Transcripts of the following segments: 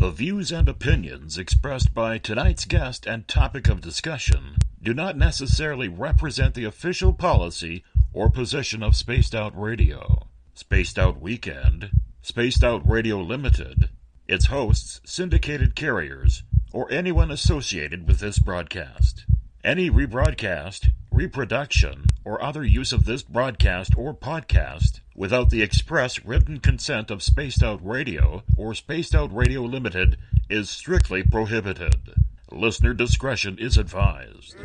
The views and opinions expressed by tonight's guest and topic of discussion do not necessarily represent the official policy or position of Spaced Out Radio, Spaced Out Weekend, Spaced Out Radio Limited, its hosts, syndicated carriers, or anyone associated with this broadcast. Any rebroadcast, reproduction, or other use of this broadcast or podcast without the express written consent of Spaced Out Radio or Spaced Out Radio Limited is strictly prohibited. Listener discretion is advised.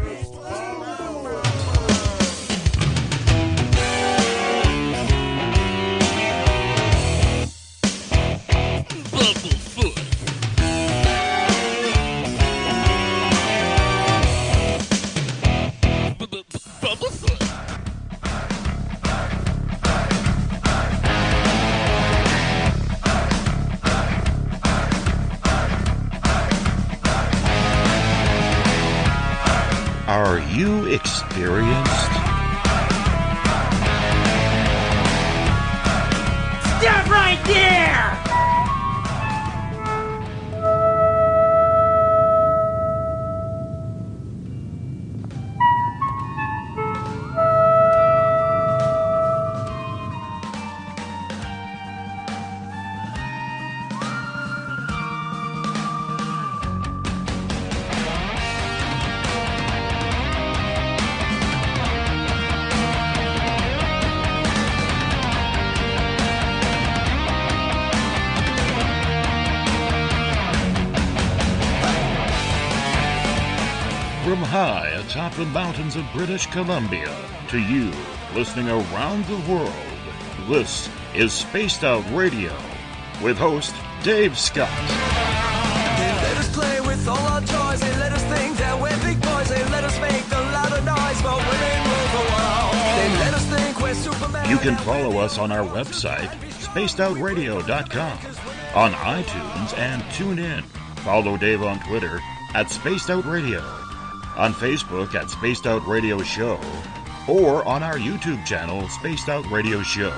Mountains of British Columbia to you listening around the world, this is Spaced Out Radio with host Dave Scott. They let us play with all our toys. They let us think that we're big boys. They let us make the louder noise, but rule the world. They let us think we're Superman. You can follow us on our website, spacedoutradio.com, on iTunes and tune in. Follow Dave on Twitter at Spaced Out Radio, on Facebook at Spaced Out Radio Show, or on our YouTube channel, Spaced Out Radio Show.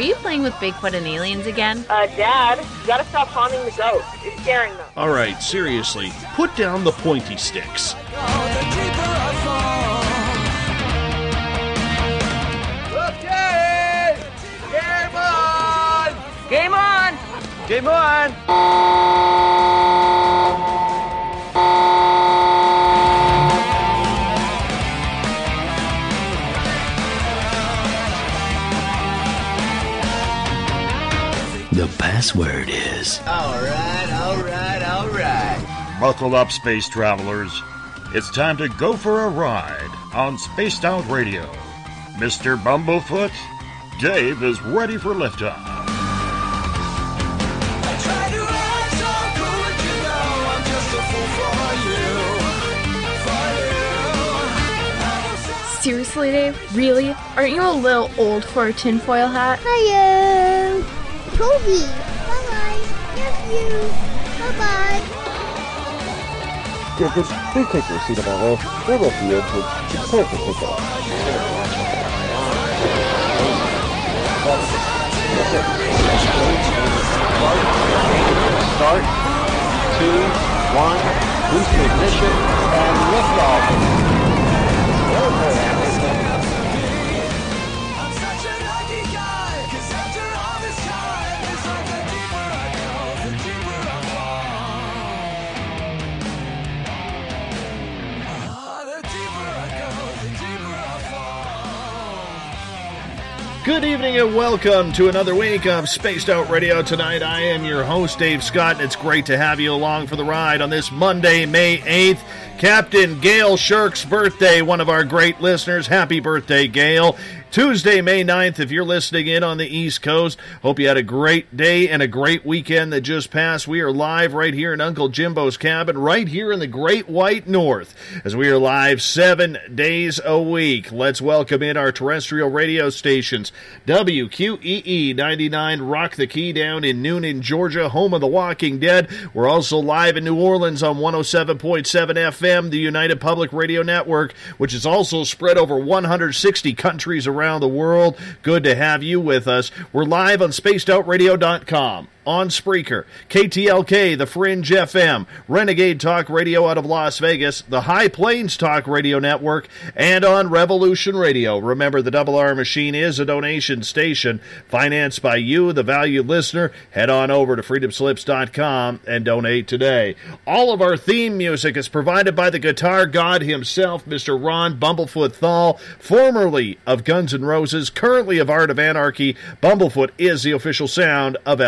Are you playing with Bigfoot and aliens again? Uh, Dad, you gotta stop haunting the ghost. It's scaring them. All right, seriously, put down the pointy sticks. The deeper I fall. Okay! Game on! Game on! Game on! Password is Alright, alright, alright. Buckle up, space travelers. It's time to go for a ride on Spaced Out Radio. Mr. Bumblefoot, Dave is ready for liftoff. I try to act so cool, but you know I'm just a fool for you. For you. Seriously, Dave? Really? Aren't you a little old for a tinfoil hat? Hello. Toby. You. Bye bye. Tickets, please take your seat above us. There will be a prepare for pickup. Start. Two, one, boost ignition, and liftoff. Good evening and welcome to another week of Spaced Out Radio. Tonight, I am your host, Dave Scott, and it's great to have you along for the ride on this Monday, May 8th. Captain Gail Shirk's birthday, one of our great listeners. Happy birthday, Gail. Tuesday, May 9th, if you're listening in on the East Coast. Hope you had a great day and a great weekend that just passed. We are live right here in Uncle Jimbo's cabin, right here in the Great White North, as we are live seven days a week. Let's welcome in our terrestrial radio stations WQEE 99 Rock the Key down in Newnan, Georgia, home of the Walking Dead. We're also live in New Orleans on 107.7 FM, the United Public Radio Network, which is also spread over 160 countries around the world. Good to have you with us. We're live on spacedoutradio.com on Spreaker, KTLK, The Fringe FM, Renegade Talk Radio out of Las Vegas, the High Plains Talk Radio Network, and on Revolution Radio. Remember, the Double R Machine is a donation station financed by you, the valued listener. Head on over to freedomslips.com and donate today. All of our theme music is provided by the guitar god himself, Mr. Ron Bumblefoot Thal, formerly of Guns N' Roses, currently of Art of Anarchy. Bumblefoot is the official sound of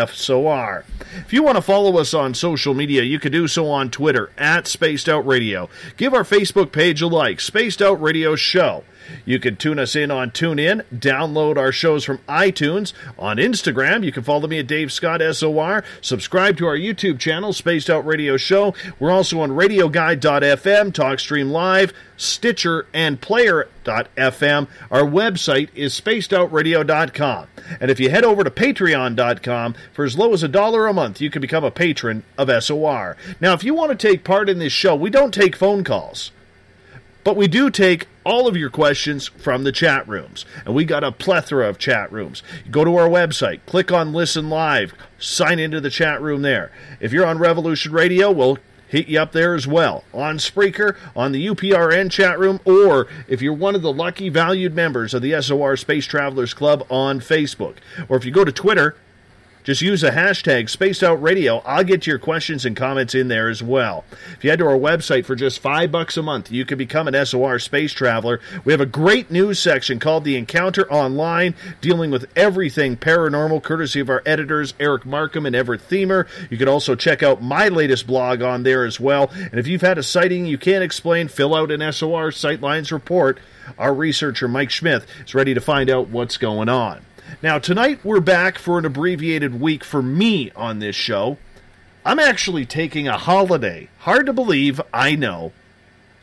If you want to follow us on social media, you can do so on Twitter at Spaced Out Radio. Give our Facebook page a like, Spaced Out Radio Show. You can tune us in on TuneIn, download our shows from iTunes. On Instagram, you can follow me at Dave Scott SOR. Subscribe to our YouTube channel, Spaced Out Radio Show. We're also on RadioGuide.fm, TalkStream Live, Stitcher, and Player.fm. Our website is SpacedOutRadio.com. And if you head over to Patreon.com, for as low as a dollar a month, you can become a patron of SOR. Now, if you want to take part in this show, we don't take phone calls. But we do take all of your questions from the chat rooms. And we got a plethora of chat rooms. Go to our website, click on Listen Live, sign into the chat room there. If you're on Revolution Radio, we'll hit you up there as well. On Spreaker, on the UPRN chat room, or if you're one of the lucky valued members of the SOR Space Travelers Club on Facebook. Or if you go to Twitter, just use the hashtag Spaced Out Radio. I'll get to your questions and comments in there as well. If you head to our website for just five bucks a month, you can become an SOR space traveler. We have a great news section called The Encounter Online, dealing with everything paranormal, courtesy of our editors Eric Markham and Everett Themer. You can also check out my latest blog on there as well. And if you've had a sighting you can't explain, fill out an SOR Sightlines report. Our researcher Mike Schmidt is ready to find out what's going on. Now, tonight we're back for an abbreviated week for me on this show. I'm actually taking a holiday. Hard to believe, I know.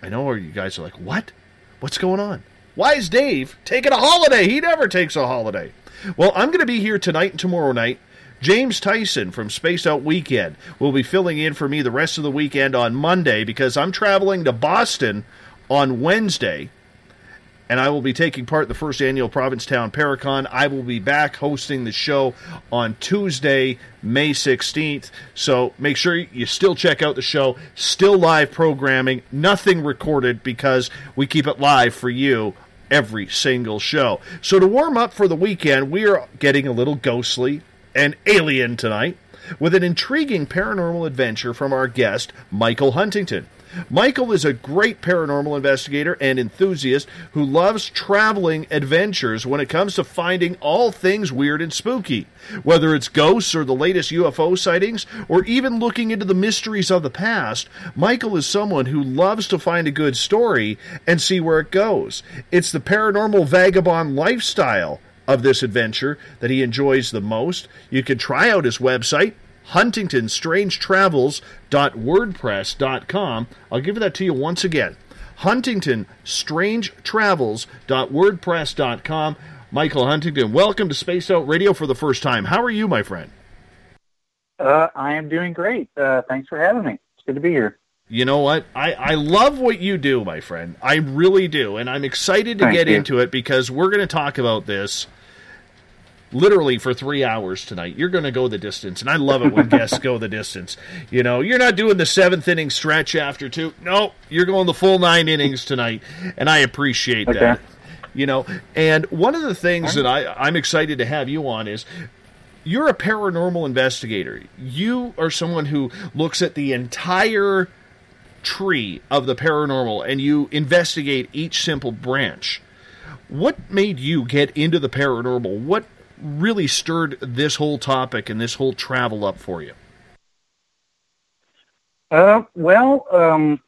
I know you guys are like, what? What's going on? Why is Dave taking a holiday? He never takes a holiday. Well, I'm going to be here tonight and tomorrow night. James Tyson from Space Out Weekend will be filling in for me the rest of the weekend on Monday because I'm traveling to Boston on Wednesday and I will be taking part in the first annual Provincetown Paracon. I will be back hosting the show on Tuesday, May 16th. So make sure you still check out the show. Still live programming, nothing recorded because we keep it live for you every single show. So to warm up for the weekend, we are getting a little ghostly and alien tonight with an intriguing paranormal adventure from our guest, Michael Huntington. Michael is a great paranormal investigator and enthusiast who loves traveling adventures when it comes to finding all things weird and spooky. Whether it's ghosts or the latest UFO sightings, or even looking into the mysteries of the past, Michael is someone who loves to find a good story and see where it goes. It's the paranormal vagabond lifestyle of this adventure that he enjoys the most. You can try out his website, huntingtonstrangetravels.wordpress.com. I'll give that to you once again. huntingtonstrangetravels.wordpress.com. Michael Huntington, welcome to Space Out Radio for the first time. How are you, my friend? Uh, I am doing great. Uh, thanks for having me. It's good to be here. You know what? I, I love what you do, my friend. I really do. And I'm excited to Thank get you. into it because we're going to talk about this literally for three hours tonight. You're going to go the distance. And I love it when guests go the distance. You know, you're not doing the seventh inning stretch after two. No, you're going the full nine innings tonight. And I appreciate Okay. that. You know, and one of the things that I, I'm excited to have you on is you're a paranormal investigator. You are someone who looks at the entire tree of the paranormal and you investigate each simple branch. What made you get into the paranormal? What really stirred this whole topic and this whole travel up for you? Uh, well, um,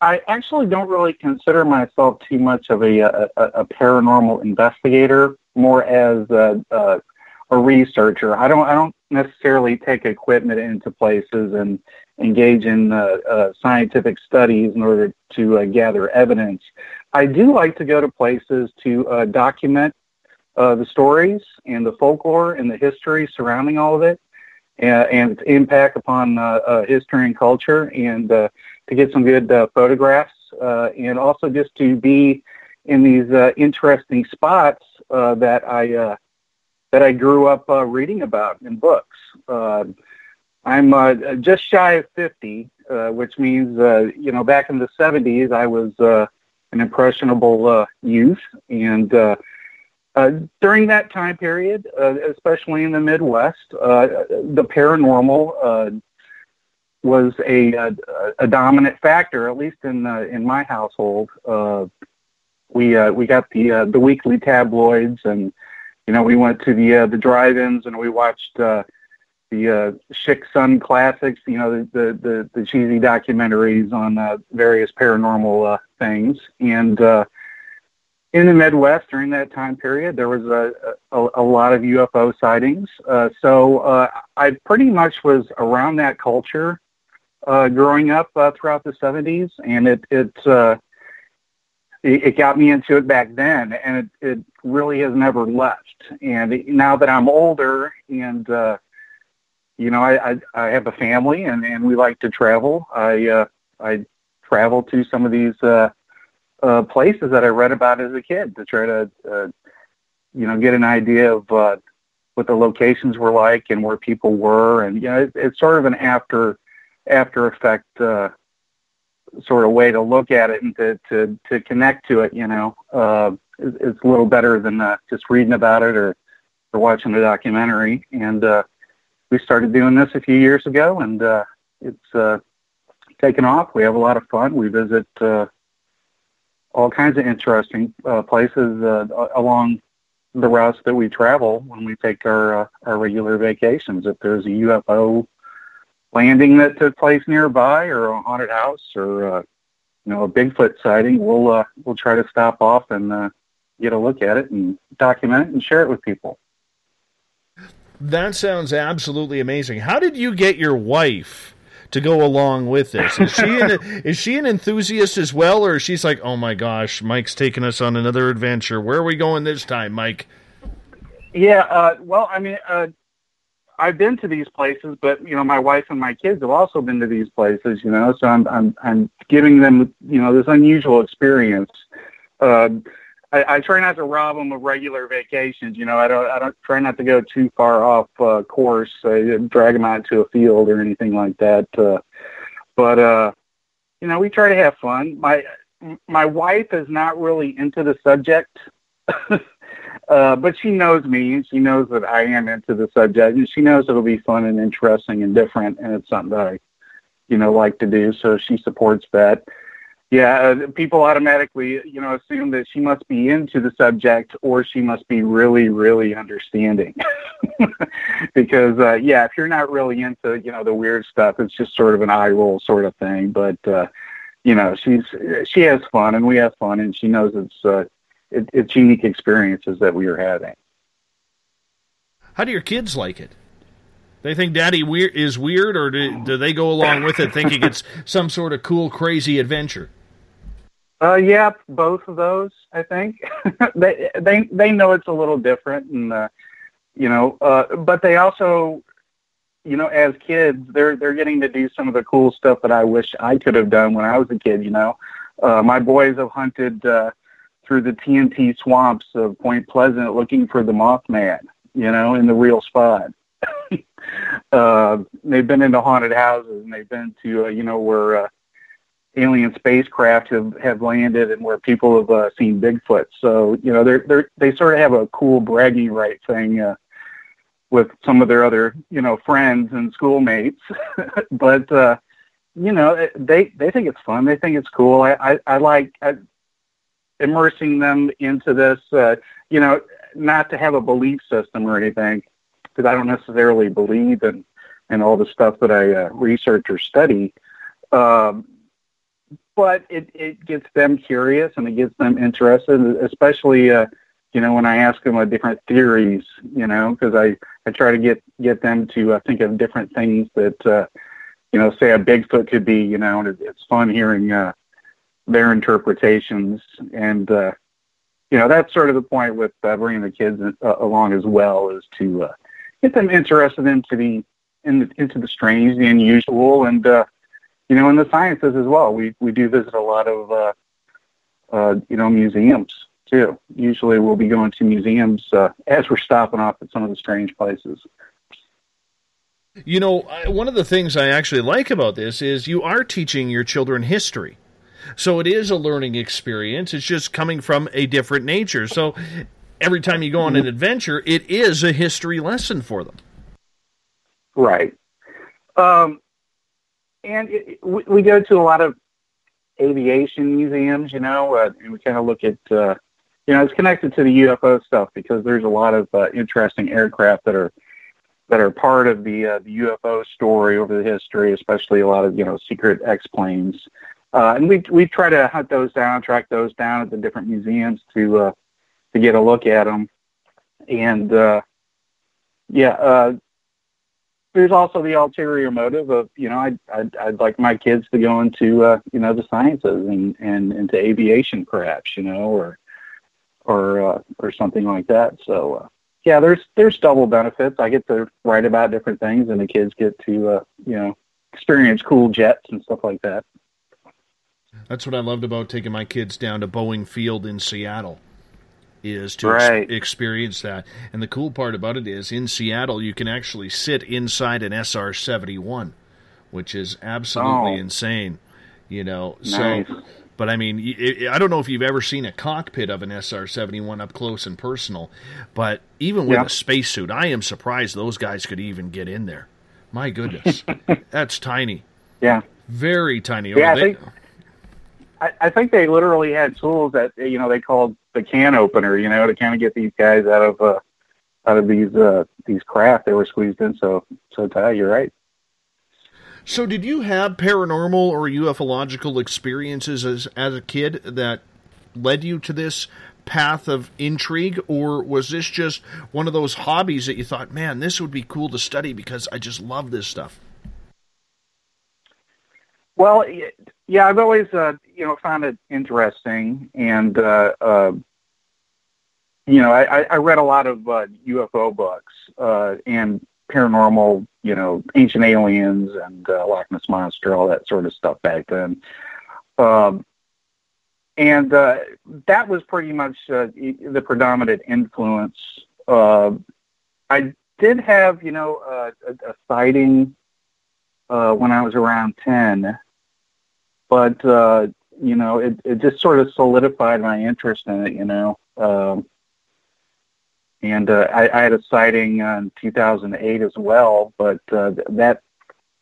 I actually don't really consider myself too much of a, a, a paranormal investigator, more as a, a, a researcher. I don't I don't necessarily take equipment into places and engage in uh, uh, scientific studies in order to uh, gather evidence. I do like to go to places to uh, document uh, the stories and the folklore and the history surrounding all of it, and, and its impact upon uh, uh, history and culture, and uh, to get some good uh, photographs, uh, and also just to be in these uh, interesting spots uh, that I uh, that I grew up uh, reading about in books. Uh, I'm uh, just shy of 50, uh, which means uh, you know back in the 70s I was uh, an impressionable uh, youth, and uh, uh, during that time period, uh, especially in the Midwest, uh, the paranormal uh, was a, a a dominant factor, at least in uh, in my household. Uh, we uh, we got the uh, the weekly tabloids, and you know we went to the uh, the drive-ins and we watched uh, the uh, Sunn Classics. You know the the the, the cheesy documentaries on uh, various paranormal uh, things, and uh, in the Midwest during that time period, there was a, a, a lot of UFO sightings. Uh, so uh, I pretty much was around that culture uh, growing up uh, throughout the 70s, and it it, uh, it it got me into it back then, and it, it really has never left. And now that I'm older, and uh, you know, I, I I have a family, and and we like to travel. I uh, I travel to some of these. Uh, uh, places that I read about as a kid to try to, uh, you know, get an idea of uh, what the locations were like and where people were, and you know, it, it's sort of an after after effect uh, sort of way to look at it and to to to connect to it. You know, uh, it's, it's a little better than uh, just reading about it or or watching a documentary. And uh, we started doing this a few years ago, and uh, it's uh, taken off. We have a lot of fun. We visit. Uh, all kinds of interesting uh, places uh, along the routes that we travel when we take our uh, our regular vacations. If there's a UFO landing that took place nearby, or a haunted house, or uh, you know a Bigfoot sighting, we'll uh, we'll try to stop off and uh, get a look at it and document it and share it with people. That sounds absolutely amazing. How did you get your wife to go along with this? Is she an, is she an enthusiast as well, or she's like, oh my gosh, Mike's taking us on another adventure. Where are we going this time, Mike? Yeah, uh, well, I mean, uh, I've been to these places, but you know, my wife and my kids have also been to these places. You know, so I'm I'm I'm giving them you know this unusual experience. Uh, I, I try not to rob them of regular vacations. You know, I don't I don't try not to go too far off uh, course, uh, drag them out to a field or anything like that. Uh, but uh, you know, we try to have fun. My my wife is not really into the subject. Uh, but she knows me and she knows that I am into the subject and she knows it'll be fun and interesting and different and it's something that I, you know, like to do. So she supports that. Yeah, uh, people automatically, you know, assume that she must be into the subject or she must be really, really understanding. because, uh, yeah, if you're not really into, you know, the weird stuff, it's just sort of an eye roll sort of thing. But, uh, you know, she's she has fun and we have fun and she knows it's uh, it, it's unique experiences that we are having. How do your kids like it? They think Daddy weir- is weird, or do, do they go along with it thinking it's some sort of cool, crazy adventure? Uh, yeah, both of those. I think they they they know it's a little different, and uh, you know, uh, but they also, you know, as kids, they're they're getting to do some of the cool stuff that I wish I could have done when I was a kid. You know, uh, my boys have hunted. Uh, through the TNT swamps of Point Pleasant looking for the Mothman, you know, in the real spot. uh, they've been into haunted houses and they've been to, uh, you know, where uh, alien spacecraft have, have landed and where people have uh, seen Bigfoot. So, you know, they're, they're, they sort of have a cool bragging right thing uh, with some of their other, you know, friends and schoolmates. but, uh, you know, they, they think it's fun. They think it's cool. I, I, I like, I, immersing them into this, uh, you know, not to have a belief system or anything, because I don't necessarily believe in, in all the stuff that I uh, research or study. Um, but it it gets them curious and it gets them interested, especially uh, you know when I ask them a different theories, you know, because I I try to get get them to uh, think of different things that uh, you know, say a Bigfoot could be, you know, and it, it's fun hearing uh, their interpretations and. uh you know that's sort of the point with uh, bringing the kids uh, along as well is to uh, get them interested into the, in into the strange, the unusual, and uh, you know in the sciences as well. We we do visit a lot of uh, uh, you know museums too. Usually we'll be going to museums uh, as we're stopping off at some of the strange places. You know, one of the things I actually like about this is you are teaching your children history. So it is a learning experience. It's just coming from a different nature. So every time you go on an adventure, it is a history lesson for them. Right. Um, and it, we, we go to a lot of aviation museums, you know, uh, and we kind of look at, uh, you know, it's connected to the UFO stuff because there's a lot of uh, interesting aircraft that are that are part of the uh, the UFO story over the history, especially a lot of you know secret X planes. Uh, and we we try to hunt those down, track those down at the different museums to uh, to get a look at them. And uh, yeah, uh, there's also the ulterior motive of you know I'd, I'd I'd like my kids to go into uh, you know the sciences and and into aviation perhaps you know or or uh, or something like that. So uh, yeah, there's there's double benefits. I get to write about different things, and the kids get to uh, you know experience cool jets and stuff like that. That's what I loved about taking my kids down to Boeing Field in Seattle. Is to Right. ex- experience that, and the cool part about it is in Seattle you can actually sit inside an SR seventy one, which is absolutely Oh. insane. You know, Nice. so. But I mean, I don't know if you've ever seen a cockpit of an SR seventy one up close and personal, but even with Yeah. a spacesuit, I am surprised those guys could even get in there. My goodness, that's tiny, Yeah. very tiny. Yeah, Or I think I, I think they literally had tools that you know they called the can opener, you know, to kind of get these guys out of uh, out of these uh, these craft they were squeezed in so so tight. You're right. So, did you have paranormal or ufological experiences as as a kid that led you to this path of intrigue, or was this just one of those hobbies that you thought, man, this would be cool to study because I just love this stuff? Well, yeah, I've always uh, you know found it interesting, and uh, uh, you know I, I- read a lot of uh, UFO books uh, and paranormal, you know, ancient aliens and uh, Loch Ness monster, all that sort of stuff back then. Um, and uh, that was pretty much uh, the predominant influence. Uh, I did have, you know, uh, a, a sighting uh, when I was around ten, but uh, you know, it, it just sort of solidified my interest in it. You know, um, and uh, I, I had a sighting in 2008 as well, but uh, that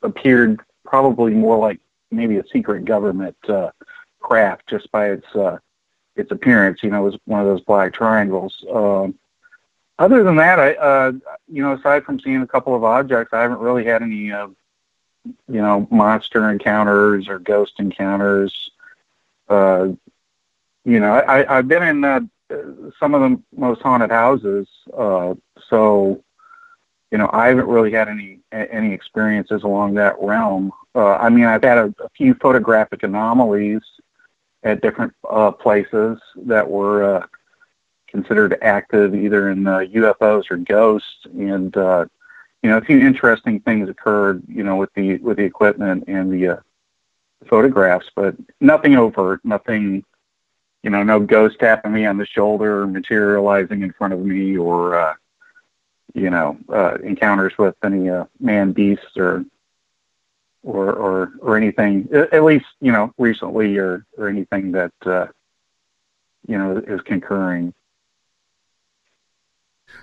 appeared probably more like maybe a secret government uh, craft just by its uh, its appearance. You know, it was one of those black triangles. Um, other than that, I uh, you know, aside from seeing a couple of objects, I haven't really had any uh, you know monster encounters or ghost encounters. Uh, you know, I, I've been in uh, some of the most haunted houses, uh, so you know I haven't really had any any experiences along that realm. Uh, I mean, I've had a, a few photographic anomalies at different uh, places that were uh, considered active, either in uh, UFOs or ghosts, and uh, you know, a few interesting things occurred, you know, with the with the equipment and the uh, photographs, but nothing overt, nothing, you know, no ghost tapping me on the shoulder materializing in front of me or, uh, you know, uh, encounters with any uh, man beasts or or or or anything. At least you know recently or or anything that uh, you know is concurring.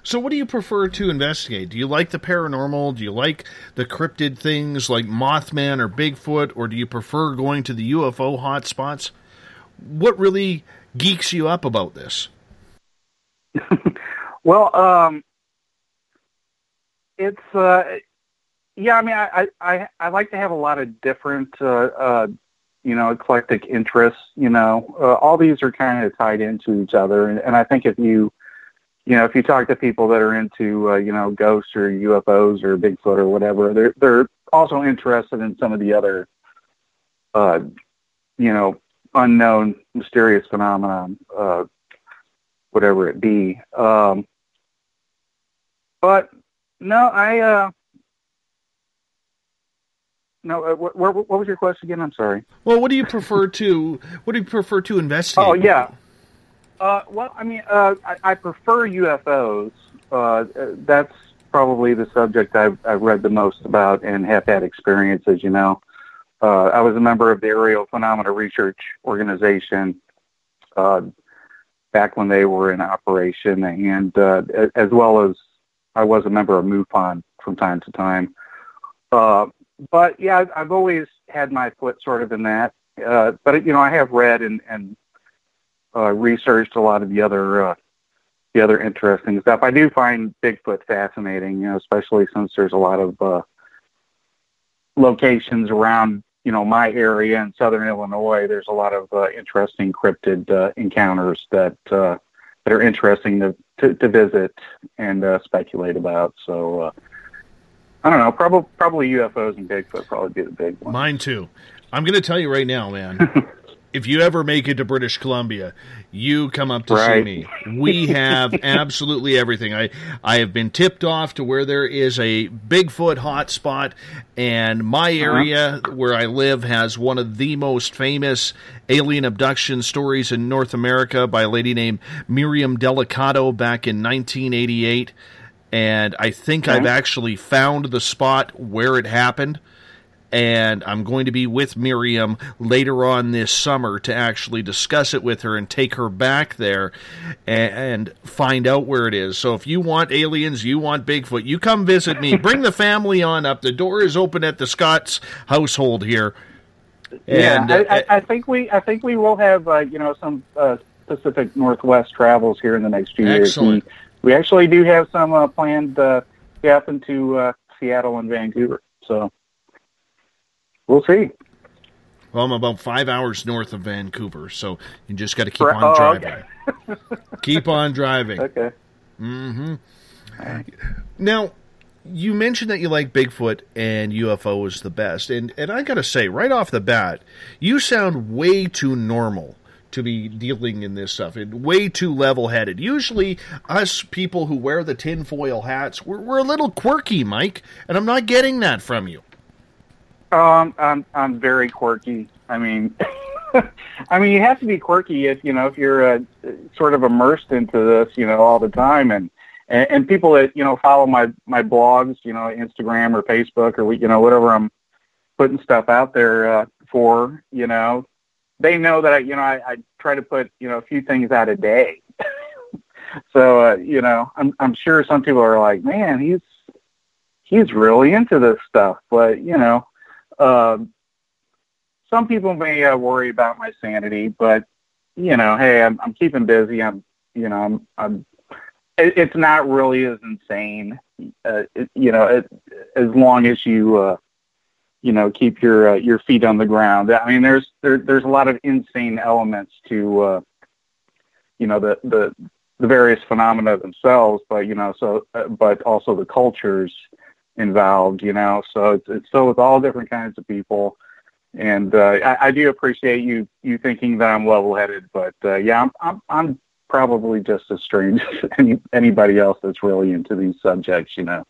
So, what do you prefer to investigate? Do you like the paranormal? Do you like the cryptid things like Mothman or Bigfoot, or do you prefer going to the UFO hotspots? What really geeks you up about this? Well, um, it's uh, yeah. I mean, I, I I like to have a lot of different uh, uh, you know, eclectic interests. You know, uh, all these are kind of tied into each other, and, and I think if you you know, if you talk to people that are into, uh, you know, ghosts or UFOs or Bigfoot or whatever, they're they're also interested in some of the other, uh, you know, unknown mysterious phenomenon, uh, whatever it be. Um, but no, I. Uh, no, uh, what, what, what was your question again? I'm sorry. Well, what do you prefer to what do you prefer to investigate? Oh yeah. Uh, well, I mean, uh, I, I prefer UFOs. Uh, that's probably the subject I've, I've read the most about and have had experiences. You know, uh, I was a member of the Aerial Phenomena Research Organization uh, back when they were in operation, and uh, as well as I was a member of MUFON from time to time. Uh, but yeah, I've, I've always had my foot sort of in that. Uh, but you know, I have read and, and uh, researched a lot of the other uh, the other interesting stuff. I do find Bigfoot fascinating, you know, especially since there's a lot of uh, locations around you know my area in southern Illinois. There's a lot of uh, interesting cryptid uh, encounters that uh, that are interesting to to, to visit and uh, speculate about. So. Uh, I don't know. Probably probably UFOs and Bigfoot probably be the big one. Mine too. I'm going to tell you right now, man. if you ever make it to British Columbia, you come up to Right. see me. We have absolutely everything. I I have been tipped off to where there is a Bigfoot hotspot, and my uh-huh. area where I live has one of the most famous alien abduction stories in North America by a lady named Miriam Delicado back in 1988. And I think I've actually found the spot where it happened and I'm going to be with Miriam later on this summer to actually discuss it with her and take her back there and, and find out where it is. So if you want aliens, you want Bigfoot, you come visit me. Bring the family on up. The door is open at the Scott's household here. Yeah, I, uh, I, I think we I think we will have uh, you know some uh, Pacific Northwest travels here in the next few Excellent. years. We, we actually do have some uh, planned uh, up into uh, Seattle and Vancouver. So we'll see. well, I'm about five hours north of Vancouver, so you just got to keep on oh, driving. okay. keep on driving. Okay. hmm Now, you mentioned that you like Bigfoot and UFO is the best, and and I gotta say, right off the bat, you sound way too normal to be dealing in this stuff, and way too level-headed. Usually, us people who wear the tinfoil hats, we're, we're a little quirky, Mike, and I'm not getting that from you. Um, I'm I'm very quirky. I mean, I mean, you have to be quirky if you know if you're uh, sort of immersed into this, you know, all the time, and, and and people that you know follow my my blogs, you know, Instagram or Facebook or you know whatever I'm putting stuff out there uh, for, you know, they know that I you know I, I try to put you know a few things out a day. so uh, you know, I'm I'm sure some people are like, man, he's he's really into this stuff, but you know. Um, some people may uh, worry about my sanity, but you know, hey, I'm, I'm keeping busy. I'm, you know, I'm, I'm. It, it's not really as insane, uh, it, you know, it, as long as you, uh, you know, keep your uh, your feet on the ground. I mean, there's there, there's a lot of insane elements to, uh, you know, the the the various phenomena themselves, but you know, so uh, but also the cultures involved, you know. So it's it's so with all different kinds of people, and uh, I, I do appreciate you you thinking that I'm level headed, but uh, yeah, I'm, I'm I'm probably just as strange as any, anybody else that's really into these subjects, you know.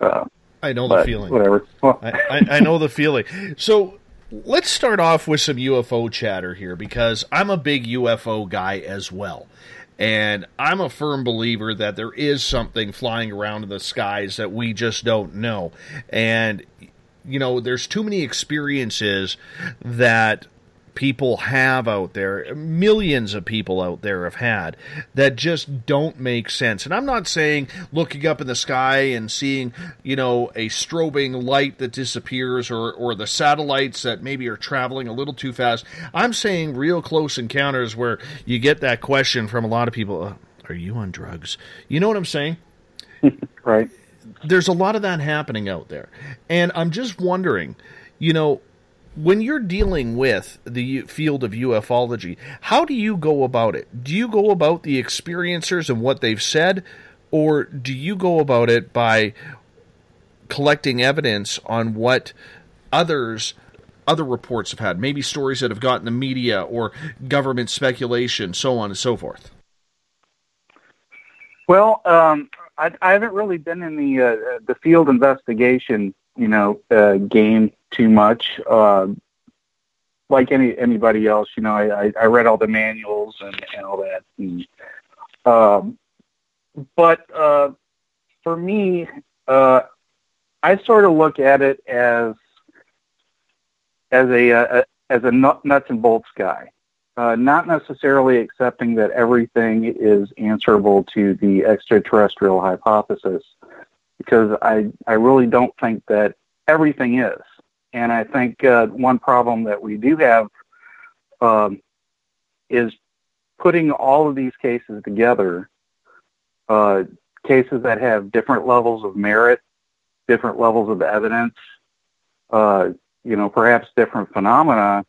Uh, I know the feeling. Whatever. Well, I, I, I know the feeling. So let's start off with some UFO chatter here because I'm a big UFO guy as well. And I'm a firm believer that there is something flying around in the skies that we just don't know. And, you know, there's too many experiences that people have out there, millions of people out there have had, that just don't make sense. And I'm not saying looking up in the sky and seeing, you know, a strobing light that disappears or, or the satellites that maybe are traveling a little too fast. I'm saying real close encounters where you get that question from a lot of people uh, Are you on drugs? You know what I'm saying? right. There's a lot of that happening out there. And I'm just wondering, you know, when you're dealing with the field of ufology, how do you go about it? Do you go about the experiencers and what they've said, or do you go about it by collecting evidence on what others other reports have had, maybe stories that have gotten the media or government speculation, so on and so forth? Well, um, I, I haven't really been in the uh, the field investigation, you know, uh, game too much. Uh, like any anybody else, you know, I, I, read all the manuals and, and all that. And, um, but uh, for me, uh, I sort of look at it as as a, a as a nut, nuts and bolts guy, uh, not necessarily accepting that everything is answerable to the extraterrestrial hypothesis, because I I really don't think that everything is, and I think uh, one problem that we do have um, is putting all of these cases together, uh, cases that have different levels of merit, different levels of evidence. Uh, you know, perhaps different phenomena,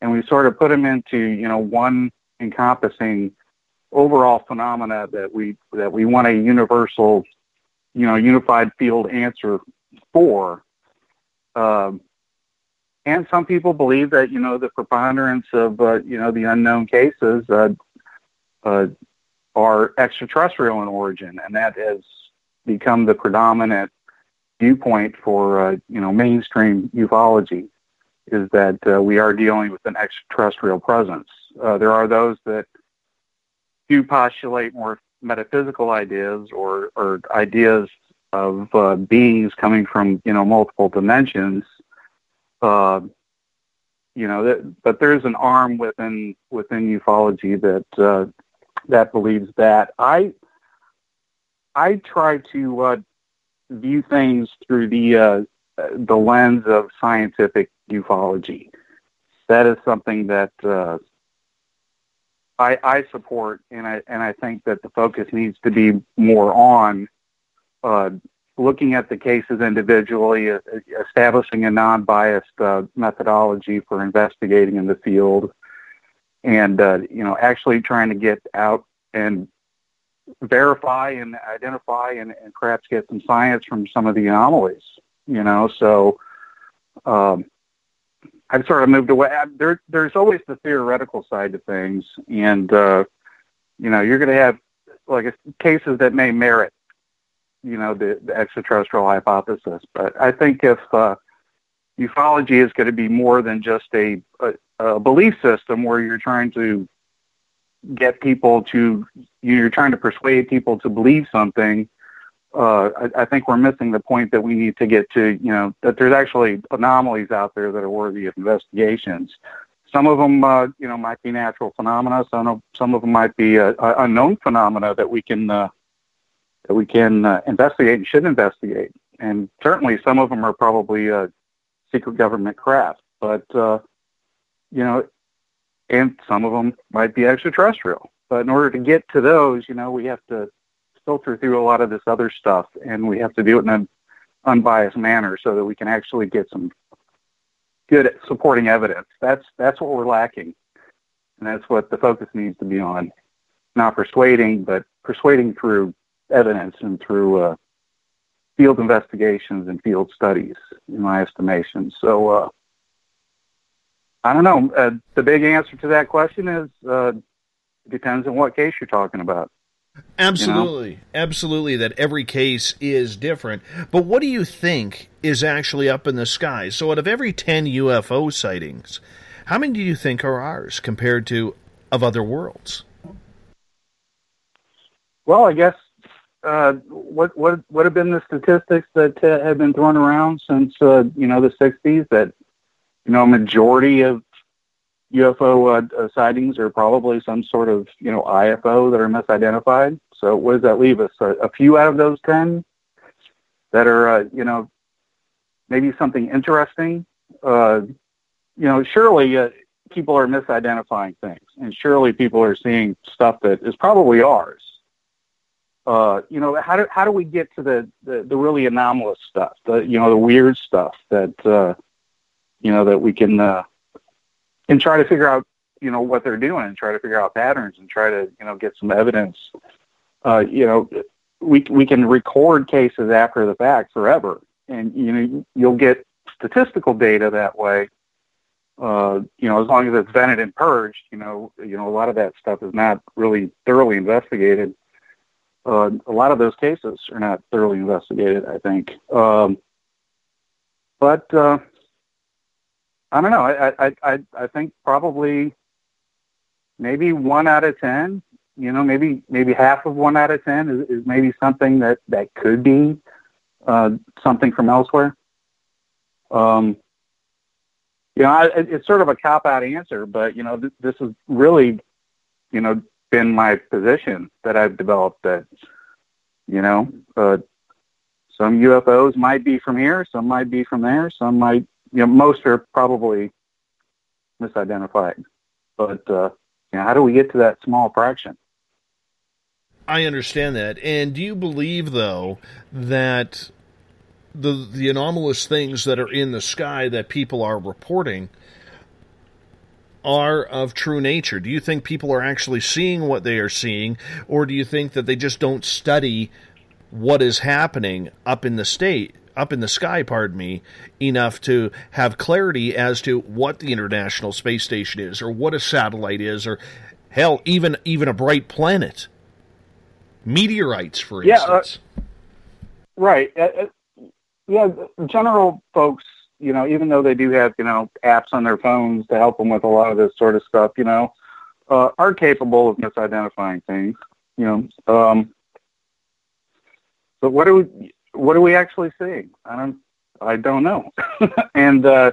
and we sort of put them into, you know, one encompassing overall phenomena that we that we want a universal, you know, unified field answer for. Um, and some people believe that you know the preponderance of uh, you know the unknown cases uh, uh, are extraterrestrial in origin, and that has become the predominant viewpoint for uh, you know mainstream ufology is that uh, we are dealing with an extraterrestrial presence. Uh, there are those that do postulate more metaphysical ideas or, or ideas of uh, beings coming from you know multiple dimensions. Uh, you know, that, but there's an arm within within ufology that uh, that believes that. I I try to uh, view things through the uh, the lens of scientific ufology. That is something that uh, I, I support, and I and I think that the focus needs to be more on uh, looking at the cases individually, uh, establishing a non-biased uh, methodology for investigating in the field, and uh, you know actually trying to get out and verify and identify and, and perhaps get some science from some of the anomalies. You know, so um, I've sort of moved away. There, there's always the theoretical side to things, and uh, you know, you're going to have like cases that may merit, you know, the, the extraterrestrial hypothesis. But I think if uh, ufology is going to be more than just a, a, a belief system where you're trying to get people to you're trying to persuade people to believe something uh, I, I think we're missing the point that we need to get to you know that there's actually anomalies out there that are worthy of investigations some of them uh, you know might be natural phenomena some of some of them might be uh, unknown phenomena that we can uh, that we can uh, investigate and should investigate and certainly some of them are probably uh, secret government craft but uh, you know and some of them might be extraterrestrial. But in order to get to those, you know, we have to filter through a lot of this other stuff, and we have to do it in an unbiased manner so that we can actually get some good supporting evidence. That's that's what we're lacking, and that's what the focus needs to be on. Not persuading, but persuading through evidence and through uh, field investigations and field studies, in my estimation. So. Uh, I don't know. Uh, the big answer to that question is uh, depends on what case you're talking about. Absolutely, you know? absolutely. That every case is different. But what do you think is actually up in the sky? So, out of every ten UFO sightings, how many do you think are ours compared to of other worlds? Well, I guess uh, what what what have been the statistics that uh, have been thrown around since uh, you know the '60s that you know, a majority of UFO uh, uh, sightings are probably some sort of, you know, IFO that are misidentified. So what does that leave us? A, a few out of those 10 that are, uh, you know, maybe something interesting. Uh, you know, surely uh, people are misidentifying things, and surely people are seeing stuff that is probably ours. Uh, you know, how do how do we get to the, the, the really anomalous stuff, the you know the weird stuff that uh, you know, that we can uh, and try to figure out, you know, what they're doing and try to figure out patterns and try to, you know, get some evidence. Uh, you know, we we can record cases after the fact forever, and you know, you'll get statistical data that way. Uh, you know, as long as it's vented and purged, you know, you know, a lot of that stuff is not really thoroughly investigated. Uh, a lot of those cases are not thoroughly investigated, I think. Um, but uh, I don't know. I, I I I think probably maybe one out of ten. You know, maybe maybe half of one out of ten is, is maybe something that that could be uh, something from elsewhere. Um, you know, I, it's sort of a cop out answer, but you know, th- this is really, you know, been my position that I've developed. That you know, uh, some UFOs might be from here, some might be from there, some might you know, most are probably misidentified. But uh, you know, how do we get to that small fraction? I understand that. And do you believe, though, that the the anomalous things that are in the sky that people are reporting are of true nature? Do you think people are actually seeing what they are seeing, or do you think that they just don't study what is happening up in the state up in the sky, pardon me, enough to have clarity as to what the International Space Station is, or what a satellite is, or hell, even even a bright planet, meteorites, for Yeah, uh, instance. Right. Uh, uh, yeah, general folks, you know, even though they do have, you know, apps on their phones to help them with a lot of this sort of stuff, you know, uh, are capable of misidentifying things, you know. Um, but what do we, what are we actually seeing? I don't, I don't know. and, uh,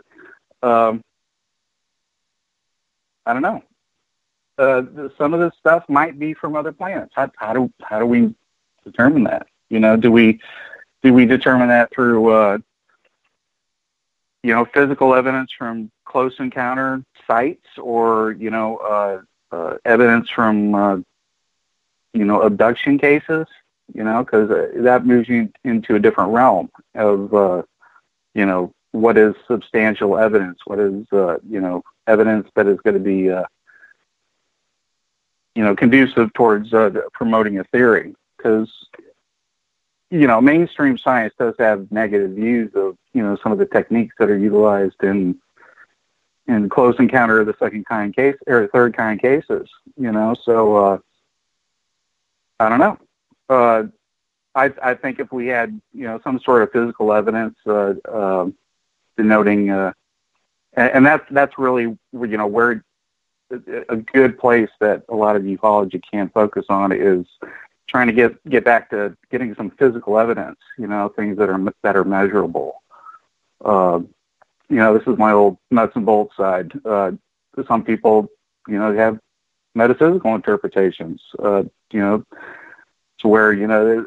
um, I don't know. Uh, some of this stuff might be from other planets. How, how do, how do we determine that? You know, do we, do we determine that through, uh, you know, physical evidence from close encounter sites or, you know, uh, uh, evidence from, uh, you know, abduction cases? you know, because uh, that moves you into a different realm of, uh, you know, what is substantial evidence? What is, uh, you know, evidence that is going to be, uh, you know, conducive towards uh, promoting a theory? Because, you know, mainstream science does have negative views of, you know, some of the techniques that are utilized in in close encounter of the second kind case or third kind cases. You know, so uh, I don't know uh, I, I think if we had, you know, some sort of physical evidence uh, uh, denoting, uh, and, and that's that's really, you know, where a good place that a lot of ufology can focus on is trying to get get back to getting some physical evidence, you know, things that are that are measurable. Uh, you know, this is my old nuts and bolts side. Uh, some people, you know, have metaphysical interpretations. Uh, you know, to where you know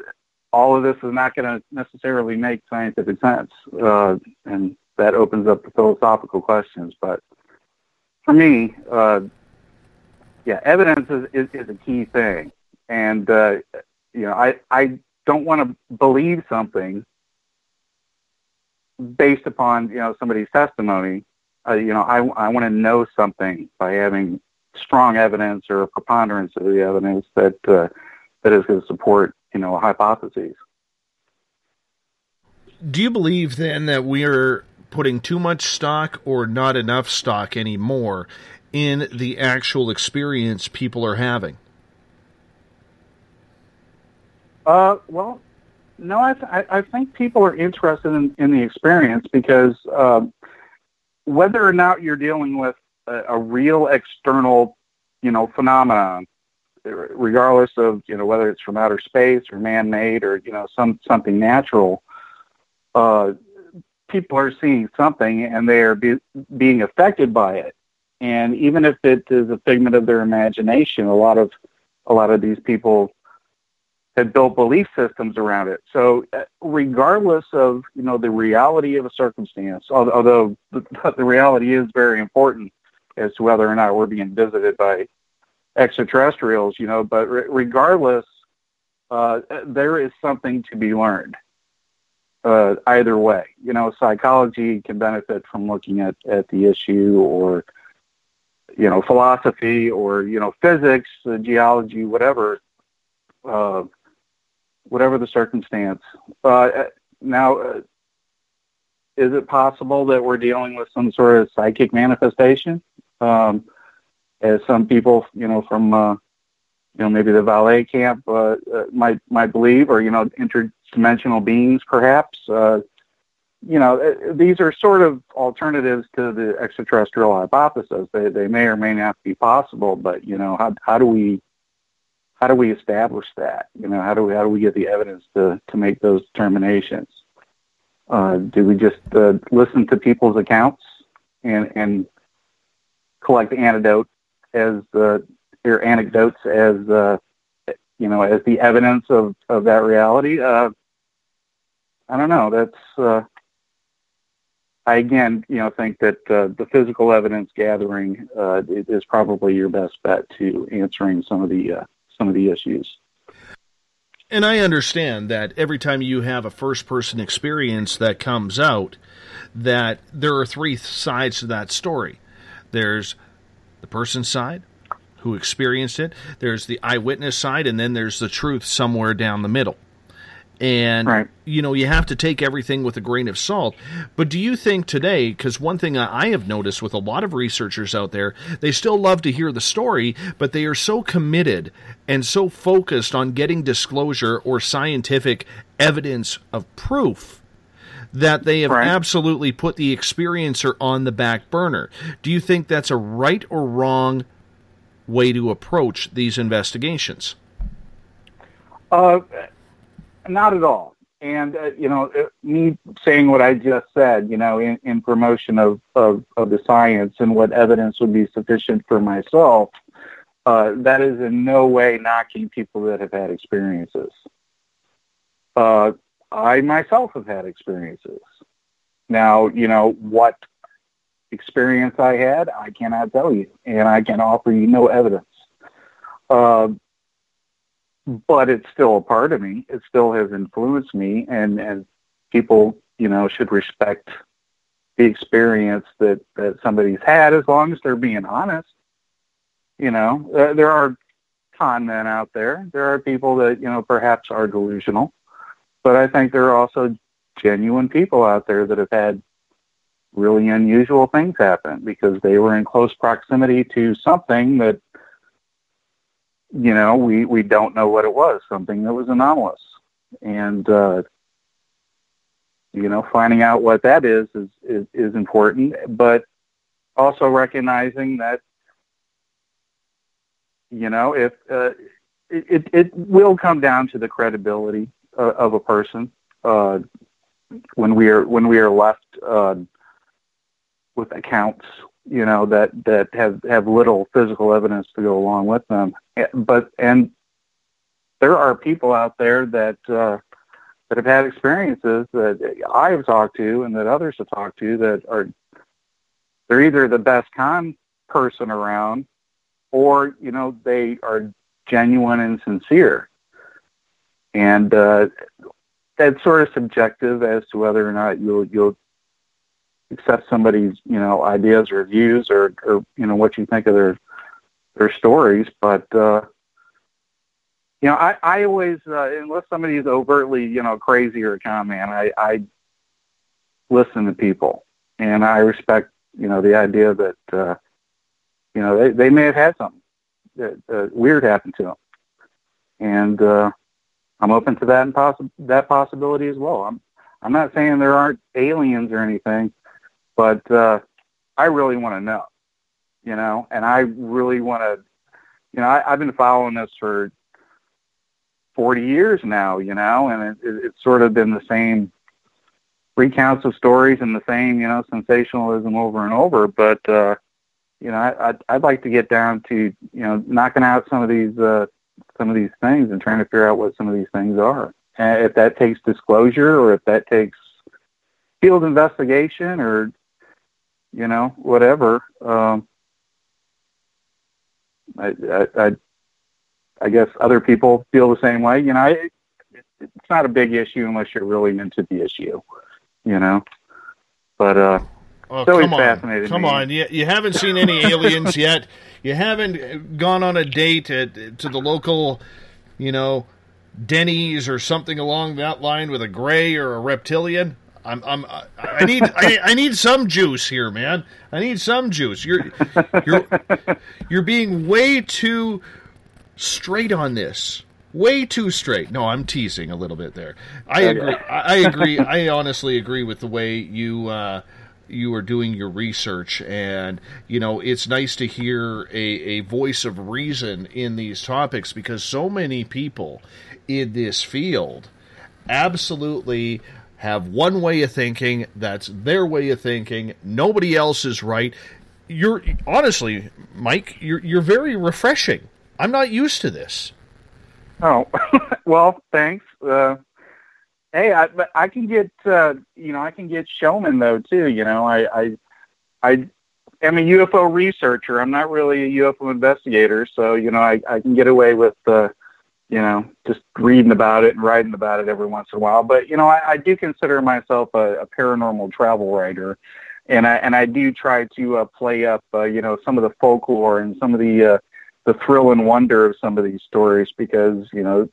all of this is not going to necessarily make scientific sense, uh, and that opens up the philosophical questions. But for me, uh, yeah, evidence is, is, is a key thing, and uh, you know, I I don't want to believe something based upon you know somebody's testimony. Uh, you know, I I want to know something by having strong evidence or a preponderance of the evidence that uh, that is going to support you know hypotheses. Do you believe then that we are putting too much stock or not enough stock anymore in the actual experience people are having? Uh, well, no, I, th- I think people are interested in, in the experience because um, whether or not you're dealing with a, a real external, you know, phenomenon, regardless of you know whether it's from outer space or man-made or you know some something natural, uh, people are seeing something and they are be, being affected by it. And even if it is a figment of their imagination, a lot of a lot of these people had built belief systems around it. So, uh, regardless of you know the reality of a circumstance, although the, the reality is very important as to whether or not we're being visited by extraterrestrials, you know, but re- regardless, uh, there is something to be learned. uh, either way. You know, psychology can benefit from looking at, at the issue or, you know, philosophy or, you know, physics, geology, whatever, uh, whatever the circumstance. Uh, now, uh, is it possible that we're dealing with some sort of psychic manifestation? Um, as some people, you know, from, uh, you know, maybe the Vallée camp uh, uh, might might believe, or you know, interdimensional beings, perhaps. Uh, you know, uh, these are sort of alternatives to the extraterrestrial hypothesis. They they may or may not be possible, but you know, how how do we how do we establish that? You know, how do we how do we get the evidence to to make those determinations? Uh, do we just uh, listen to people's accounts and and collect antidote as uh, or anecdotes as uh, you know as the evidence of of that reality? Uh, I don't know. That's uh, I again, you know, think that uh, the physical evidence gathering uh, is probably your best bet to answering some of the uh, some of the issues. And I understand that every time you have a first person experience that comes out, that there are three sides to that story. There's the person's side who experienced it, there's the eyewitness side, and then there's the truth somewhere down the middle. And, right. you know, you have to take everything with a grain of salt. But do you think today, because one thing I have noticed with a lot of researchers out there, they still love to hear the story, but they are so committed and so focused on getting disclosure or scientific evidence of proof that they have right. absolutely put the experiencer on the back burner. Do you think that's a right or wrong way to approach these investigations? Uh, not at all. And uh, you know, uh, me saying what I just said, you know, in, in promotion of, of, of the science and what evidence would be sufficient for myself, uh, that is in no way knocking people that have had experiences. Uh, I myself have had experiences. Now, you know what experience I had, I cannot tell you, and I can offer you no evidence. Uh, but it's still a part of me. It still has influenced me, and and people, you know, should respect the experience that that somebody's had as long as they're being honest. You know, uh, there are con men out there. There are people that you know perhaps are delusional, but I think there are also genuine people out there that have had really unusual things happen because they were in close proximity to something that you know, we, we don't know what it was, something that was anomalous. And, uh, you know, finding out what that is, is, is, is important, but also recognizing that, you know, if, uh, it, it will come down to the credibility of a person, uh, when we are, when we are left, uh, with accounts you know that that have have little physical evidence to go along with them. But and there are people out there that uh that have had experiences that I have talked to and that others have talked to that are they're either the best con person around or you know they are genuine and sincere. And uh that's sort of subjective as to whether or not you'll you'll accept somebody's you know ideas or views or or you know what you think of their their stories. But uh you know i i always uh, unless somebody is overtly you know crazy or a con man i i listen to people. And i respect you know the idea that uh you know they they may have had something that, uh, weird happen to them and uh i'm open to that and possi- that possibility as well. I'm i'm not saying there aren't aliens or anything but uh, I really want to know, you know, and I really want to, you know, I, I've been following this for 40 years now, you know, and it, it, it's sort of been the same recounts of stories and the same, you know, sensationalism over and over. But, uh, you know, I, I'd, I'd like to get down to, you know, knocking out some of these, uh, some of these things and trying to figure out what some of these things are. And if that takes disclosure or if that takes field investigation or you know, whatever. Um, I, I, I, I guess other people feel the same way. You know, I, it's not a big issue unless you're really into the issue, you know. But uh, Oh, always come on. fascinated Come me. on. You, you haven't seen any aliens yet. You haven't gone on a date at, to the local, you know, Denny's or something along that line with a gray or a reptilian. I'm, I'm, I- need, I, I need some juice here, man. I need some juice. You're, you're, you're being way too straight on this. Way too straight. No, I'm teasing a little bit there. I agree. I, I agree. I honestly agree with the way you uh, you are doing your research, and you know it's nice to hear a, a voice of reason in these topics because so many people in this field absolutely have one way of thinking. That's their way of thinking. Nobody else is right. You're honestly, Mike. You're you're very refreshing. I'm not used to this. Oh, well, thanks. Uh, hey, I, but I can get, uh, you know, I can get showman though too. You know, I, I, I am a UFO researcher. I'm not really a UFO investigator, so you know, I, I can get away with, uh, you know, just reading about it and writing about it every once in a while. But you know, I, I do consider myself a, a paranormal travel writer. And I and I do try to uh, play up, uh, you know, some of the folklore and some of the uh, the thrill and wonder of some of these stories because you know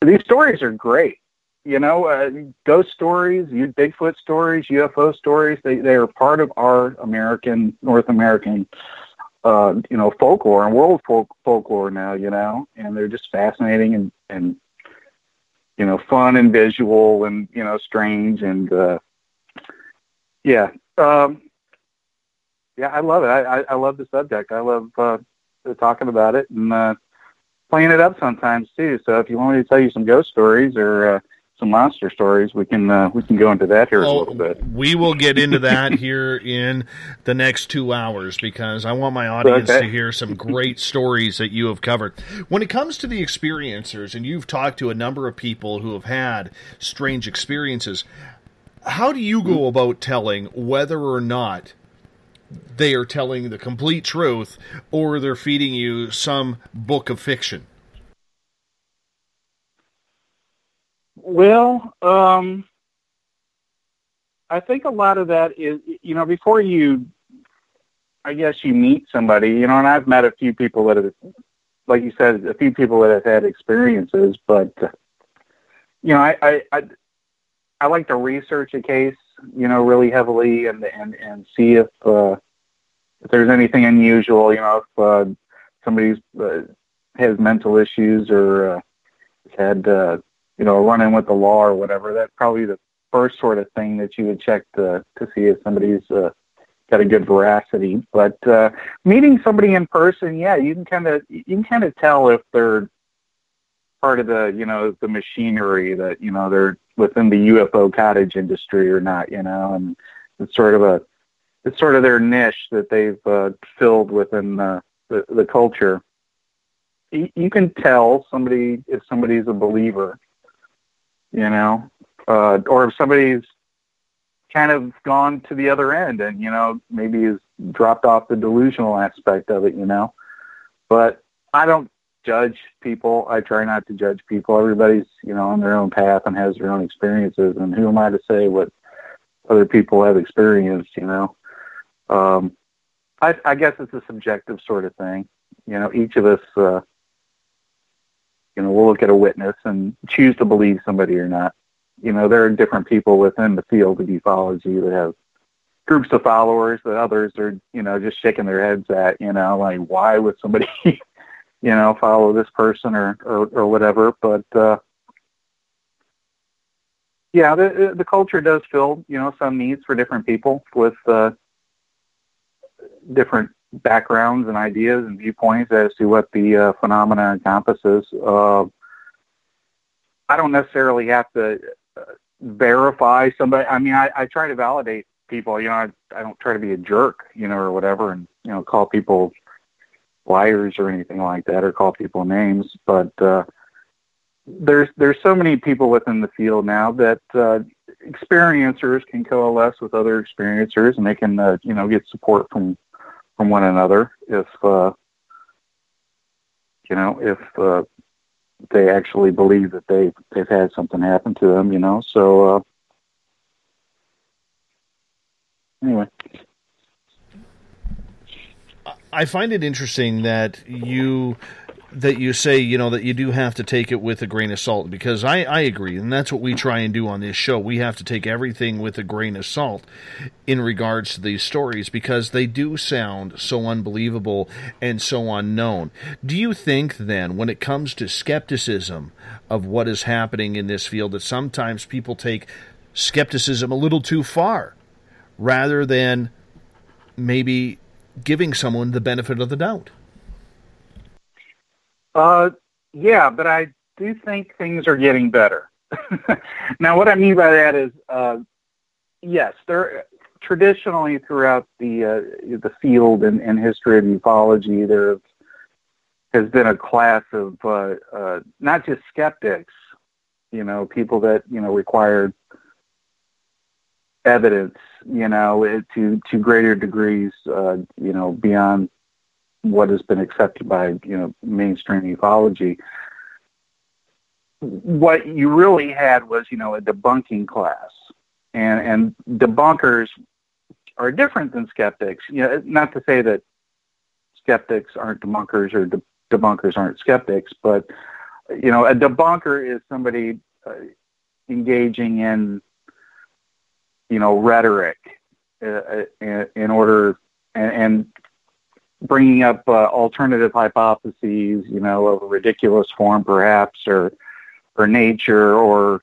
these stories are great. You know, uh, ghost stories, you Bigfoot stories, UFO stories. They they are part of our American, North American, uh, you know, folklore and world folk, folklore now. You know, and they're just fascinating and and you know, fun and visual and you know, strange and uh, yeah, um, yeah. I love it. I, I I love the subject. I love uh, talking about it and uh, playing it up sometimes too. So if you want me to tell you some ghost stories or uh, some monster stories, we can uh, we can go into that here a Oh, little bit. we will get into that here in the next two hours because I want my audience Okay. to hear some great stories that you have covered. When it comes to the experiencers, and you've talked to a number of people who have had strange experiences, how do you go about telling whether or not they are telling the complete truth or they're feeding you some book of fiction? Well, um, I think a lot of that is, you know, before you, I guess you meet somebody, you know, and I've met a few people that have, like you said, a few people that have had experiences, but, you know, I, I, I, I like to research a case, you know, really heavily and, and, and see if, uh, if there's anything unusual, you know, if, uh, somebody's, uh, has mental issues or, uh, had, uh, you know, running with the law or whatever, that's probably the first sort of thing that you would check to to see if somebody's uh, got a good veracity. But uh, meeting somebody in person, yeah, you can kind of you can kind of tell if they're part of the you know the machinery that you know they're within the UFO cottage industry or not, you know, and it's sort of a it's sort of their niche that they've uh, filled within uh, the the culture. You, you can tell somebody if somebody's a believer you know, uh, or if somebody's kind of gone to the other end and, you know, maybe has dropped off the delusional aspect of it, you know. But I don't judge people. I try not to judge people. Everybody's, you know, on their own path and has their own experiences. And who am I to say what other people have experienced, you know? Um, I, I guess it's a subjective sort of thing. You know, each of us, uh, you know, we'll look at a witness and choose to believe somebody or not. You know, there are different people within the field of ufology that have groups of followers that others are, you know, just shaking their heads at, you know, like why would somebody, you know, follow this person or, or, or whatever. But, uh, yeah, the, the culture does fill, you know, some needs for different people with, uh, different backgrounds and ideas and viewpoints as to what the uh, phenomena encompasses. Uh, I don't necessarily have to uh, verify somebody. I mean, I, I try to validate people. You know, I, I don't try to be a jerk, you know, or whatever, and you know, call people liars or anything like that, or call people names. But uh, there's there's so many people within the field now that uh, experiencers can coalesce with other experiencers, and they can uh, you know get support from from one another if uh, you know if uh, they actually believe that they they've had something happen to them. You know, so uh, anyway. I find it interesting that you that you say you know that you do have to take it with a grain of salt because I, I agree and that's what we try and do on this show. We have to take everything with a grain of salt in regards to these stories because they do sound so unbelievable and so unknown. Do you think then when it comes to skepticism of what is happening in this field that sometimes people take skepticism a little too far rather than maybe giving someone the benefit of the doubt Uh, yeah, but I do think things are getting better. now, what I mean by that is, uh, yes, there traditionally throughout the uh, the field and, and history of ufology, there has been a class of uh, uh, not just skeptics, you know, people that you know required evidence, you know, to to greater degrees, uh, you know, beyond what has been accepted by you know mainstream ufology. What you really had was you know a debunking class, and and debunkers are different than skeptics. You know, not to say that skeptics aren't debunkers or de- debunkers aren't skeptics, but you know a debunker is somebody uh, engaging in you know rhetoric uh, in, in order and, and bringing up uh, alternative hypotheses, you know, of a ridiculous form perhaps, or or nature, or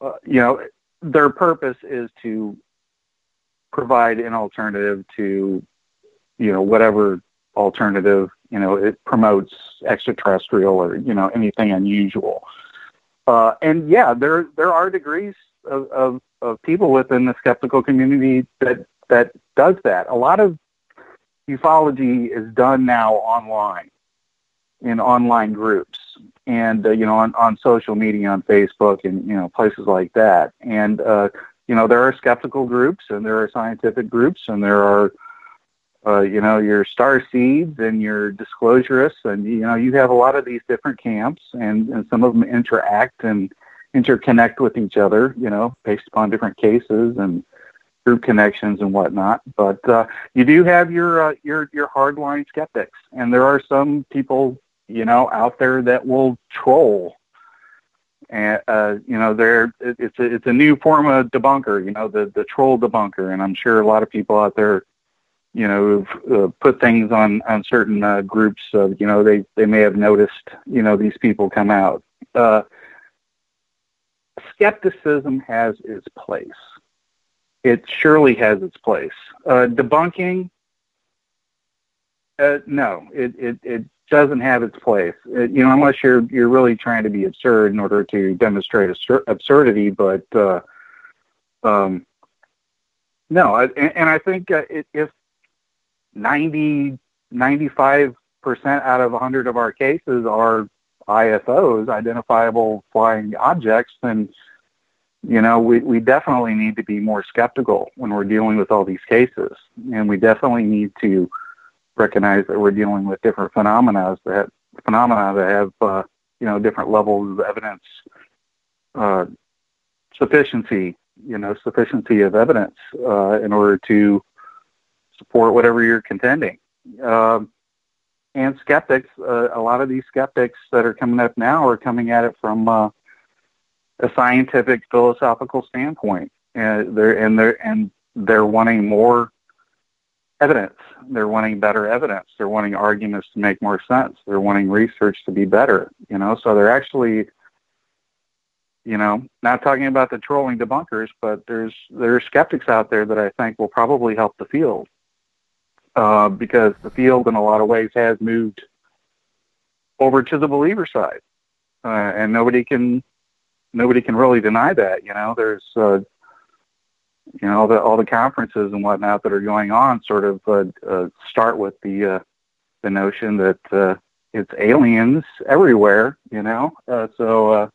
uh, you know, their purpose is to provide an alternative to, you know, whatever alternative, you know, it promotes extraterrestrial or you know anything unusual. Uh, and yeah, there there are degrees of, of of people within the skeptical community that that does that. A lot of ufology is done now online in online groups and uh, you know on, on social media on facebook and you know places like that. And uh, you know there are skeptical groups and there are scientific groups and there are uh, you know your star seeds and your disclosurists and you know you have a lot of these different camps and, and some of them interact and interconnect with each other you know based upon different cases and group connections and whatnot. But uh, you do have your uh, your your hardline skeptics, and there are some people you know out there that will troll. And uh, you know, they're it's a it's a new form of debunker. You know, the the troll debunker, and I'm sure a lot of people out there, you know, have uh, put things on on certain uh, groups. Of, you know, they they may have noticed you know these people come out. Uh, skepticism has its place it surely has its place. Uh, debunking, uh, no, it, it, it doesn't have its place. It, you know, unless you're you're really trying to be absurd in order to demonstrate absurdity. But uh, um, no, I, and, and I think uh, it, if 90, 95 percent out of 100 of our cases are IFOs, identifiable flying objects, then you know, we, we definitely need to be more skeptical when we're dealing with all these cases. And we definitely need to recognize that we're dealing with different phenomena that phenomena that have, uh, you know, different levels of evidence, uh, sufficiency, you know, sufficiency of evidence uh, in order to support whatever you're contending. Um, and skeptics, uh, a lot of these skeptics that are coming up now are coming at it from uh, a scientific philosophical standpoint. And they're and they're and they're wanting more evidence. They're wanting better evidence. They're wanting arguments to make more sense. They're wanting research to be better you know? So they're actually you know not talking about the trolling debunkers but there's there's skeptics out there that i think will probably help the field uh, because the field in a lot of ways has moved over to the believer side uh, and nobody can nobody can really deny that. You know, there's uh, you know all the all the conferences and whatnot that are going on sort of uh, uh, start with the uh, the notion that uh, it's aliens everywhere. You know, uh, so. Uh,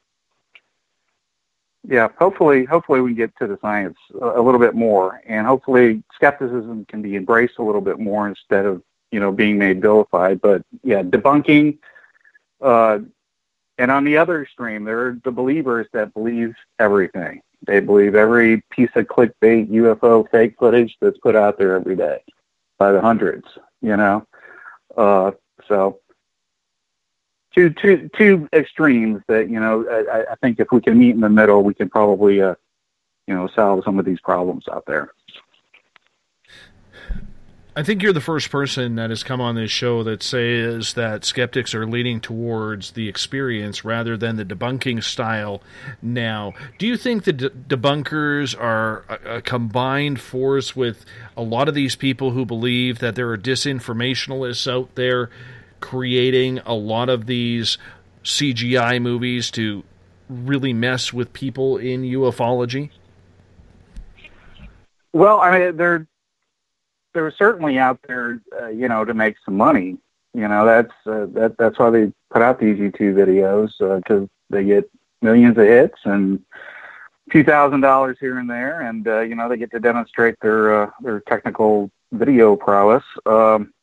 yeah, hopefully, hopefully we get to the science a, a little bit more, and hopefully skepticism can be embraced a little bit more instead of you know being made vilified. But yeah, debunking, uh, and on the other extreme, there are the believers that believe everything. They believe every piece of clickbait, UFO, fake footage that's put out there every day by the hundreds. You know, uh, so two two two extremes that you know. I, I think if we can meet in the middle, we can probably uh, you know solve some of these problems out there. I think you're the first person that has come on this show that says that skeptics are leaning towards the experience rather than the debunking style now. Do you think the de- debunkers are a, a, combined force with a lot of these people who believe that there are disinformationalists out there creating a lot of these CGI movies to really mess with people in ufology? Well, I mean, they're they're certainly out there, uh, you know, to make some money. You know, that's uh, that that's why they put out these YouTube videos because uh, they get millions of hits and few thousand dollars here and there, and uh, you know they get to demonstrate their uh, their technical video prowess. Um,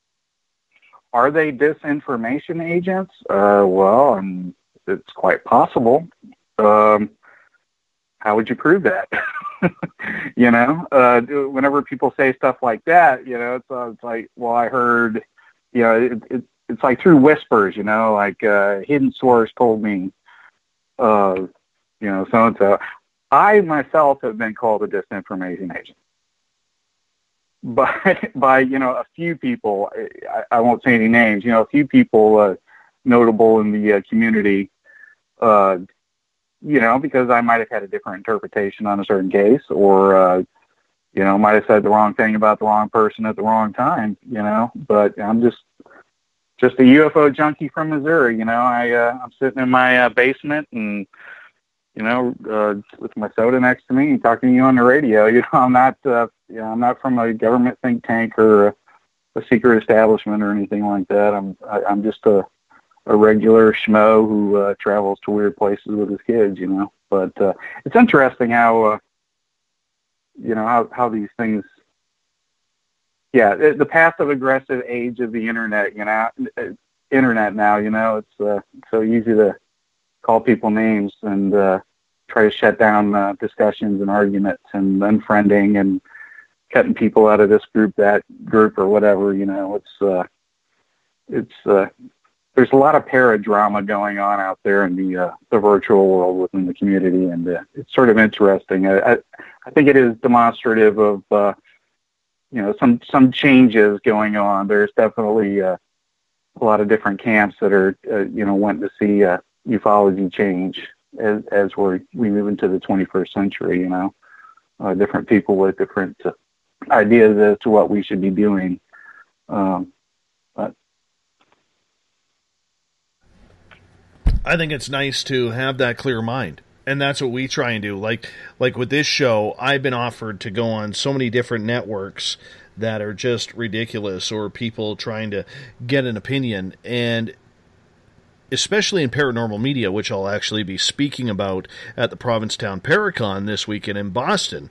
are they disinformation agents? Uh, well, and it's quite possible. Um, how would you prove that? you know, uh, whenever people say stuff like that, you know, it's, uh, it's like, well, I heard, you know, it, it, it's like through whispers, you know, like uh, hidden source told me, uh, you know, so and so. I myself have been called a disinformation agent by by you know a few people. I, I won't say any names. You know, a few people uh, notable in the uh, community. Uh, you know, because I might have had a different interpretation on a certain case, or uh, you know, might have said the wrong thing about the wrong person at the wrong time. You know, but I'm just just a UFO junkie from Missouri. You know, I uh, I'm sitting in my uh, basement and you know uh, with my soda next to me and talking to you on the radio. You know, I'm not uh, you know I'm not from a government think tank or a, a secret establishment or anything like that. I'm I, I'm just a a regular schmo who uh, travels to weird places with his kids, you know. But uh, it's interesting how, uh, you know, how how these things. Yeah, the, the passive aggressive age of the internet, you know, internet now, you know, it's uh, so easy to call people names and uh, try to shut down uh, discussions and arguments and unfriending and cutting people out of this group, that group, or whatever. You know, it's uh, it's uh, there's a lot of paradrama going on out there in the uh, the virtual world within the community, and uh, it's sort of interesting. I, I, I think it is demonstrative of uh, you know some some changes going on. There's definitely uh, a lot of different camps that are uh, you know wanting to see uh, ufology change as as we we move into the 21st century. You know, uh, different people with different uh, ideas as to what we should be doing. Um, I think it's nice to have that clear mind. And that's what we try and do. Like like with this show, I've been offered to go on so many different networks that are just ridiculous or people trying to get an opinion and especially in paranormal media, which I'll actually be speaking about at the Provincetown Paracon this weekend in Boston.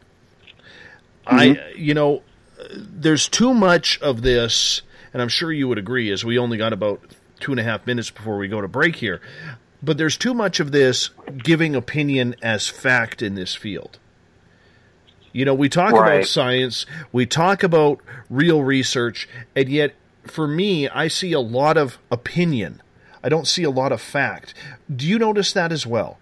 Mm-hmm. I, you know, there's too much of this, and I'm sure you would agree, as we only got about two and a half minutes before we go to break here. But there's too much of this giving opinion as fact in this field. You know, we talk right. about science, we talk about real research, and yet for me, I see a lot of opinion. I don't see a lot of fact. Do you notice that as well?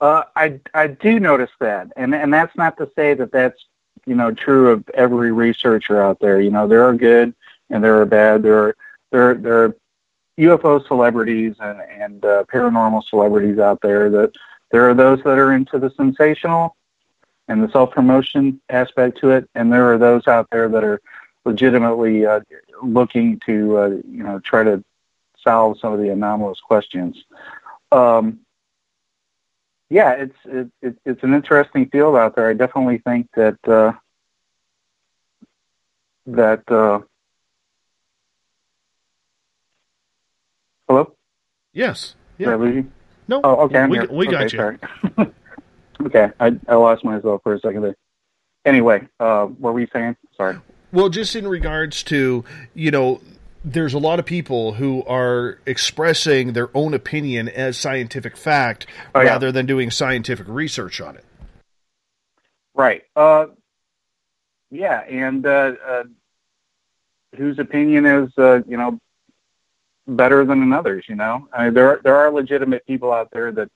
Uh, I I do notice that, and and that's not to say that that's you know true of every researcher out there. You know, there are good and there are bad. There are there there are UFO celebrities and, and uh, paranormal celebrities out there that there are those that are into the sensational and the self promotion aspect to it, and there are those out there that are legitimately uh, looking to uh, you know try to solve some of the anomalous questions. Um, yeah, it's it, it, it's an interesting field out there. I definitely think that uh, that Hello? Yes. Yeah. No. Oh, okay. I'm we, here. we got okay, you. Sorry. okay. I, I lost myself for a second there. Anyway, uh, what were you saying? Sorry. Well, just in regards to, you know, there's a lot of people who are expressing their own opinion as scientific fact Oh, yeah. rather than doing scientific research on it. Right. Uh, yeah, and uh, uh, whose opinion is uh, you know better than another's? You know, I mean, there are, there are legitimate people out there that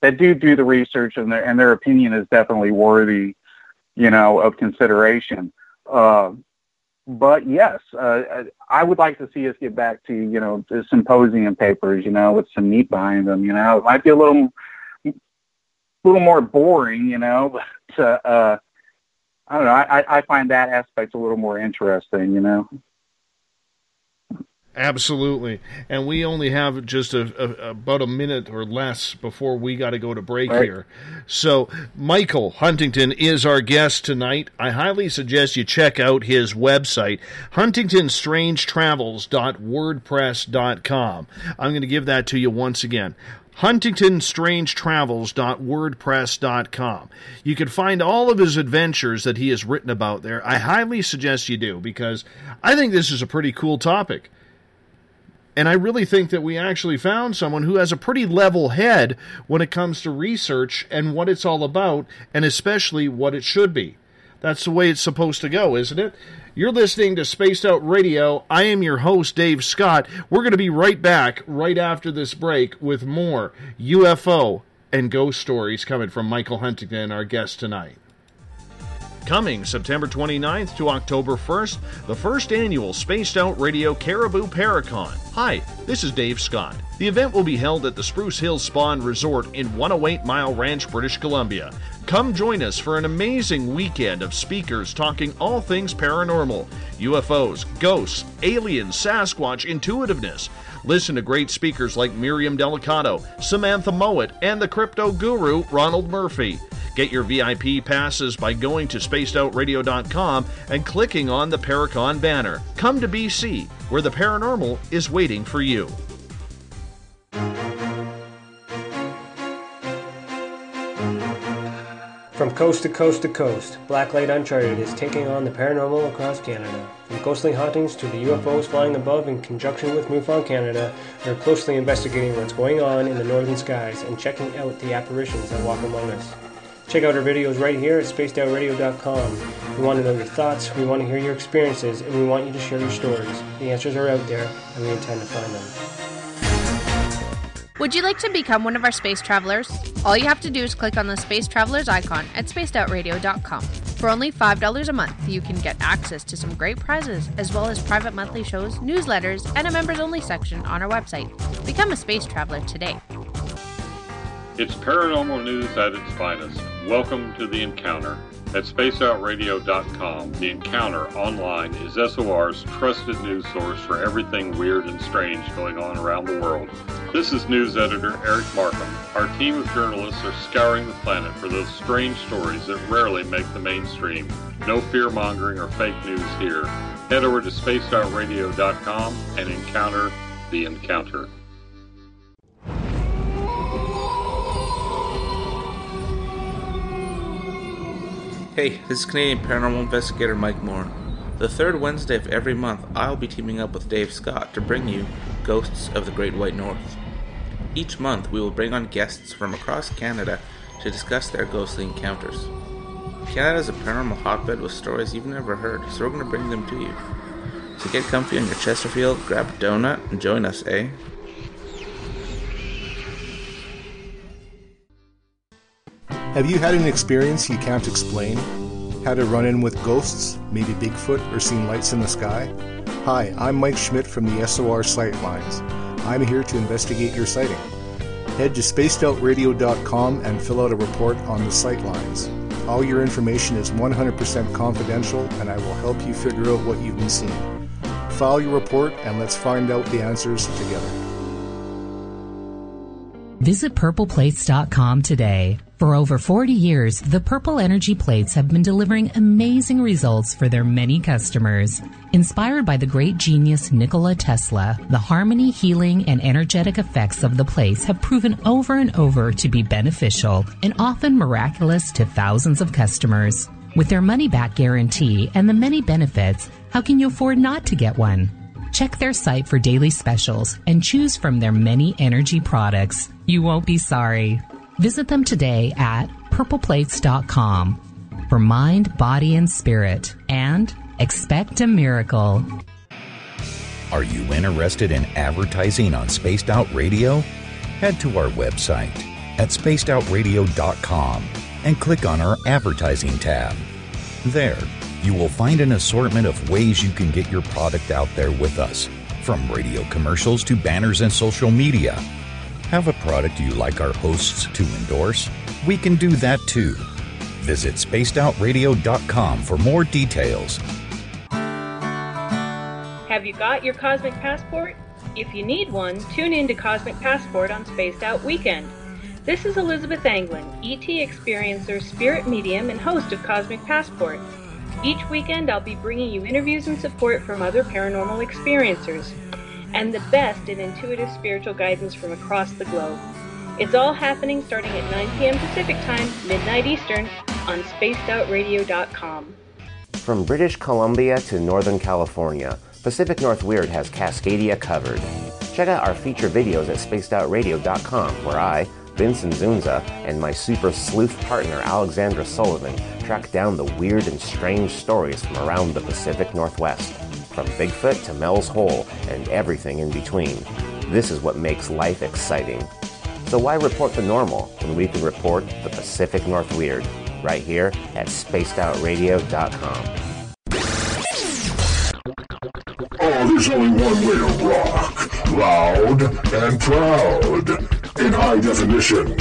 that do do the research, and their and their opinion is definitely worthy, you know, of consideration. Uh, but yes, uh, I would like to see us get back to you know the symposium papers, you know, with some meat behind them. You know, it might be a little little more boring, you know, but uh, I don't know. I, I find that aspect a little more interesting, you know. Absolutely. And we only have just a, a, about a minute or less before we got to go to break Right. here. So, Michael Huntington is our guest tonight. I highly suggest you check out his website, huntingtonstrangetravels.wordpress.com. I'm going to give that to you once again. huntingtonstrangetravels.wordpress.com. You can find all of his adventures that he has written about there. I highly suggest you do because I think this is a pretty cool topic. And I really think that we actually found someone who has a pretty level head when it comes to research and what it's all about, and especially what it should be. That's the way it's supposed to go, isn't it? You're listening to Spaced Out Radio. I am your host, Dave Scott. We're going to be right back right after this break with more UFO and ghost stories coming from Michael Huntington, our guest tonight. Coming September 29th to October 1st, the first annual Spaced Out Radio Cariboo Paracon. Hi, this is Dave Scott. The event will be held at the Spruce Hill Spa and Resort in 108 Mile Ranch, British Columbia. Come join us for an amazing weekend of speakers talking all things paranormal UFOs, ghosts, aliens, Sasquatch, intuitiveness. Listen to great speakers like Miriam Delicado, Samantha Mowat, and the crypto guru Ronald Murphy. Get your VIP passes by going to spacedoutradio.com and clicking on the Paracon banner. Come to BC, where the paranormal is waiting for you. From coast to coast to coast, Blacklight Uncharted is taking on the paranormal across Canada. From ghostly hauntings to the UFOs flying above in conjunction with MUFON Canada, we're closely investigating what's going on in the northern skies and checking out the apparitions that walk among us. Check out our videos right here at spacedoutradio.com. We want to know your thoughts, we want to hear your experiences, and we want you to share your stories. The answers are out there, and we intend to find them. Would you like to become one of our space travelers? All you have to do is click on the Space Travelers icon at spacedoutradio.com. For only $5 a month, you can get access to some great prizes, as well as private monthly shows, newsletters, and a members only section on our website. Become a space traveler today. It's paranormal news at its finest. Welcome to The Encounter. At spacedoutradio.com, The Encounter online is SOR's trusted news source for everything weird and strange going on around the world. This is news editor Eric Markham. Our team of journalists are scouring the planet for those strange stories that rarely make the mainstream. No fear mongering or fake news here. Head over to spacedoutradio.com and encounter The Encounter. Hey, this is Canadian paranormal investigator Mike Moore. The third Wednesday of every month, I'll be teaming up with Dave Scott to bring you Ghosts of the Great White North. Each month, we will bring on guests from across Canada to discuss their ghostly encounters. Canada is a paranormal hotbed with stories you've never heard, so we're going to bring them to you. So get comfy on your Chesterfield, grab a donut, and join us, eh? Have you had an experience you can't explain? Had a run in with ghosts, maybe Bigfoot, or seen lights in the sky? Hi, I'm Mike Schmidt from the SOR Sightlines. I'm here to investigate your sighting. Head to spacedoutradio.com and fill out a report on the Sightlines. All your information is 100% confidential, and I will help you figure out what you've been seeing. File your report and let's find out the answers together. Visit purpleplates.com today. For over 40 years, the Purple Energy Plates have been delivering amazing results for their many customers. Inspired by the great genius Nikola Tesla, the harmony, healing, and energetic effects of the plates have proven over and over to be beneficial and often miraculous to thousands of customers. With their money back guarantee and the many benefits, how can you afford not to get one? Check their site for daily specials and choose from their many energy products. You won't be sorry. Visit them today at purpleplates.com for mind, body, and spirit. And expect a miracle. Are you interested in advertising on Spaced Out Radio? Head to our website at spacedoutradio.com and click on our advertising tab. There, you will find an assortment of ways you can get your product out there with us, from radio commercials to banners and social media. Have a product you like our hosts to endorse? We can do that too. Visit spacedoutradio.com for more details. Have you got your Cosmic Passport? If you need one, tune in to Cosmic Passport on Spaced Out Weekend. This is Elizabeth Anglin, ET experiencer, spirit medium, and host of Cosmic Passport. Each weekend, I'll be bringing you interviews and support from other paranormal experiencers and the best in intuitive spiritual guidance from across the globe. It's all happening starting at 9 p.m. Pacific Time, midnight Eastern, on spacedoutradio.com. From British Columbia to Northern California, Pacific North Weird has Cascadia covered. Check out our feature videos at spacedoutradio.com, where I, Vincent Zunza, and my super sleuth partner Alexandra Sullivan track down the weird and strange stories from around the Pacific Northwest, from Bigfoot to Mel's Hole and everything in between. This is what makes life exciting. So why report the normal when we can report the Pacific North Weird right here at spacedoutradio.com. Oh, there's only one way to rock. Loud and proud. In high definition.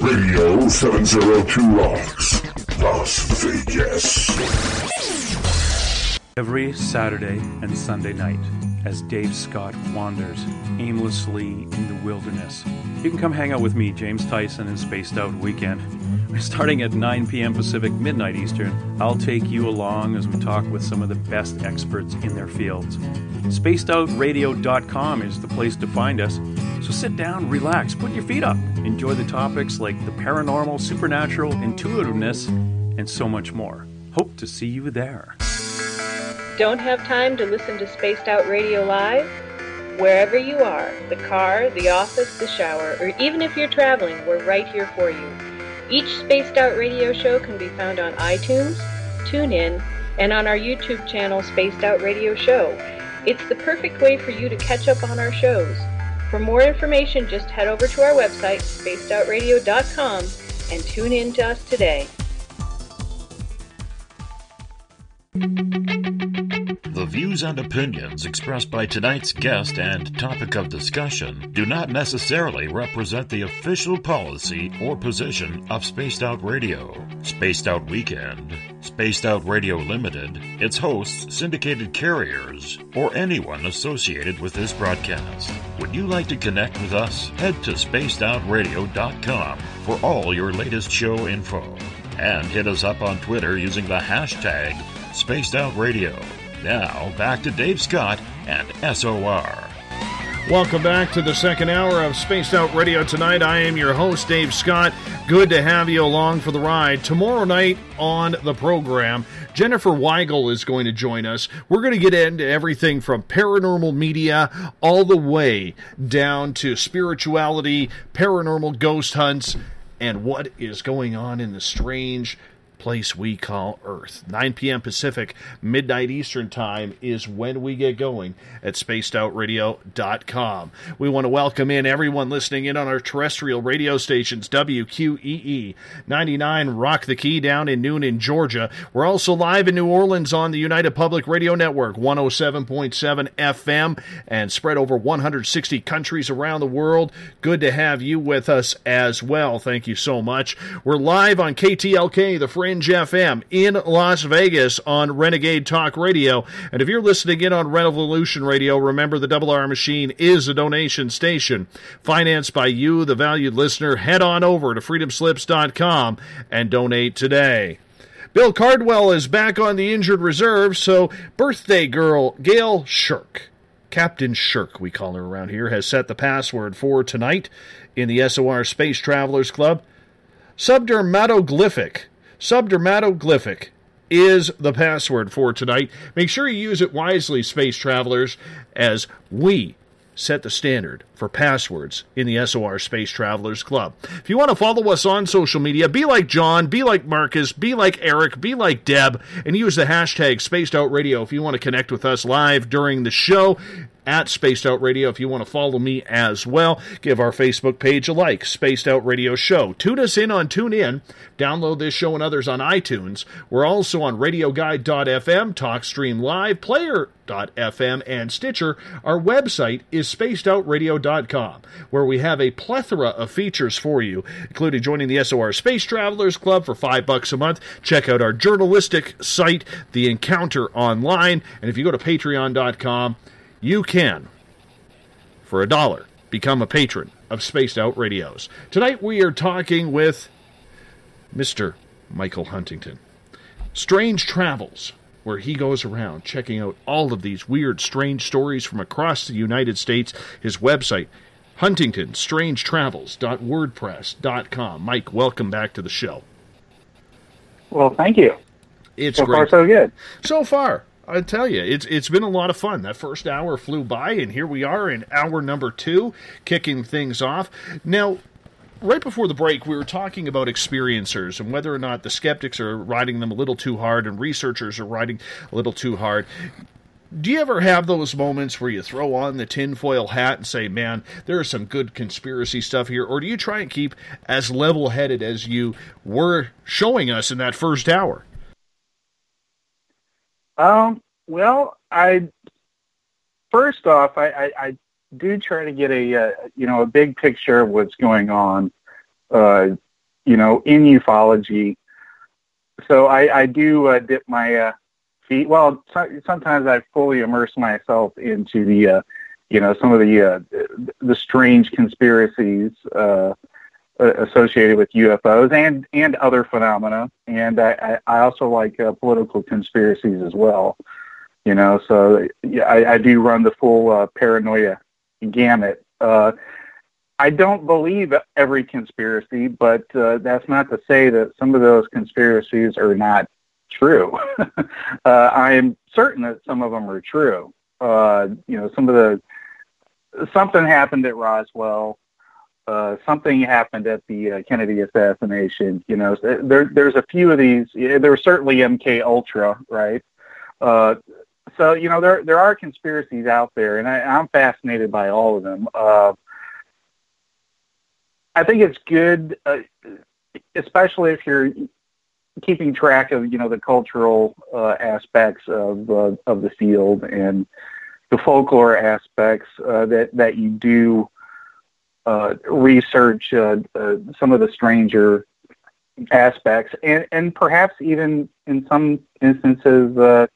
Radio 702 Rocks. Las Vegas. Every Saturday and Sunday night, as Dave Scott wanders aimlessly in the wilderness, you can come hang out with me, James Tyson, in Spaced Out Weekend. Starting at 9 p.m. Pacific, midnight Eastern, I'll take you along as we talk with some of the best experts in their fields. SpacedOutRadio.com is the place to find us. So sit down, relax, put your feet up, enjoy the topics like the paranormal, supernatural, intuitiveness, and so much more. Hope to see you there. Don't have time to listen to Spaced Out Radio Live? Wherever you are, the car, the office, the shower, or even if you're traveling, we're right here for you. Each Spaced Out Radio show can be found on iTunes, TuneIn, and on our YouTube channel, Spaced Out Radio Show. It's the perfect way for you to catch up on our shows. For more information, just head over to our website, spacedoutradio.com, and tune in to us today. Views and opinions expressed by tonight's guest and topic of discussion do not necessarily represent the official policy or position of Spaced Out Radio, Spaced Out Weekend, Spaced Out Radio Limited, its hosts, syndicated carriers, or anyone associated with this broadcast. Would you like to connect with us? Head to spacedoutradio.com for all your latest show info. And hit us up on Twitter using the hashtag Spaced Out Radio. Now, back to Dave Scott and SOR. Welcome back to the second hour of Spaced Out Radio tonight. I am your host, Dave Scott. Good to have you along for the ride. Tomorrow night on the program, Jennifer Weigel is going to join us. We're going to get into everything from paranormal media all the way down to spirituality, paranormal ghost hunts, and what is going on in the strange place we call Earth. 9 p.m. Pacific, midnight Eastern Time is when we get going at spacedoutradio.com. We want to welcome in everyone listening in on our terrestrial radio stations WQEE 99 Rock the Key down in Newnan Georgia. We're also live in New Orleans on the United Public Radio Network 107.7 FM and spread over 160 countries around the world. Good to have you with us as well. Thank you so much. We're live on KTLK, the Fringe FM in Las Vegas on Renegade Talk Radio. And if you're listening in on Revolution Radio, remember the Double R Machine is a donation station financed by you, the valued listener. Head on over to freedomslips.com and donate today. Bill Cardwell is back on the injured reserve, so birthday girl Gail Shirk, Captain Shirk, we call her around here, has set the password for tonight in the SOR Space Travelers Club. Subdermatoglyphic. Subdermatoglyphic is the password for tonight. Make sure you use it wisely, space travelers, as we set the standard for passwords in the SOR Space Travelers Club. If you want to follow us on social media, be like John, be like Marcus, be like Eric, be like Deb, and use the hashtag Spaced Out Radio if you want to connect with us live during the show at Spaced Out Radio. If you want to follow me as well, give our Facebook page a like, Spaced Out Radio Show. Tune us in on TuneIn. Download this show and others on iTunes. We're also on RadioGuide.fm, TalkStream Live, Player.fm, and Stitcher. Our website is Where we have a plethora of features for you, including joining the SOR Space Travelers Club for five bucks a month. Check out our journalistic site, The Encounter Online, and if you go to Patreon.com, you can, for a dollar, become a patron of Spaced Out Radios. Tonight we are talking with Mr. Michael Huntington. Strange Travels, where he goes around checking out all of these weird, strange stories from across the United States. His website, huntingtonstrangetravels.wordpress.com. Mike, welcome back to the show. Well, thank you. It's so great. far so good. So far, I tell you, it's it's been a lot of fun. That first hour flew by, and here we are in hour number two, kicking things off. Now, right before the break, we were talking about experiencers and whether or not the skeptics are riding them a little too hard and researchers are riding a little too hard. Do you ever have those moments where you throw on the tinfoil hat and say, man, there is some good conspiracy stuff here? Or do you try and keep as level headed as you were showing us in that first hour? Um, well, I first off, I, I, I do try to get a uh, you know a big picture of what's going on, uh, you know, in ufology. So I, I do uh, dip my uh, feet. Well, so, sometimes I fully immerse myself into the, uh, you know, some of the uh, the strange conspiracies uh, associated with UFOs and and other phenomena. And I, I also like uh, political conspiracies as well. You know, so yeah, I, I do run the full uh, paranoia gamut. Uh, I don't believe every conspiracy, but uh, that's not to say that some of those conspiracies are not true. uh, I am certain that some of them are true. Uh, you know, some of the something happened at Roswell. Uh, something happened at the uh, Kennedy assassination. You know, there, there's a few of these. There was certainly MK Ultra, right? Uh, so you know, there there are conspiracies out there, and I, I'm fascinated by all of them. Uh, I think it's good, uh, especially if you're keeping track of you know the cultural uh, aspects of uh, of the field and the folklore aspects uh, that that you do uh, research uh, uh, some of the stranger aspects and and perhaps even in some instances uh,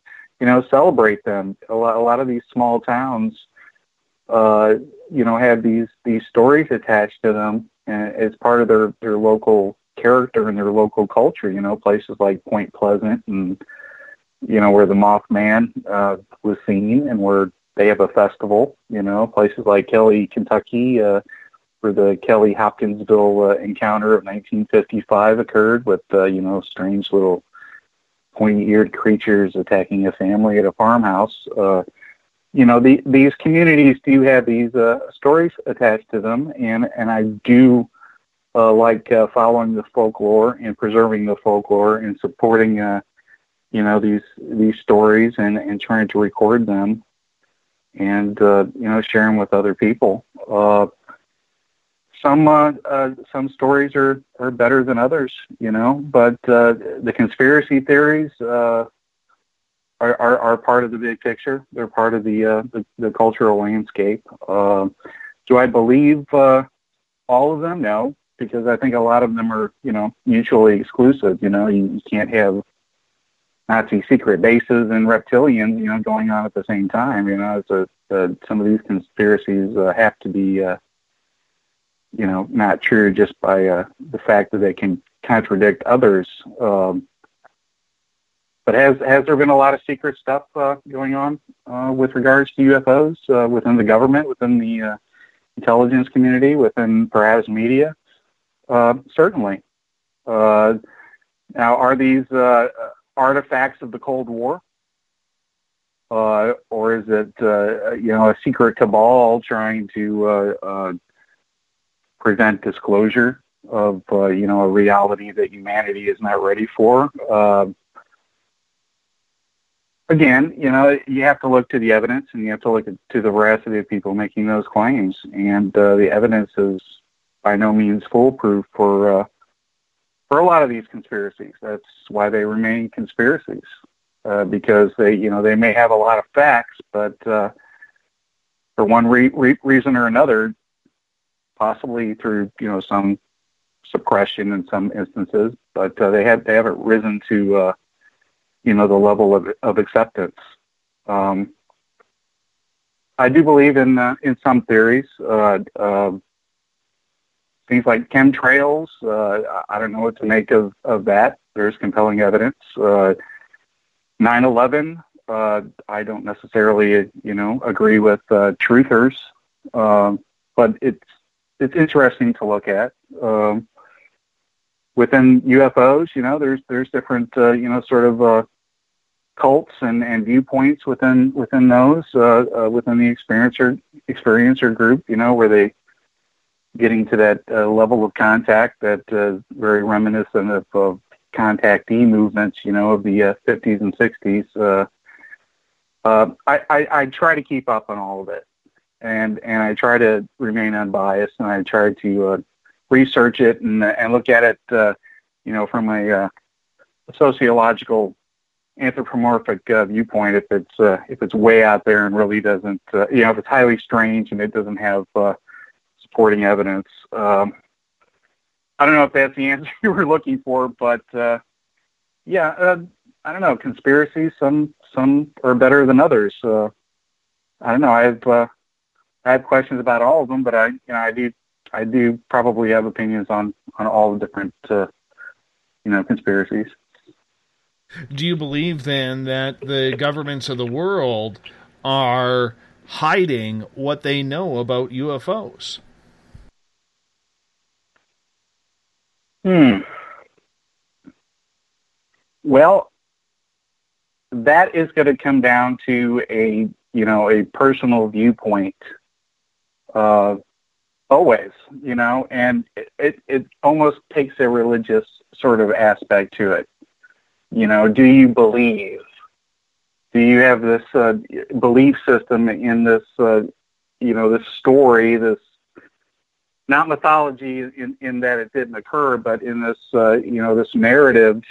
you know celebrate them. A lot, a lot of these small towns uh, you know have these these stories attached to them as part of their their local character and their local culture. You know, places like Point Pleasant and you know where the Mothman uh, was seen and where they have a festival. You know, places like Kelly, Kentucky, uh, where the Kelly Hopkinsville uh, encounter of 1955 occurred with uh, you know strange little pointy-eared creatures attacking a family at a farmhouse. Uh, you know, the, these communities do have these uh, stories attached to them, and and I do uh, like uh, following the folklore and preserving the folklore and supporting, uh, you know, these these stories and and trying to record them, and uh, you know, share them with other people. Uh, some uh, uh, some stories are are better than others, you know, but uh, the conspiracy theories. Uh, are, are, are part of the big picture. They're part of the uh, the, the cultural landscape. Uh, do I believe uh, all of them? No, because I think a lot of them are you know mutually exclusive. You know, you, you can't have Nazi secret bases and reptilians you know going on at the same time. You know, it's a, uh, some of these conspiracies uh, have to be uh, you know not true just by uh, the fact that they can contradict others. Um, but has has there been a lot of secret stuff uh, going on uh, with regards to UFOs uh, within the government, within the uh, intelligence community, within perhaps media? Uh, certainly. Uh, now, are these uh, artifacts of the Cold War? Uh, or is it, uh, you know, a secret cabal trying to uh, uh, prevent disclosure of, uh, you know, a reality that humanity is not ready for? Uh, again, you know, you have to look to the evidence and you have to look to the veracity of people making those claims. And uh, the evidence is by no means foolproof for uh, for a lot of these conspiracies. That's why they remain conspiracies uh, because they, you know, they may have a lot of facts, but uh, for one re- re- reason or another, possibly through you know some suppression in some instances, but uh, they have they haven't risen to uh, you know the level of of acceptance. Um, I do believe in uh, in some theories. Uh, uh, things like chemtrails. Uh, I don't know what to make of, of that. There's compelling evidence. Uh, 9/11. Uh, I don't necessarily, you know, agree with uh, truthers, um, but it's it's interesting to look at. Um, within UFOs, you know, there's there's different, uh, you know, sort of uh, cults and, and viewpoints within within those uh, uh, within the experiencer experiencer group. You know, where they getting to that uh, level of contact that uh, very reminiscent of, of contactee movements, you know, of the uh, 50s and 60s. Uh, uh, I, I, I try to keep up on all of it, and and I try to remain unbiased, and I try to uh, research it and and look at it, uh, you know, from a uh, sociological anthropomorphic uh, viewpoint. If it's uh, if it's way out there and really doesn't, uh, you know, if it's highly strange and it doesn't have uh, supporting evidence. Um, I don't know if that's the answer you were looking for, but uh, yeah, uh, I don't know. Conspiracies, some some are better than others. Uh, I don't know. I have uh, I have questions about all of them, but I you know I do I do probably have opinions on on all the different uh, you know conspiracies. Do you believe then that the governments of the world are hiding what they know about UFOs? Hmm. Well, that is going to come down to a you know a personal viewpoint. Uh, always, you know, and it, it it almost takes a religious sort of aspect to it. You know, do you believe? Do you have this uh, belief system in this, uh, you know, this story, this not mythology in, in that it didn't occur, but in this, uh, you know, this narrative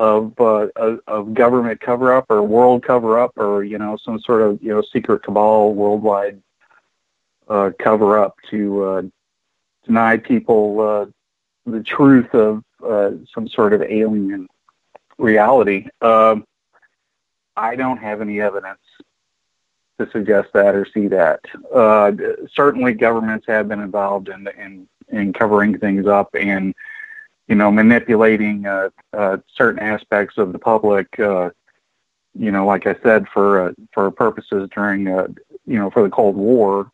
of, uh, of government cover up or world cover up or you know some sort of you know secret cabal worldwide uh, cover up to uh, deny people uh, the truth of uh, some sort of alien reality. Um, I don't have any evidence to suggest that or see that. Uh, certainly, governments have been involved in in in covering things up and you know manipulating uh, certain aspects of the public. Uh, you know, like I said, for for purposes during you know for the Cold War,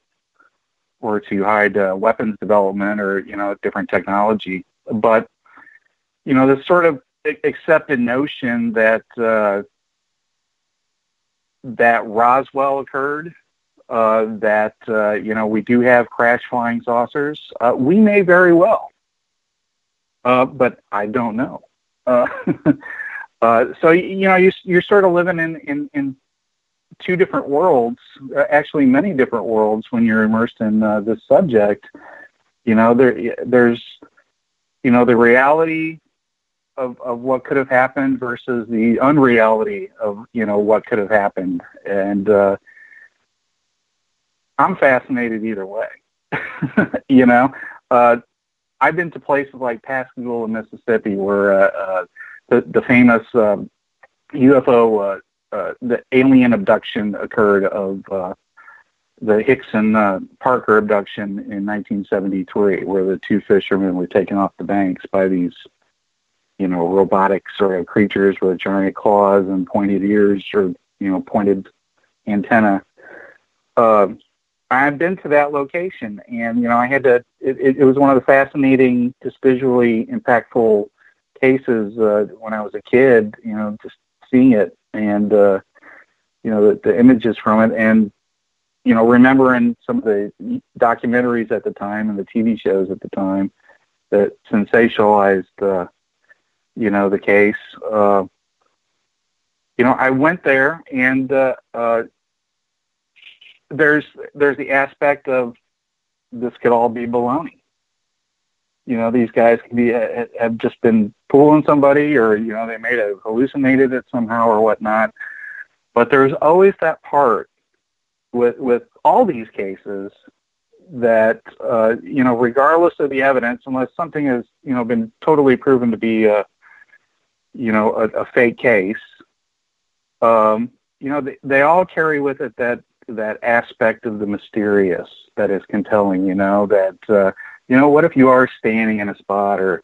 or to hide uh, weapons development or you know different technology. But you know, this sort of accepted notion that uh, that Roswell occurred, uh, that uh, you know we do have crash flying saucers. Uh, we may very well, uh, but I don't know. So you know you, you're sort of living in, in, in two different worlds, uh, actually many different worlds when you're immersed in uh, this subject. You know there there's you know the reality of, of what could have happened versus the unreality of you know what could have happened and uh i'm fascinated either way you know uh i've been to places like pascagoula mississippi where uh, uh the the famous um ufo uh, the alien abduction occurred of uh the Hickson uh, Parker abduction in 1973, where the two fishermen were taken off the banks by these you know, robotic sort of creatures with giant claws and pointed ears or, you know, pointed antenna. Uh, I've been to that location and, you know, I had to, it, it, it was one of the fascinating, just visually impactful cases uh, when I was a kid. You know, just seeing it and uh, you know the, the images from it, and you know remembering some of the documentaries at the time and the TV shows at the time that sensationalized uh, you know the case. Uh, you know, I went there and uh, uh, there's there's the aspect of this could all be baloney. You know, these guys can be have just been fooling somebody, or you know, they may have hallucinated it somehow or whatnot. But there's always that part with with all these cases that uh, you know, regardless of the evidence, unless something has you know been totally proven to be a you know a, a fake case, um, you know, they, they all carry with it that that aspect of the mysterious that is compelling. You know that uh, you know what if you are standing in a spot or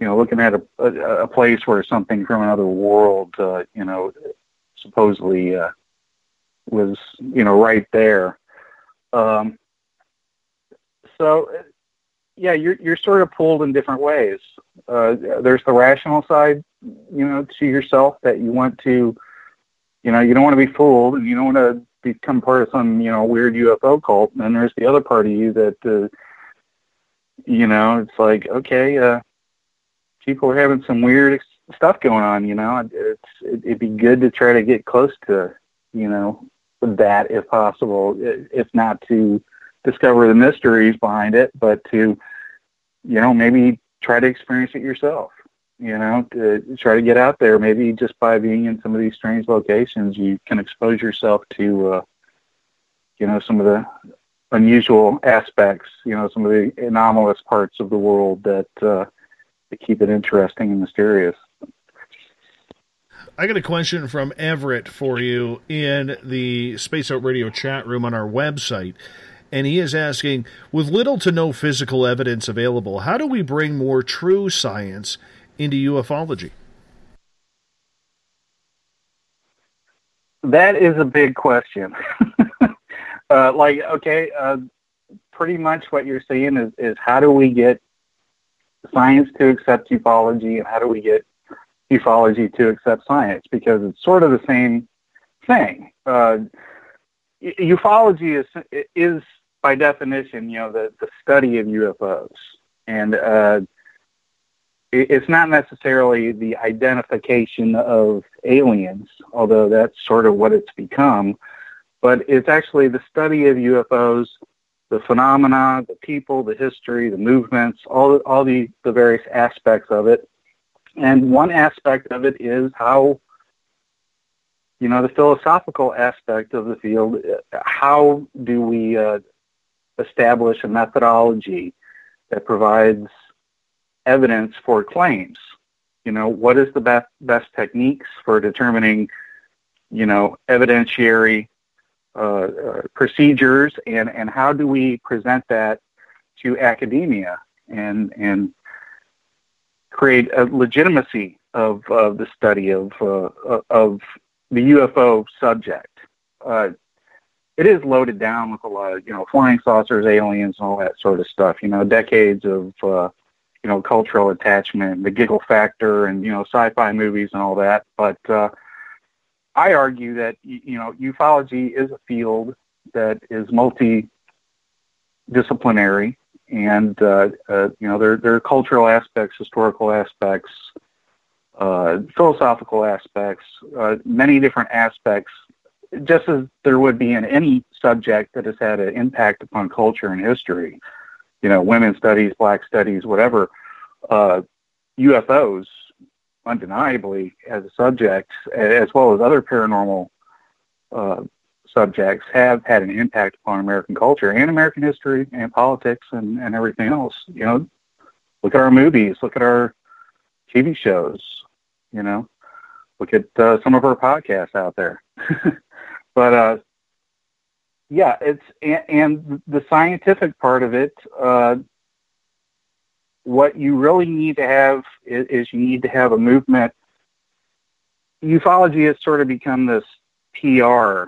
you know looking at a a, a place where something from another world uh, you know supposedly uh, was you know right there. Um, so yeah, you're you're sort of pulled in different ways. Uh, there's the rational side, you know, to yourself that you want to, you know, you don't want to be fooled and you don't want to become part of some, you know, weird UFO cult. And then there's the other part of you that, uh, you know, it's like, okay, uh, people are having some weird stuff going on. You know, it's it, it'd be good to try to get close to, you know, that if possible, if not to discover the mysteries behind it, but to, you know, maybe try to experience it yourself. You know, to try to get out there. Maybe just by being in some of these strange locations, you can expose yourself to, uh, you know, some of the unusual aspects. You know, some of the anomalous parts of the world that uh, that keep it interesting and mysterious. I got a question from Everett for you in the Space Out Radio chat room on our website. And he is asking, with little to no physical evidence available, how do we bring more true science into ufology? That is a big question. uh, like, okay, uh, pretty much what you're saying is, is how do we get science to accept ufology and how do we get ufology to accept science? Because it's sort of the same thing. Uh, ufology is is by definition, you know, the the study of UFOs, and uh, it, it's not necessarily the identification of aliens, although that's sort of what it's become. But it's actually the study of UFOs, the phenomena, the people, the history, the movements, all all the the various aspects of it. And one aspect of it is how you know the philosophical aspect of the field how do we uh, establish a methodology that provides evidence for claims you know what is the best best techniques for determining you know evidentiary uh, uh, procedures and and how do we present that to academia and and create a legitimacy of of the study of uh, of the UFO subject. Uh, it is loaded down with a lot of, you know, flying saucers, aliens, and all that sort of stuff. You know, decades of, uh, you know, cultural attachment, the giggle factor, and you know, sci-fi movies and all that. But uh, I argue that you know, ufology is a field that is multidisciplinary, and uh, uh, you know, there there are cultural aspects, historical aspects, uh, philosophical aspects, uh, many different aspects, just as there would be in any subject that has had an impact upon culture and history. You know, women's studies, black studies, whatever. Uh, UFOs, undeniably, as a subject, as well as other paranormal uh, subjects, have had an impact upon American culture and American history and politics and, and everything else. You know, look at our movies, look at our TV shows, you know, look at uh, some of our podcasts out there. but uh, yeah, it's and, and the scientific part of it. What you really need to have is, is you need to have a movement. Ufology has sort of become this PR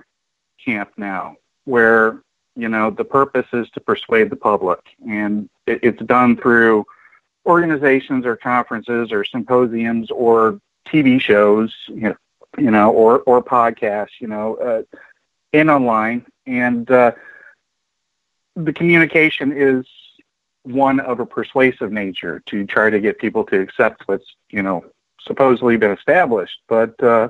camp now, where you know the purpose is to persuade the public, and it, it's done through organizations or conferences or symposiums or TV shows, you know, you know or or podcasts, you know, uh, and online, and uh, the communication is one of a persuasive nature to try to get people to accept what's you know supposedly been established, but uh,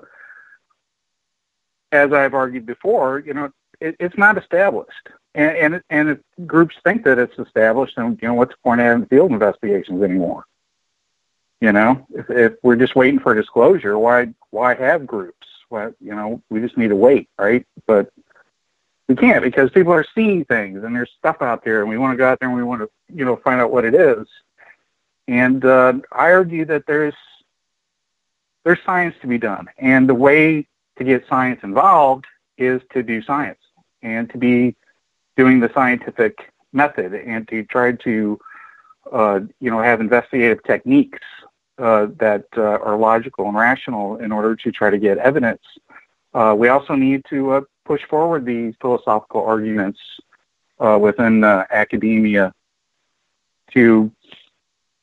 as I've argued before, you know, it, it's not established. And and, and if groups think that it's established, then you know what's the point of having field investigations anymore? You know, if, if we're just waiting for disclosure, why why have groups? Well, you know, we just need to wait, right? But we can't because people are seeing things and there's stuff out there, and we want to go out there and we want to you know find out what it is. And uh, I argue that there's there's science to be done, and the way to get science involved is to do science and to be doing the scientific method and to try to uh, you know have investigative techniques uh, that uh, are logical and rational in order to try to get evidence. Uh, we also need to uh, push forward these philosophical arguments uh, within academia to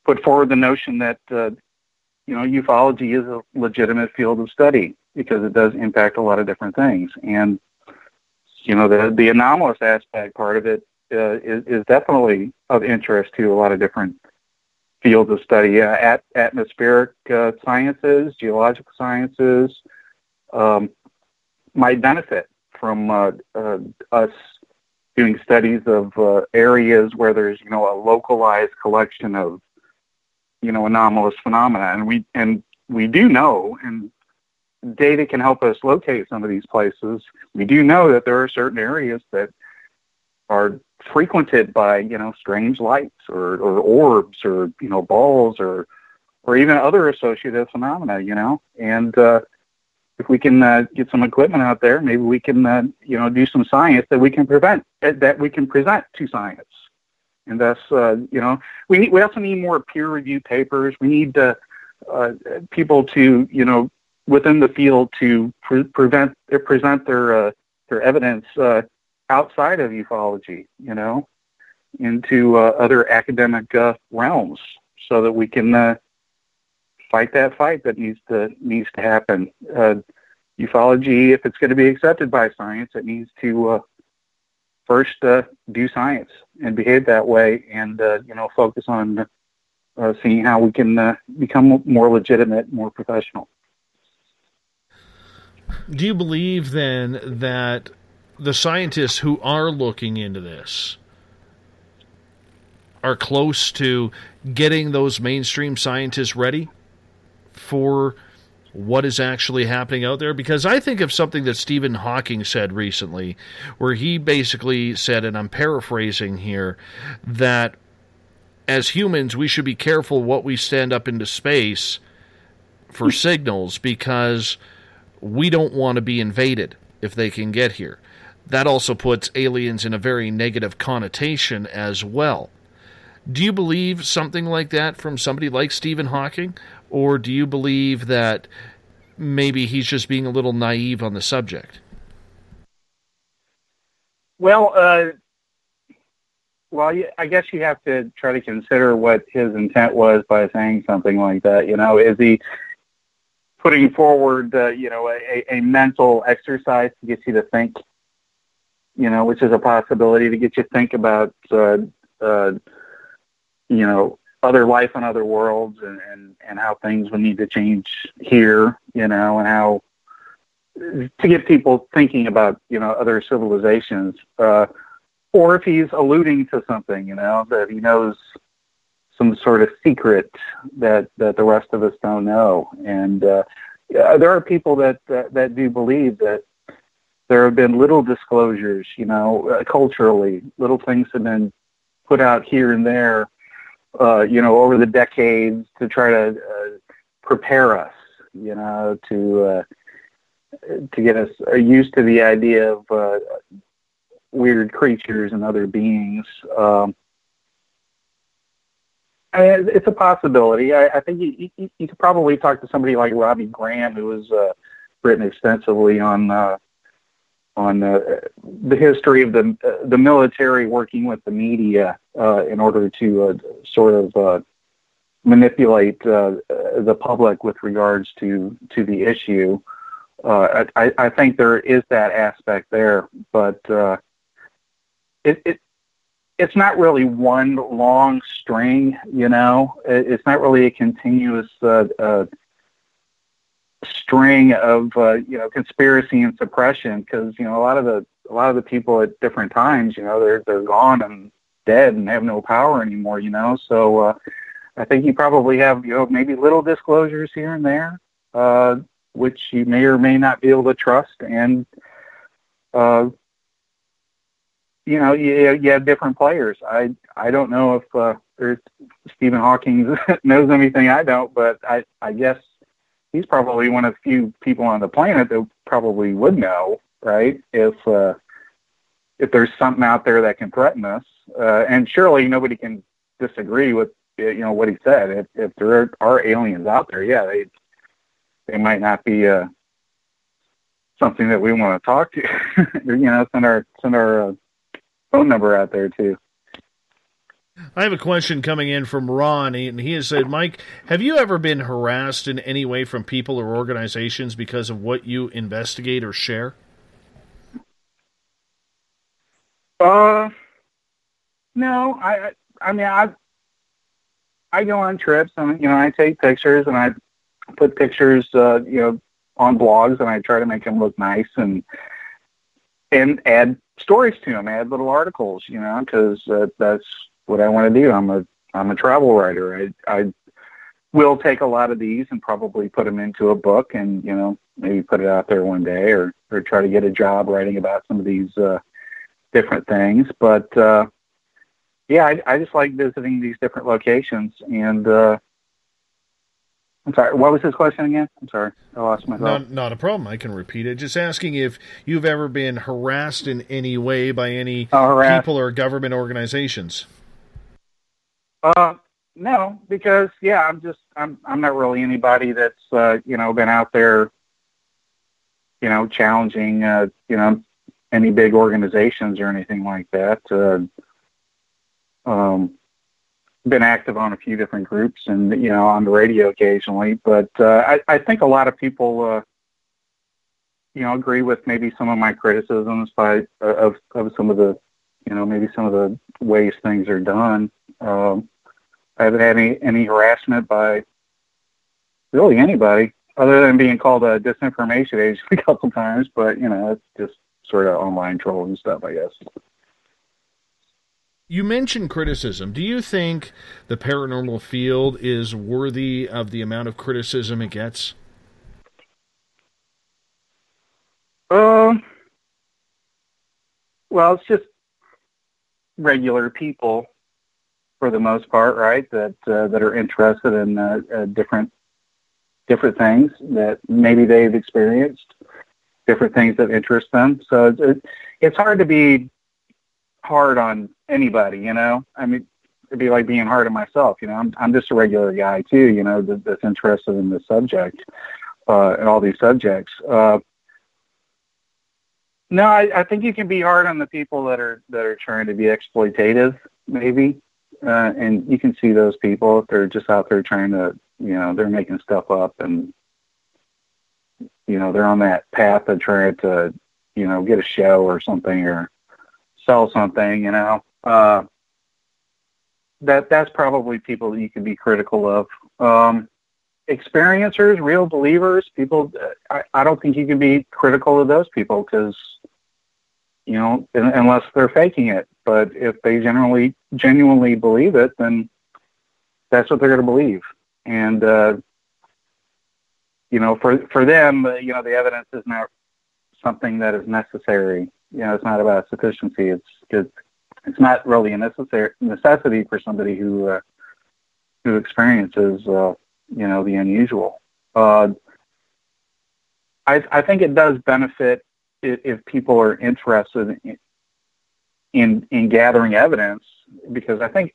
put forward the notion that you know ufology is a legitimate field of study because it does impact a lot of different things. And you know, the the anomalous aspect part of it uh, is, is definitely of interest to a lot of different fields of study. Uh, at atmospheric uh, sciences, geological sciences um, might benefit from uh, uh, us doing studies of uh, areas where there's you know a localized collection of you know anomalous phenomena, and we and we do know, and data can help us locate some of these places. We do know that there are certain areas that are frequented by you know strange lights or, or orbs or you know balls or or even other associative phenomena. You know, and uh, if we can uh, get some equipment out there, maybe we can uh, you know do some science that we can prevent that we can present to science. And thus, uh, you know, we need, we also need more peer review papers. We need uh, uh, people to you know within the field to pre- prevent uh, present their uh, their evidence uh, outside of ufology, you know, into uh, other academic uh, realms, so that we can uh, fight that fight that needs to needs to happen. Uh, ufology, if it's going to be accepted by science, it needs to uh, first uh, do science and behave that way, and you know, focus on seeing how we can become more legitimate, more professional. Do you believe then that the scientists who are looking into this are close to getting those mainstream scientists ready for what is actually happening out there? Because I think of something that Stephen Hawking said recently, where he basically said, and I'm paraphrasing here, that as humans, we should be careful what we send up into space for hmm. signals because we don't want to be invaded if they can get here. That also puts aliens in a very negative connotation as well. Do you believe something like that from somebody like Stephen Hawking? Or do you believe that maybe he's just being a little naive on the subject? Well, uh, well, I guess you have to try to consider what his intent was by saying something like that. You know, is he putting forward, uh, you know, a, a mental exercise to get you to think, you know, which is a possibility to get you to think about, uh, uh, you know, other life on other worlds and, and, and how things would need to change here, you know, and how to get people thinking about, you know, other civilizations. Uh, or if he's alluding to something, you know, that he knows some sort of secret that that the rest of us don't know. And uh, there are people that, that that do believe that there have been little disclosures, you know, uh, culturally, little things have been put out here and there, uh, you know, over the decades to try to uh, prepare us, you know, to uh, to get us used to the idea of uh, weird creatures and other beings. Um, I mean, it's a possibility. I, I think you, you, you could probably talk to somebody like Robbie Graham, who has uh, written extensively on uh, on uh, the history of the the military working with the media uh, in order to uh, sort of uh, manipulate uh, the public with regards to to the issue. I, I think there is that aspect there, but it, it it's not really one long string. You know, it, it's not really a continuous uh, uh, string of uh, you know conspiracy and suppression because you know a lot of the a lot of the people at different times, you know, they're they're gone and dead and have no power anymore. You know, so. Uh, I think you probably have, you know, maybe little disclosures here and there, uh, which you may or may not be able to trust. And, uh, you know, you, you have different players. I, I don't know if, uh, Stephen Hawking knows anything I don't, but I, I guess he's probably one of the few people on the planet that probably would know, right? If, uh, if there's something out there that can threaten us, uh, and surely nobody can disagree with you know what he said. If if there are aliens out there, yeah, they they might not be uh, something that we want to talk to. you know, send our send our uh, phone number out there too. I have a question coming in from Ron, and he has said, Mike, have you ever been harassed in any way from people or organizations because of what you investigate or share? Uh, no, I, I mean, I, I go on trips and you know I take pictures and I put pictures uh, you know on blogs and I try to make them look nice and and add stories to them, add little articles, you know, because uh, that's what I want to do. I'm a I'm a travel writer. I I will take a lot of these and probably put them into a book and you know maybe put it out there one day or or try to get a job writing about some of these uh, different things. But uh, yeah, I, I just like visiting these different locations. And uh, I'm sorry, what was his question again? I'm sorry, I lost my thought. Not, not a problem. I can repeat it. Just asking if you've ever been harassed in any way by any Oh, people or government organizations. Uh, no, because yeah, I'm just I'm I'm not really anybody that's uh, you know been out there, you know, challenging uh, you know any big organizations or anything like that. Uh, um, been active on a few different groups and you know on the radio occasionally, but uh, I I think a lot of people uh, you know agree with maybe some of my criticisms by uh, of of some of the you know maybe some of the ways things are done. Um, I haven't had any any harassment by really anybody other than being called a disinformation agent a couple times, but you know it's just sort of online trolling stuff, I guess. You mentioned criticism. Do you think the paranormal field is worthy of the amount of criticism it gets? Um, well, it's just regular people for the most part, right? That uh, that are interested in uh, uh, different different things that maybe they've experienced, different things that interest them. So it's, it's hard to be hard on anybody, you know. I mean, it'd be like being hard on myself. You know, I'm I'm just a regular guy too. You know, that, that's interested in the subject uh, and all these subjects. Uh, no, I, I think you can be hard on the people that are that are trying to be exploitative, maybe, uh, and you can see those people they're just out there trying to, you know, they're making stuff up and, you know, they're on that path of trying to, you know, get a show or something or sell something, you know. Uh, that that's probably people that you can be critical of. Um, experiencers, real believers, people. I, I don't think you can be critical of those people because, you know, un- unless they're faking it. But if they generally genuinely believe it, then that's what they're going to believe. And uh, you know, for for them, uh, you know, the evidence is not something that is necessary. You know, it's not about sufficiency. It's it's it's not really a necessary necessity for somebody who uh, who experiences uh, you know the unusual. Uh, I I think it does benefit if, if people are interested in, in in gathering evidence because I think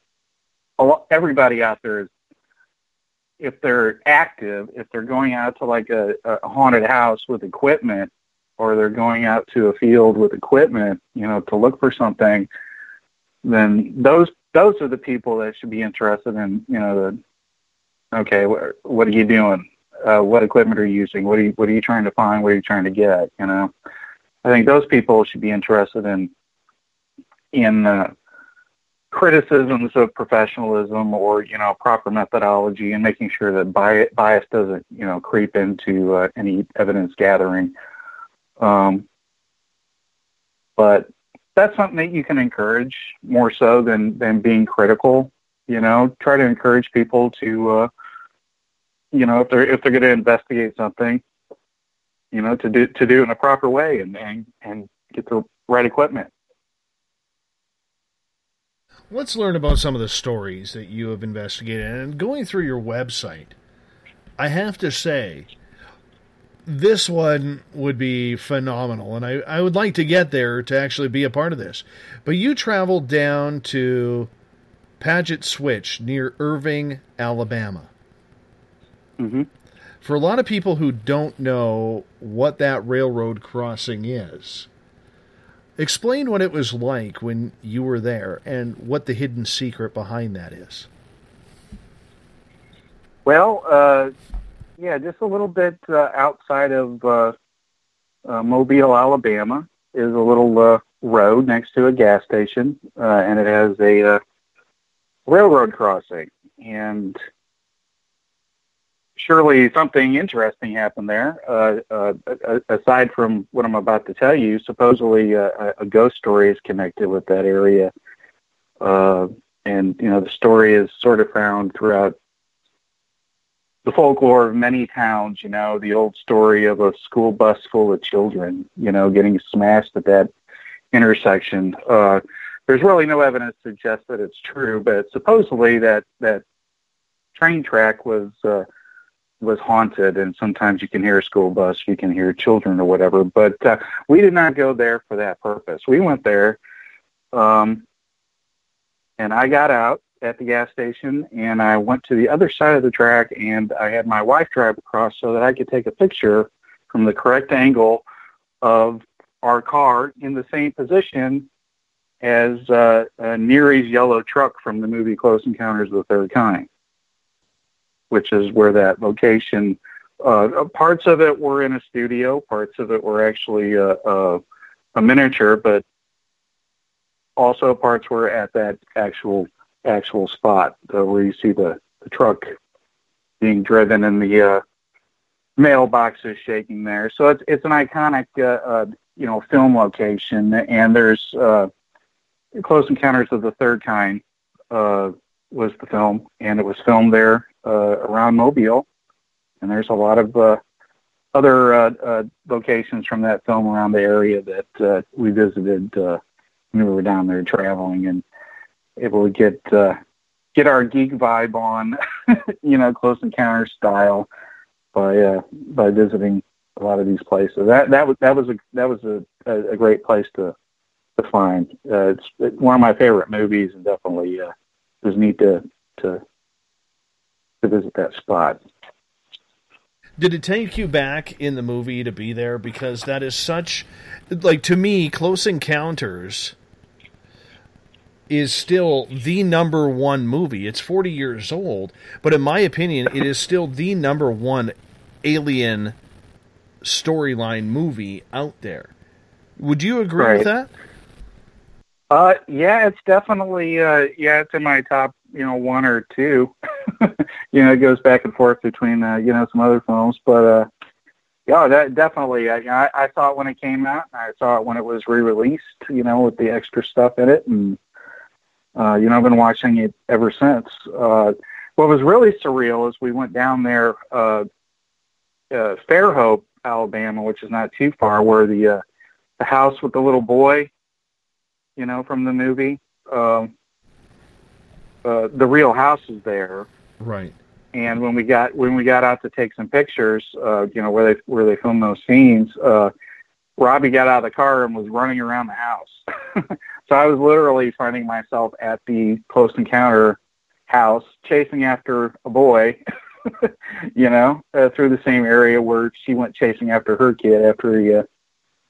lot, everybody out there is if they're active, if they're going out to like a, a haunted house with equipment or they're going out to a field with equipment, you know, to look for something, then those those are the people that should be interested in, you know, the okay, what, what are you doing? Uh, what equipment are you using? What are you what are you trying to find? What are you trying to get? You know, I think those people should be interested in in criticisms of professionalism or you know proper methodology and making sure that bias, bias doesn't you know creep into uh, any evidence gathering. Um, but that's something that you can encourage more so than than being critical. You know, try to encourage people to, uh, you know, if they're if they're going to investigate something, you know, to do to do it in a proper way and and, and get the right equipment. Let's learn about some of the stories that you have investigated. And going through your website, I have to say, this one would be phenomenal. And I, I would like to get there to actually be a part of this. But you traveled down to Paget Switch near Irving, Alabama. Mm-hmm. For a lot of people who don't know what that railroad crossing is, explain what it was like when you were there and what the hidden secret behind that is. Well, uh, yeah, just a little bit uh, outside of uh, uh, Mobile, Alabama, is a little uh, road next to a gas station, uh, and it has a railroad crossing. And surely something interesting happened there. Uh, uh, aside from what I'm about to tell you, supposedly uh, a- a ghost story is connected with that area. Uh, and, you know, the story is sort of found throughout the folklore of many towns, you know, the old story of a school bus full of children, you know, getting smashed at that intersection. Uh, there's really no evidence to suggest that it's true, but supposedly that, that train track was, uh, was haunted and sometimes you can hear a school bus, you can hear children or whatever, but, uh, we did not go there for that purpose. We went there, um, and I got out at the gas station and I went to the other side of the track and I had my wife drive across so that I could take a picture from the correct angle of our car in the same position as uh, uh, Neary's yellow truck from the movie Close Encounters of the Third Kind, which is where that location. Uh, parts of it were in a studio, parts of it were actually uh, uh, a miniature, but also parts were at that actual actual spot uh, where you see the, the truck being driven and the uh, mailboxes shaking there. So it's it's an iconic uh, uh, you know film location, and there's uh, Close Encounters of the Third Kind uh, was the film, and it was filmed there uh, around Mobile, and there's a lot of uh, other uh, uh, locations from that film around the area that uh, we visited uh, when we were down there traveling and able to get uh, get our geek vibe on, you know, Close Encounter style by uh, by visiting a lot of these places. That that was that was a that was a, a, a great place to to find. Uh, it's one of my favorite movies, and definitely uh, it was neat to to to visit that spot. Did it take you back in the movie to be there? Because that is such, like to me, Close Encounters is still the number one movie. It's 40 years old, but in my opinion, it is still the number one alien storyline movie out there. Would you agree Right. with that? Uh, yeah, it's definitely uh, yeah, it's in my top, you know, one or two. you know, it goes back and forth between uh, you know some other films, but uh, yeah, that definitely. I, I saw it when it came out, I saw it when it was re-released. You know, with the extra stuff in it, and uh, you know, I've been watching it ever since. Uh, what was really surreal is we went down there, uh, uh, Fairhope, Alabama, which is not too far, where the uh, the house with the little boy you know, from the movie. Um, uh, the real house is there, Right. and when we got when we got out to take some pictures, uh, you know, where they where they filmed those scenes, uh, Robbie got out of the car and was running around the house. so I was literally finding myself at the close encounter house, chasing after a boy. you know, uh, through the same area where she went chasing after her kid after he uh,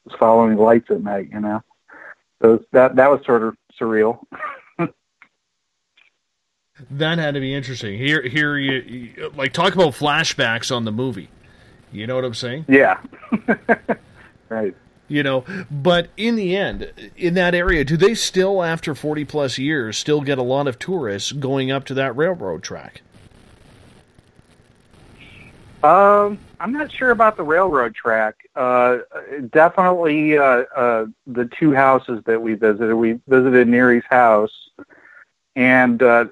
was following lights at night. You know. So that that was sort of surreal. That had to be interesting. Here, here, you, you like talk about flashbacks on the movie. You know what I'm saying? Yeah. right. You know, but in the end, in that area, do they still, after 40 plus years, still get a lot of tourists going up to that railroad track? Um, I'm not sure about the railroad track. Uh, definitely uh, uh, the two houses that we visited. We visited Neary's house, and uh,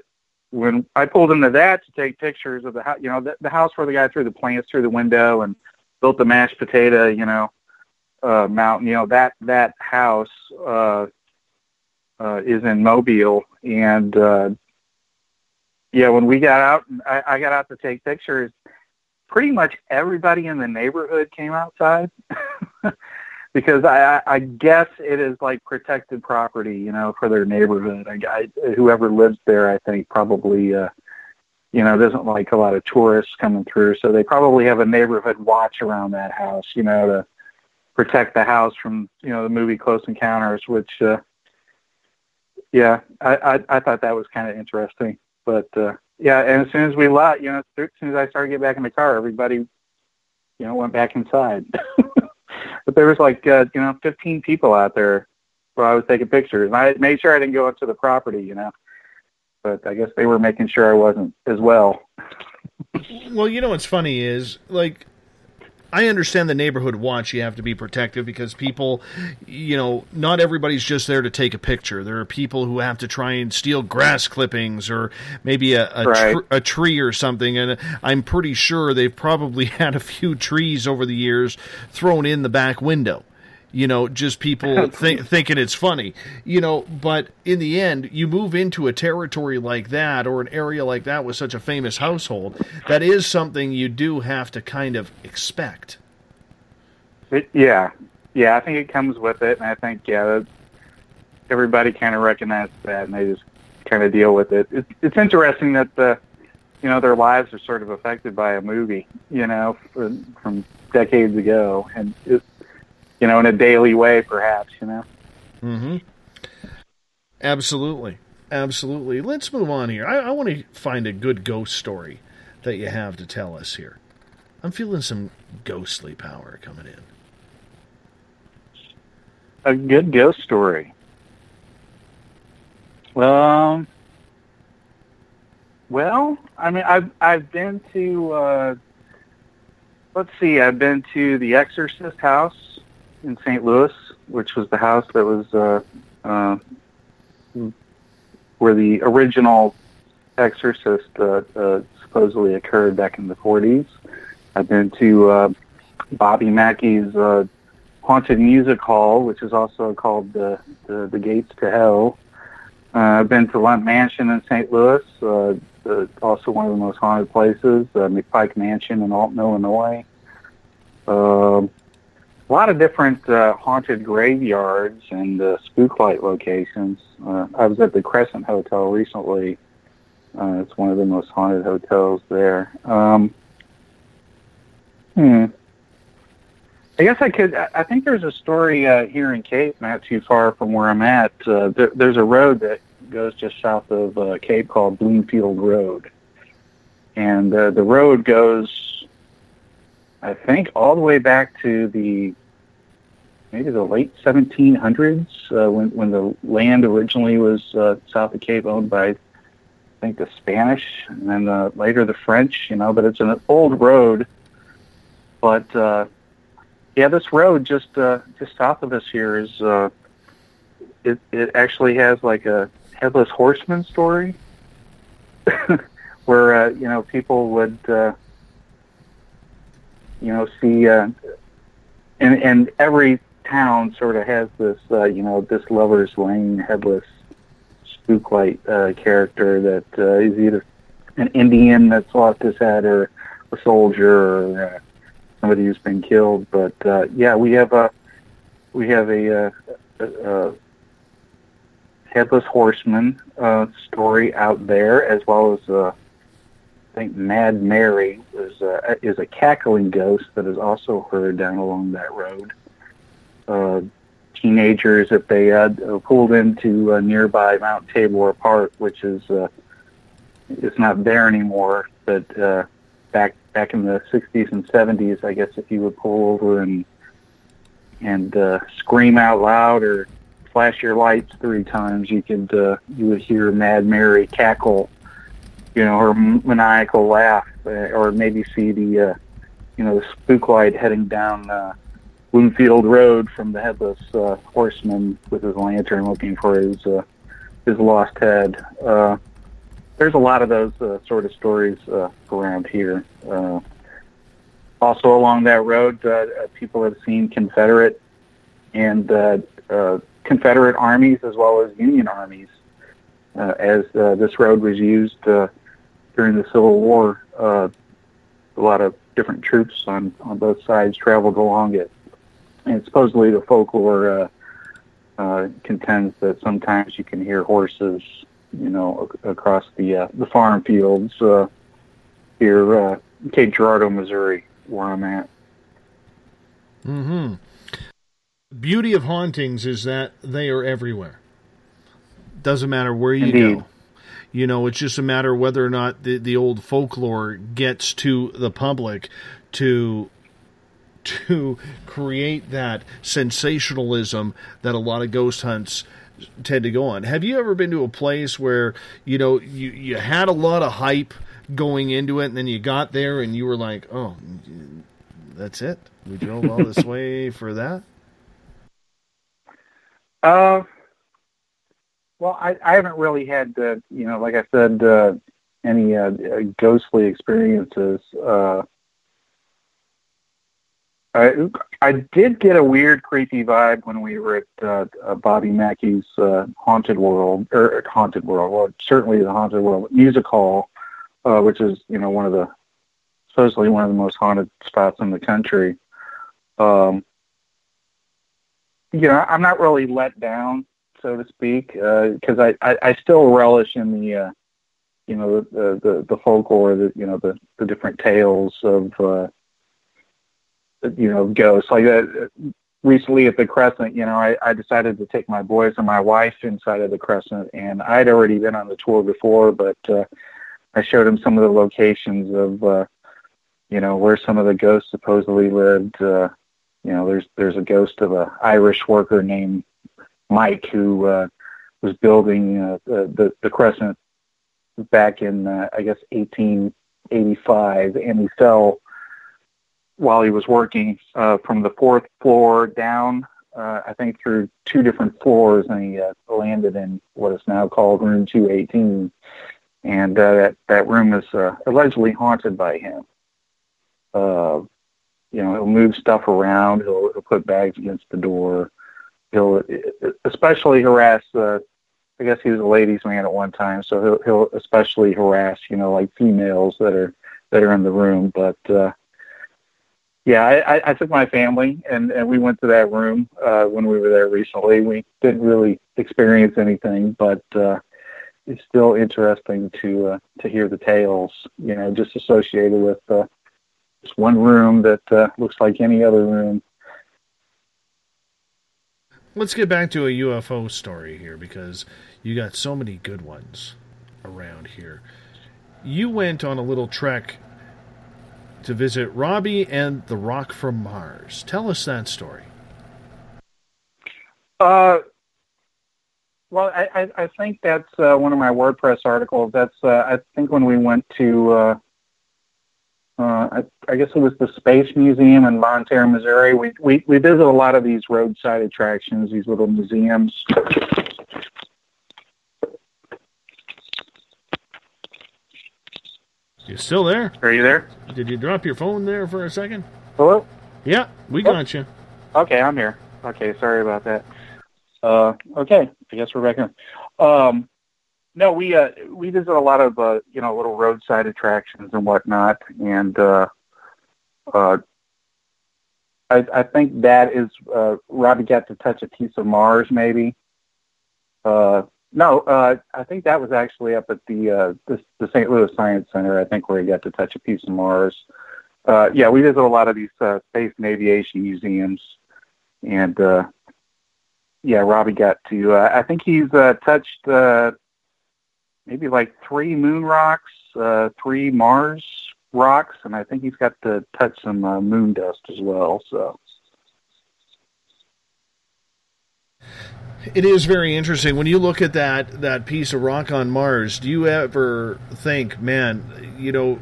when I pulled into that to take pictures of the house, you know, the, the house where the guy threw the plants through the window and built the mashed potato, you know, uh, mountain. You know that that house uh, uh, is in Mobile, and uh, yeah, when we got out, I, I got out to take pictures pretty much everybody in the neighborhood came outside because I, I guess it is like protected property, you know, for their neighborhood. I, I, whoever lives there, I think probably, uh, you know, doesn't like a lot of tourists coming through, so they probably have a neighborhood watch around that house, you know, to protect the house from, you know, the movie Close Encounters, which, uh, yeah, I, I, I thought that was kind of interesting, but. uh yeah, and as soon as we left, you know, as soon as I started getting back in the car, everybody, you know, went back inside. but there was like, uh, you know, 15 people out there where I was taking pictures. And I made sure I didn't go up to the property, you know. But I guess they were making sure I wasn't as well. well, you know what's funny is like I understand the neighborhood watch you have to be protective because people, you know, not everybody's just there to take a picture. There are people who have to try and steal grass clippings or maybe a a, Right. tr- a tree or something. And I'm pretty sure they've probably had a few trees over the years thrown in the back window. You know, just people think, thinking it's funny. You know, but in the end, you move into a territory like that or an area like that with such a famous household. That is something you do have to kind of expect. It, yeah, yeah, I think it comes with it, and I think yeah, everybody kind of recognizes that, and they just kind of deal with it. It's, it's interesting that the, you know, their lives are sort of affected by a movie, you know, from, from decades ago, and it, you know, in a daily way, perhaps, you know. Mm-hmm. Absolutely, absolutely. Let's move on here. I, I want to find a good ghost story that you have to tell us here. I'm feeling some ghostly power coming in. A good ghost story. Um. Well, I mean, I've I've been to. Uh, let's see, I've been to the Exorcist house in St. Louis, which was the house that was uh, uh, where the original Exorcist uh, uh, supposedly occurred back in the 40s. I've been to uh, Bobby Mackey's uh, haunted music hall, which is also called the the, the Gates to Hell. Uh, I've been to Lemp Mansion in St. Louis, uh, uh, also one of the most haunted places. Uh, McPike Mansion in Alton, Illinois. Um a lot of different uh, haunted graveyards and uh, spooklight locations. Uh, I was at the Crescent Hotel recently. Uh, it's one of the most haunted hotels there. Um, hmm. I guess I could. I think there's a story uh, here in Cape, not too far from where I'm at. Uh, there, there's a road that goes just south of uh, Cape called Bloomfield Road, and uh, the road goes, I think, all the way back to the maybe the late 1700s uh, when when the land originally was uh, south of Cape, owned by I think the Spanish, and then uh, later the French. You know, but it's an old road. But uh, yeah, this road just uh, just south of us here is uh, it it actually has like a headless horseman story, where uh, you know people would uh, you know see uh, and and every town sort of has this uh, you know this lover's lane headless spooklight uh, character that uh, is either an Indian that's lost his head or a soldier or uh, somebody who's been killed. But uh, yeah, we have a we have a, uh, a, a headless horseman uh, story out there, as well as uh, think Mad Mary is uh, is a cackling ghost that is also heard down along that road. Uh, teenagers, if they uh, pulled into uh, nearby Mount Tabor Park, which is uh, it's not there anymore. But uh, back back in the 60s and 70s, I guess if you would pull over and and uh, scream out loud or flash your lights three times, you could uh, you would hear Mad Mary cackle, you know, her maniacal laugh, uh, or maybe see the uh, you know the spook light heading down uh, Bloomfield Road from the headless uh, horseman with his lantern looking for his uh, his lost head. Uh, there's a lot of those uh, sort of stories uh, around here. Uh, also along that road, uh, uh, people have seen Confederate and uh, uh, Confederate armies as well as Union armies, uh, as uh, this road was used uh, during the Civil War. Uh, a lot of different troops on on both sides traveled along it, and supposedly the folklore uh, uh, contends that sometimes you can hear horses, you know, ac- across the uh, the farm fields uh, here, uh, in Cape Girardeau, Missouri, where I'm at. hmm Beauty of hauntings is that they are everywhere. Doesn't matter where you Indeed. go. You know, it's just a matter of whether or not the, the old folklore gets to the public to to create that sensationalism that a lot of ghost hunts tend to go on. Have you ever been to a place where, you know, you, you had a lot of hype going into it and then you got there and you were like, oh, that's it? We drove all this way for that? Uh, well, I, I haven't really had, uh, you know, like I said, uh, any uh, ghostly experiences. Uh, I, I did get a weird, creepy vibe when we were at uh, Bobby Mackey's uh, Haunted World, or Haunted World, well, certainly the Haunted World Music Hall, uh, which is, you know, one of the, supposedly one of the most haunted spots in the country. Um, you know, I'm not really let down, so to speak, because I, I, I still relish in the, uh, you know, the, the, the folklore, the, you know, the, the different tales of, uh, you know, ghosts. Like uh, recently at the Crescent, you know, I, I decided to take my boys and my wife inside of the Crescent, and I'd already been on the tour before, but uh, I showed them some of the locations of, uh, you know, where some of the ghosts supposedly lived. Uh, you know, there's there's a ghost of a Irish worker named Mike who uh, was building uh, the, the Crescent back in uh, I guess 1885, and he fell while he was working uh, from the fourth floor down. Uh, I think through two different floors, and he uh, landed in what is now called room 218. And uh, that that room is uh, allegedly haunted by him. Uh, you know, he'll move stuff around. He'll, he'll put bags against the door. He'll especially harass. Uh, I guess he was a ladies' man at one time, so he'll he'll especially harass, you know, like females that are that are in the room. But uh, yeah, I, I, took my family and and we went to that room uh, when we were there recently. We didn't really experience anything, but uh, it's still interesting to uh, to hear the tales, you know, just associated with. Uh, this one room that uh, looks like any other room. Let's get back to a UFO story here because you got so many good ones around here. You went on a little trek to visit Robbie and the Rock from Mars. Tell us that story. Uh, well, I, I, think that's uh, one of my WordPress articles. That's uh, I think when we went to uh, I, I guess it was the Space Museum in Bonne Terre, Missouri. We, we we visit a lot of these roadside attractions, these little museums. You still there? Are you there? Did you drop your phone there for a second? Hello. Yeah, we Oh. got you. Okay, I'm here. Okay, sorry about that. Uh, okay, I guess we're back in. Um, no, we uh, we visit a lot of uh, you know little roadside attractions and whatnot, and uh, uh, I, I think that is uh, Robbie got to touch a piece of Mars, maybe. Uh, no, uh, I think that was actually up at the uh, the, the St. Louis Science Center. I think where he got to touch a piece of Mars. Uh, yeah, we visit a lot of these uh, space and aviation museums, and uh, yeah, Robbie got to. Uh, I think he's uh, touched uh, maybe like three moon rocks, uh, three Mars rocks, and I think he's got to touch some uh, moon dust as well. So It is very interesting when you look at that that piece of rock on Mars. Do you ever think, man, you know,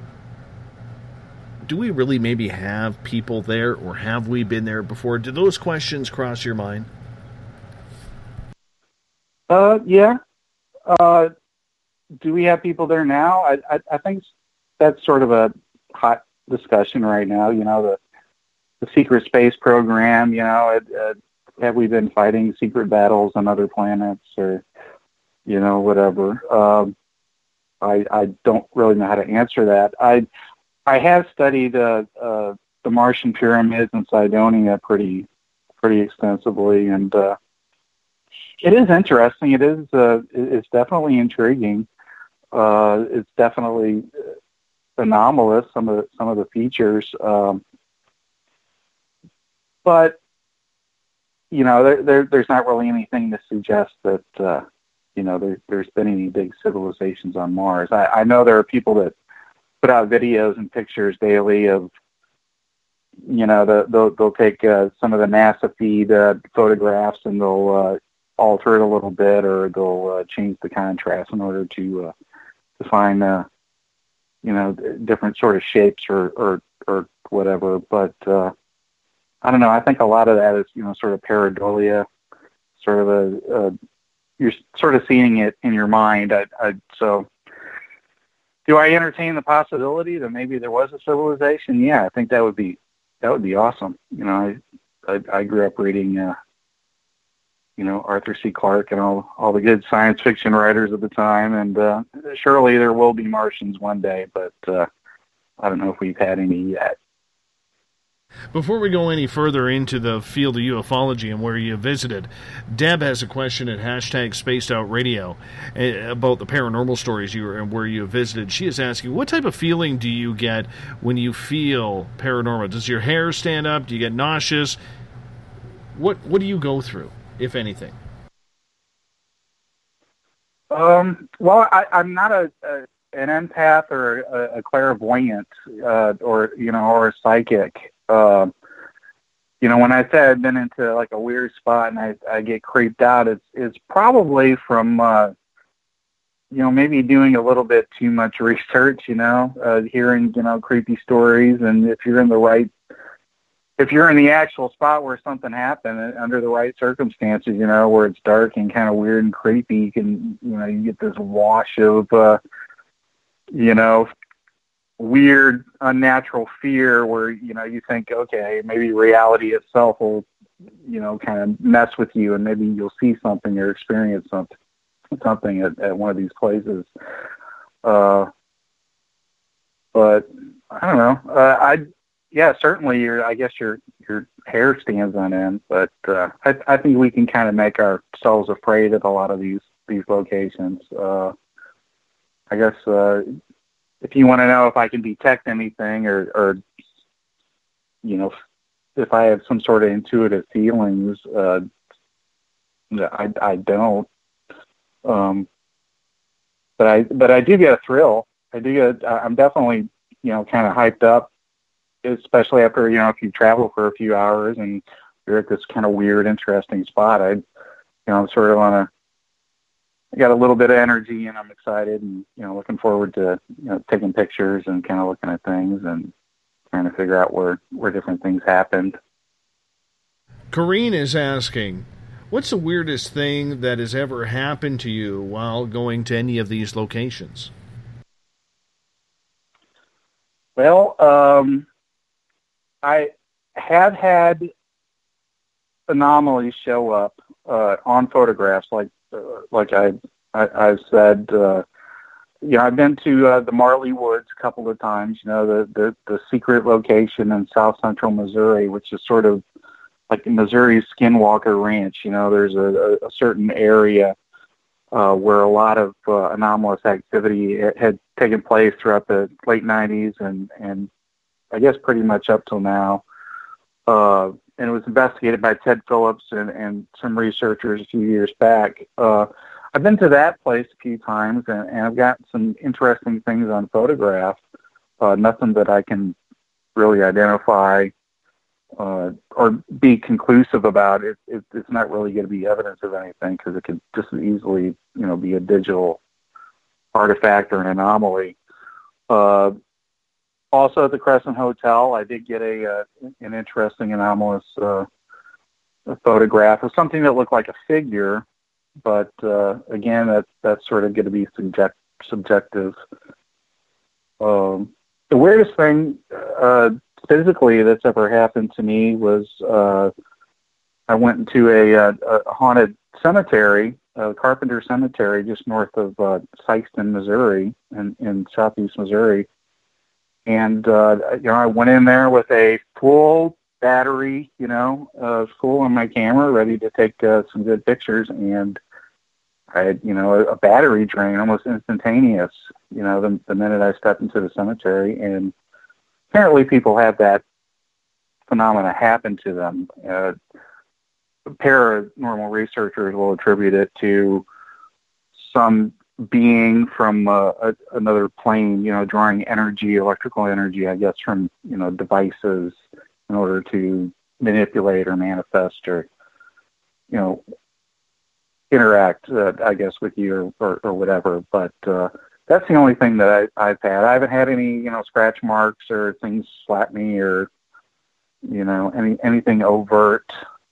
do we really maybe have people there, or have we been there before? Do those questions cross your mind? Uh, yeah. Uh, do we have people there now? I, I, I think that's sort of a hot discussion right now. You know, the the secret space program. You know, uh, have we been fighting secret battles on other planets, or you know, whatever? Um, I I don't really know how to answer that. I I have studied uh, uh, the Martian pyramids in Cydonia pretty pretty extensively, and uh, it is interesting. It is uh, it's definitely intriguing. Uh, it's definitely anomalous. Some of the, some of the features, um, but you know, there, there there's not really anything to suggest that uh, you know there, there's been any big civilizations on Mars. I, I know there are people that put out videos and pictures daily of you know the, they'll they'll take uh, some of the NASA feed uh, photographs and they'll uh, alter it a little bit or they'll uh, change the contrast in order to uh, to find uh, you know different sort of shapes or or or whatever. But uh, I don't know. I think a lot of that is you know sort of pareidolia, sort of a, a you're sort of seeing it in your mind. I, I so do I entertain the possibility that maybe there was a civilization? Yeah, I think that would be that would be awesome. You know, I I, I grew up reading uh, you know Arthur C. Clarke and all all the good science fiction writers of the time, and uh, surely there will be Martians one day, but uh, I don't know if we've had any yet. Before we go any further into the field of ufology and where you visited, Deb has a question at hashtag Spaced Out Radio eh, about the paranormal stories you were and where you visited. She is asking, what type of feeling do you get when you feel paranormal? Does your hair stand up? Do you get nauseous? What What do you go through, if anything? Um, well, I, I'm not a, a an empath or a, a clairvoyant, uh, or you know, or a psychic. Um, you know, when I say I've been into like a weird spot and I, I get creeped out, it's it's probably from uh, you know maybe doing a little bit too much research. You know, uh, hearing you know creepy stories, and if you're in the right, if you're in the actual spot where something happened uh, under the right circumstances, you know, where it's dark and kind of weird and creepy, you can you know you get this wash of uh, you know weird, unnatural fear where you know you think, okay, maybe reality itself will, you know, kind of mess with you, and maybe you'll see something or experience something, something at, at one of these places. Uh, but I don't know. Uh, I yeah, certainly your I guess your your hair stands on end, but uh, I I think we can kind of make ourselves afraid at a lot of these these locations. Uh, I guess uh, if you want to know if I can detect anything or, or you know, if I have some sort of intuitive feelings, uh, I, I don't. Um, but I, but I do get a thrill. I do get, I'm definitely, you know, kind of hyped up, especially after, you know, if you travel for a few hours and you're at this kind of weird, interesting spot. I, you know, I'm sort of on a, I got a little bit of energy and I'm excited and you know looking forward to you know taking pictures and kind of looking at things and trying to figure out where where different things happened. Corrine is asking, what's the weirdest thing that has ever happened to you while going to any of these locations? Well, um, I have had anomalies show up uh, on photographs, like uh, like I, I I've said, uh, you know, I've been to uh, the Marley Woods a couple of times. You know, the the the secret location in South Central Missouri, which is sort of like Missouri Skinwalker Ranch. You know, there's a, a certain area uh, where a lot of uh, anomalous activity had taken place throughout the late '90s and and I guess pretty much up till now. Uh, and it was investigated by Ted Phillips and, and some researchers a few years back. Uh, I've been to that place a few times, and, and I've got some interesting things on photograph. Uh, nothing that I can really identify uh, or be conclusive about. It, it, it's not really going to be evidence of anything because it could just as easily, you know, be a digital artifact or an anomaly. Uh, also at the Crescent Hotel, I did get a uh, an interesting anomalous uh, photograph of something that looked like a figure, but uh, again, that's that's sort of going to be subject subjective. Um, the weirdest thing uh, physically that's ever happened to me was uh, I went into a, a, a haunted cemetery, uh, Carpenter Cemetery, just north of uh, Sikeston, Missouri, in, in southeast Missouri. And uh, you know, I went in there with a full battery, you know, uh, full on my camera, ready to take uh, some good pictures, and I had, you know, a, a battery drain almost instantaneous. You know, the, the minute I stepped into the cemetery, and apparently people have that phenomena happen to them. Uh, paranormal researchers will attribute it to some being from uh, a, another plane, you know, drawing energy, electrical energy, I guess, from you know devices in order to manipulate or manifest or you know interact, uh, I guess, with you or, or, or whatever. But uh, that's the only thing that I, I've had. I haven't had any, you know, scratch marks or things slap me or, you know, any anything overt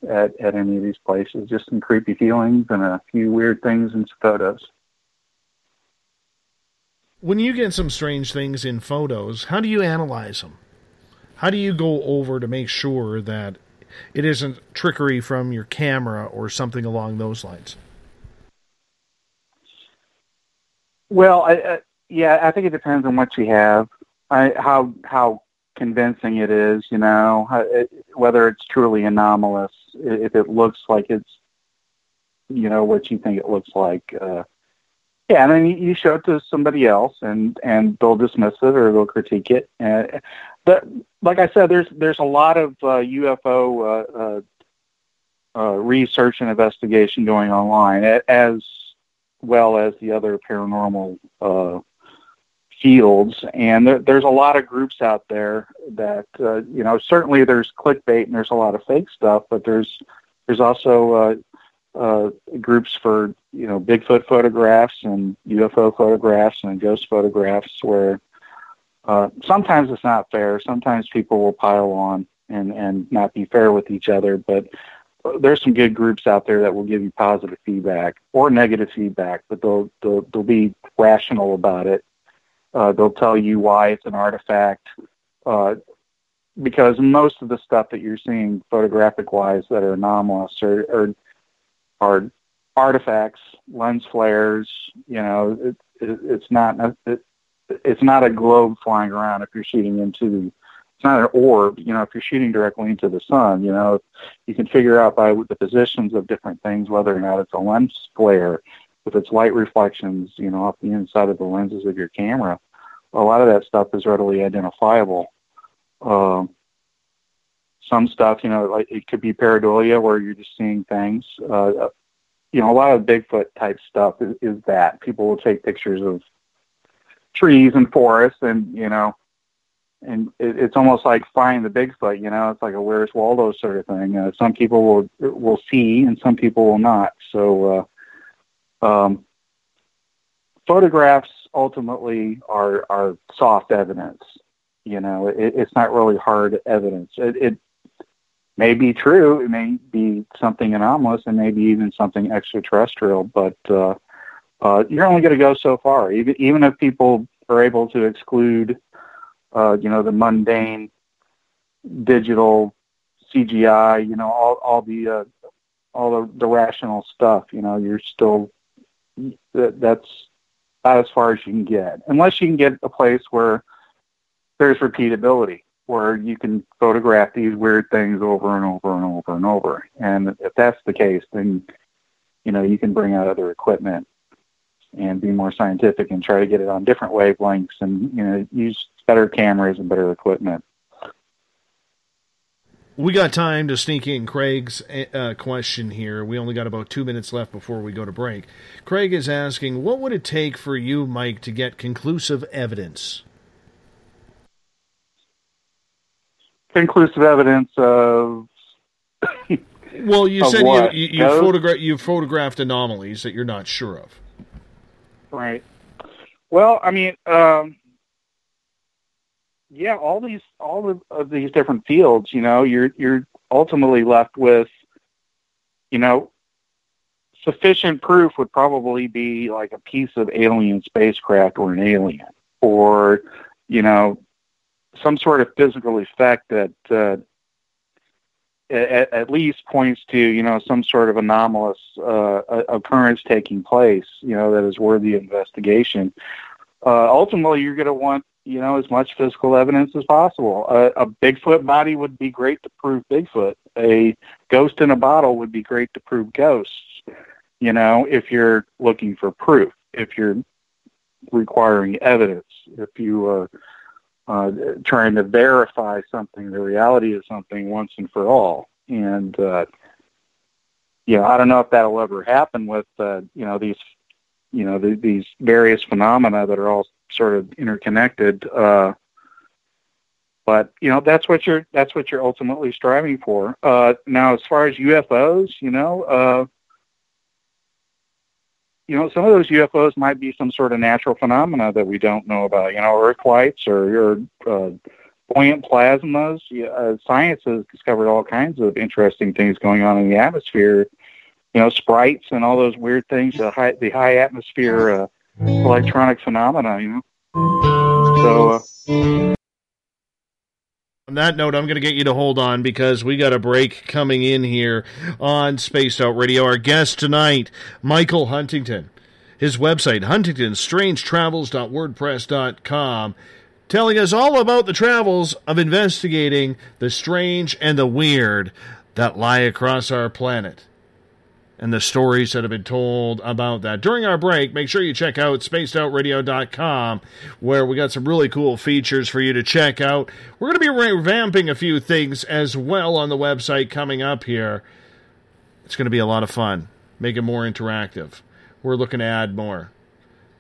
at, at any of these places. Just some creepy feelings and a few weird things in photos. When you get some strange things in photos, how do you analyze them? How do you go over to make sure that it isn't trickery from your camera or something along those lines? Well, I, yeah, I think it depends on what you have, I, how how convincing it is. You know, how, it, whether it's truly anomalous, if it looks like it's, you know, what you think it looks like. Uh, yeah, and then you show it to somebody else, and and they'll dismiss it or they'll critique it. Uh, but like I said, there's there's a lot of uh, UFO uh, uh, uh, research and investigation going online, as well as the other paranormal uh, fields. And there, there's a lot of groups out there that you know. Certainly, there's clickbait and there's a lot of fake stuff, but there's there's also uh, groups for you know Bigfoot photographs and UFO photographs and ghost photographs where uh, sometimes it's not fair. Sometimes people will pile on and and not be fair with each other. But there's some good groups out there that will give you positive feedback or negative feedback, but they'll they'll, they'll be rational about it. Uh, they'll tell you why it's an artifact. Uh, because most of the stuff that you're seeing photographic wise that are anomalous are, are are artifacts, lens flares. You know, it, it, it's not it, it's not a globe flying around. If you're shooting into, the it's not an orb. You know, if you're shooting directly into the sun, you know, you can figure out by the positions of different things whether or not it's a lens flare with its light reflections. You know, off the inside of the lenses of your camera. A lot of that stuff is readily identifiable. Um, some stuff, you know, like it could be pareidolia where you're just seeing things. Uh, you know, a lot of Bigfoot type stuff is, is that people will take pictures of trees and forests, and you know, and it, it's almost like finding the Bigfoot. You know, it's like a Where's Waldo sort of thing. Uh, some people will will see, and some people will not. So, uh, um, photographs ultimately are are soft evidence. You know, it, it's not really hard evidence. It, it may be true. It may be something anomalous, and maybe even something extraterrestrial. But uh, uh, you're only going to go so far. Even even if people are able to exclude, uh, you know, the mundane digital CGI, you know, all all the uh, all the, the rational stuff. You know, you're still that, that's about as far as you can get, unless you can get a place where there's repeatability where you can photograph these weird things over and over and over and over. And if that's the case, then you know you can bring out other equipment and be more scientific and try to get it on different wavelengths and you know use better cameras and better equipment. We got time to sneak in Craig's uh, question here. We only got about two minutes left before we go to break. Craig is asking, what would it take for you, Mike, to get conclusive evidence? Conclusive evidence of. well, you of said you, what? you, you, Ghosts? photogra- you photographed anomalies that you're not sure of. Right. Well, I mean, um, yeah, all these, all of, of these different fields, you know, you're you're ultimately left with, you know, sufficient proof would probably be like a piece of alien spacecraft or an alien, or you know, some sort of physical effect that uh, at, at least points to you know some sort of anomalous uh, occurrence taking place, you know, that is worthy of investigation. Uh, ultimately, you're going to want you know as much physical evidence as possible. A, a Bigfoot body would be great to prove Bigfoot. A ghost in a bottle would be great to prove ghosts. You know, if you're looking for proof, if you're requiring evidence, if you are uh, trying to verify something, the reality of something once and for all. And uh, you know, I don't know if that'll ever happen with uh, you know these you know the, these various phenomena that are all sort of interconnected. Uh, but you know that's what you're that's what you're ultimately striving for. Uh, now, as far as UFOs, you know, uh, you know, some of those UFOs might be some sort of natural phenomena that we don't know about. You know, earth lights or, or uh, buoyant plasmas. Uh, science has discovered all kinds of interesting things going on in the atmosphere. You know, sprites and all those weird things. The high, the high atmosphere uh, electronic phenomena. You know, so. Uh, On that note, I'm going to get you to hold on because we got a break coming in here on Spaced Out Radio. Our guest tonight, Michael Huntington. His website, huntingtonstrangetravels.wordpress.com, telling us all about the travels of investigating the strange and the weird that lie across our planet and the stories that have been told about that. During our break, make sure you check out spacedoutradio.com where we got some really cool features for you to check out. We're going to be revamping a few things as well on the website coming up here. It's going to be a lot of fun, make it more interactive. We're looking to add more.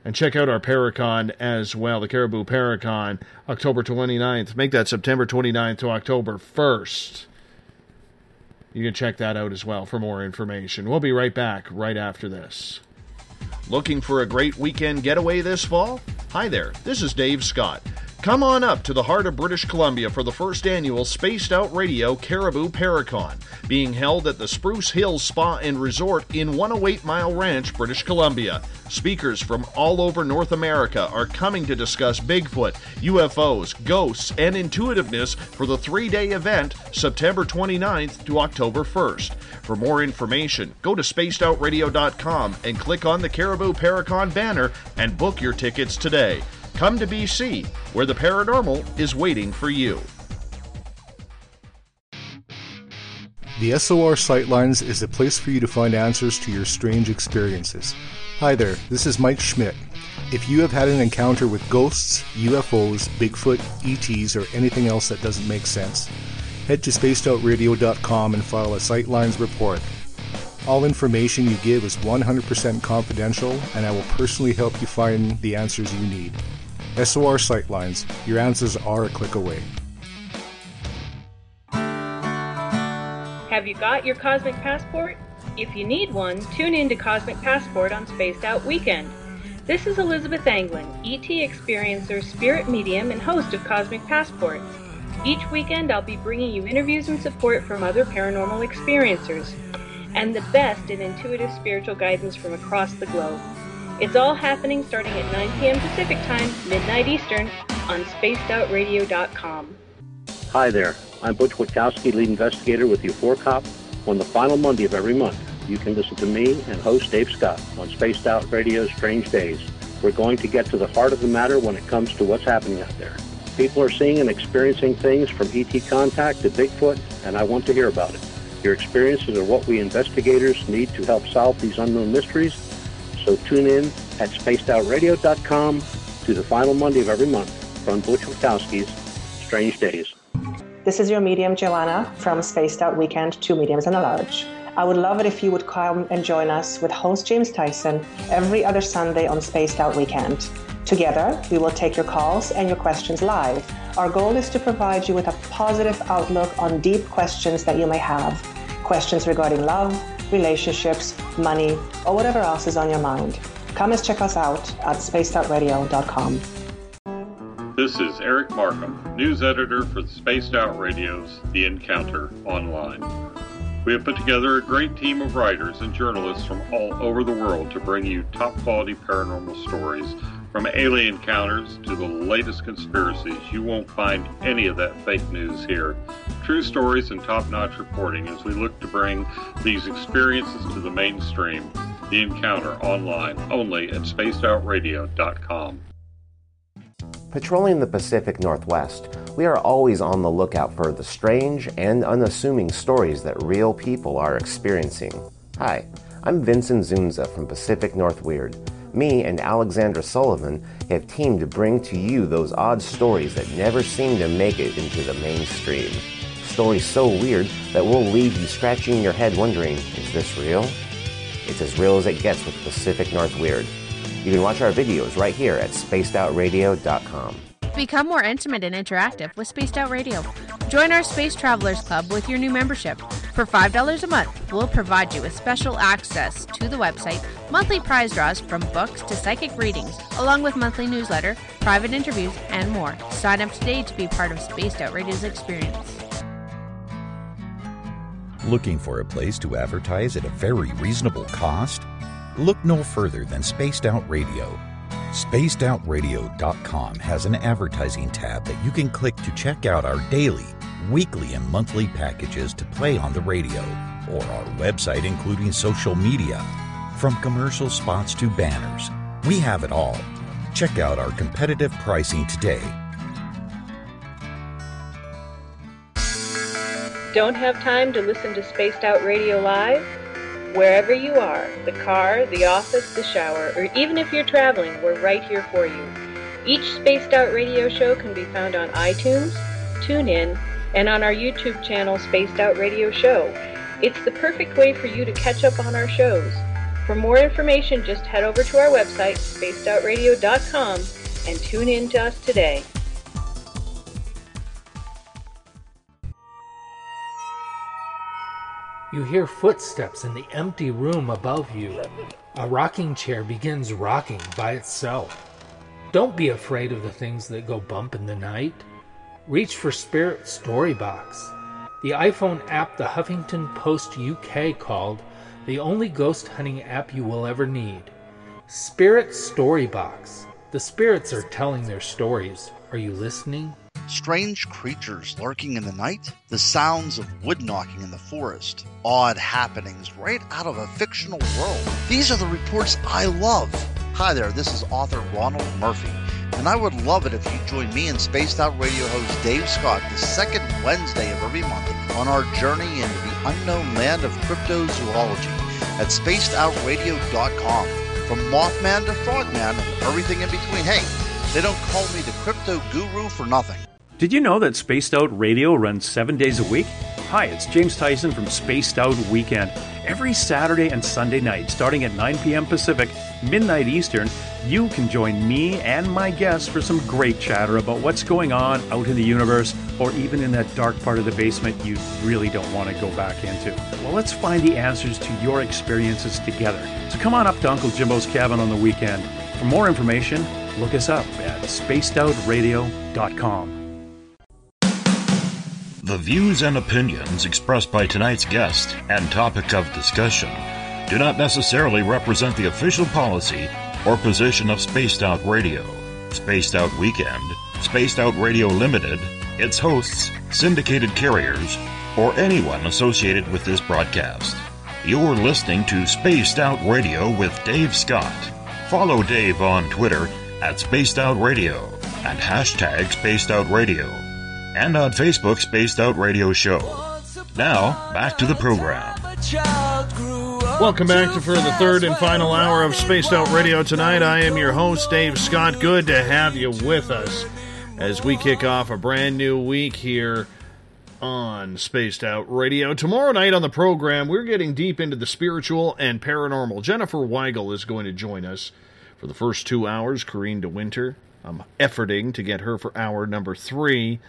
And check out our Paracon as well, the Cariboo Paracon, October 29th. Make that September 29th to October 1st. You can check that out as well for more information. We'll be right back right after this. Looking for a great weekend getaway this fall? Hi there, this is Dave Scott. Come on up to the heart of British Columbia for the first annual Spaced Out Radio Cariboo Paracon, being held at the Spruce Hills Spa and Resort in 108 Mile Ranch, British Columbia. Speakers from all over North America are coming to discuss Bigfoot, UFOs, ghosts, and intuitiveness for the three day event September 29th to October 1st. For more information, go to spacedoutradio.com and click on the Cariboo Paracon banner and book your tickets today. Come to BC, where the paranormal is waiting for you. The SOR Sightlines is a place for you to find answers to your strange experiences. Hi there, this is Mike Schmidt. If you have had an encounter with ghosts, UFOs, Bigfoot, ETs, or anything else that doesn't make sense, head to spacedoutradio.com and file a Sightlines report. All information you give is 100% confidential, and I will personally help you find the answers you need. SOR Sightlines, your answers are a click away. Have you got your Cosmic Passport? If you need one, tune in to Cosmic Passport on Spaced Out Weekend. This is Elizabeth Anglin, ET experiencer, spirit medium, and host of Cosmic Passport. Each weekend, I'll be bringing you interviews and support from other paranormal experiencers and the best in intuitive spiritual guidance from across the globe. It's all happening starting at 9 p.m. Pacific Time, midnight Eastern, on spacedoutradio.com. Hi there. I'm Butch Witkowski, lead investigator with UFORCOP. On the final Monday of every month, you can listen to me and host Dave Scott on Spaced Out Radio's Strange Days. We're going to get to the heart of the matter when it comes to what's happening out there. People are seeing and experiencing things from ET contact to Bigfoot, and I want to hear about it. Your experiences are what we investigators need to help solve these unknown mysteries. So tune in at spacedoutradio.com to the final Monday of every month from Butch Witkowski's Strange Days. This is your medium, Joanna, from Spaced Out Weekend, two mediums and a large. I would love it if you would come and join us with host James Tyson every other Sunday on Spaced Out Weekend. Together, we will take your calls and your questions live. Our goal is to provide you with a positive outlook on deep questions that you may have. Questions regarding love, relationships, money, or whatever else is on your mind. Come and check us out at spacedoutradio.com. This is Eric Markham, news editor for Spaced Out Radio's The Encounter Online. We have put together a great team of writers and journalists from all over the world to bring you top quality paranormal stories. From alien encounters to the latest conspiracies, you won't find any of that fake news here. True stories and top notch reporting as we look to bring these experiences to the mainstream. The Encounter online only at spacedoutradio.com. Patrolling the Pacific Northwest, we are always on the lookout for the strange and unassuming stories that real people are experiencing. Hi, I'm Vincent Zunza from Pacific North Weird. Me and Alexandra Sullivan have teamed to bring to you those odd stories that never seem to make it into the mainstream. Stories so weird that will leave you scratching your head wondering, is this real? It's as real as it gets with Pacific North Weird. You can watch our videos right here at spacedoutradio.com. Become more intimate and interactive with Spaced Out Radio. Join our Space Travelers Club with your new membership. For $5 a month, we'll provide you with special access to the website, monthly prize draws from books to psychic readings, along with monthly newsletter, private interviews, and more. Sign up today to be part of Spaced Out Radio's experience. Looking for a place to advertise at a very reasonable cost? Look no further than Spaced Out Radio. SpacedOutRadio.com has an advertising tab that you can click to check out our daily, weekly, and monthly packages to play on the radio, or our website, including social media. From commercial spots to banners, we have it all. Check out our competitive pricing today. Don't have time to listen to Spaced Out Radio Live? Wherever you are, the car, the office, the shower, or even if you're traveling, we're right here for you. Each Spaced Out Radio show can be found on iTunes, TuneIn, and on our YouTube channel, Spaced Out Radio Show. It's the perfect way for you to catch up on our shows. For more information, just head over to our website, spacedoutradio.com, and tune in to us today. You hear footsteps in the empty room above you. A rocking chair begins rocking by itself. Don't be afraid of the things that go bump in the night. Reach for Spirit Storybox, the iPhone app the Huffington Post UK called the only ghost hunting app you will ever need. Spirit Storybox. The spirits are telling their stories. Are you listening? Strange creatures lurking in the night, the sounds of wood knocking in the forest, odd happenings right out of a fictional world. These are the reports I love. Hi there, this is author Ronald Murphy, and I would love it if you join me and Spaced Out Radio host Dave Scott the second Wednesday of every month on our journey into the unknown land of cryptozoology at spacedoutradio.com. From Mothman to Frogman and everything in between. Hey, they don't call me the crypto guru for nothing. Did you know that Spaced Out Radio runs seven days a week? Hi, it's James Tyson from Spaced Out Weekend. Every Saturday and Sunday night, starting at 9 p.m. Pacific, midnight Eastern, you can join me and my guests for some great chatter about what's going on out in the universe or even in that dark part of the basement you really don't want to go back into. Well, let's find the answers to your experiences together. So come on up to Uncle Jimbo's cabin on the weekend. For more information, look us up at spacedoutradio.com. The views and opinions expressed by tonight's guest and topic of discussion do not necessarily represent the official policy or position of Spaced Out Radio, Spaced Out Weekend, Spaced Out Radio Limited, its hosts, syndicated carriers, or anyone associated with this broadcast. You're listening to Spaced Out Radio with Dave Scott. Follow Dave on Twitter at Spaced Out Radio and hashtag Spaced Out Radio and on Facebook Spaced Out Radio Show. Now, back to the program. Welcome back to for the third and final hour of Spaced Out Radio tonight. I am your host, Dave Scott. Good to have you with us as we kick off a brand new week here on Spaced Out Radio. Tomorrow night on the program, we're getting deep into the spiritual and paranormal. Jennifer Weigel is going to join us for the first two hours. Corrine de Winter. I'm efforting to get her for hour number three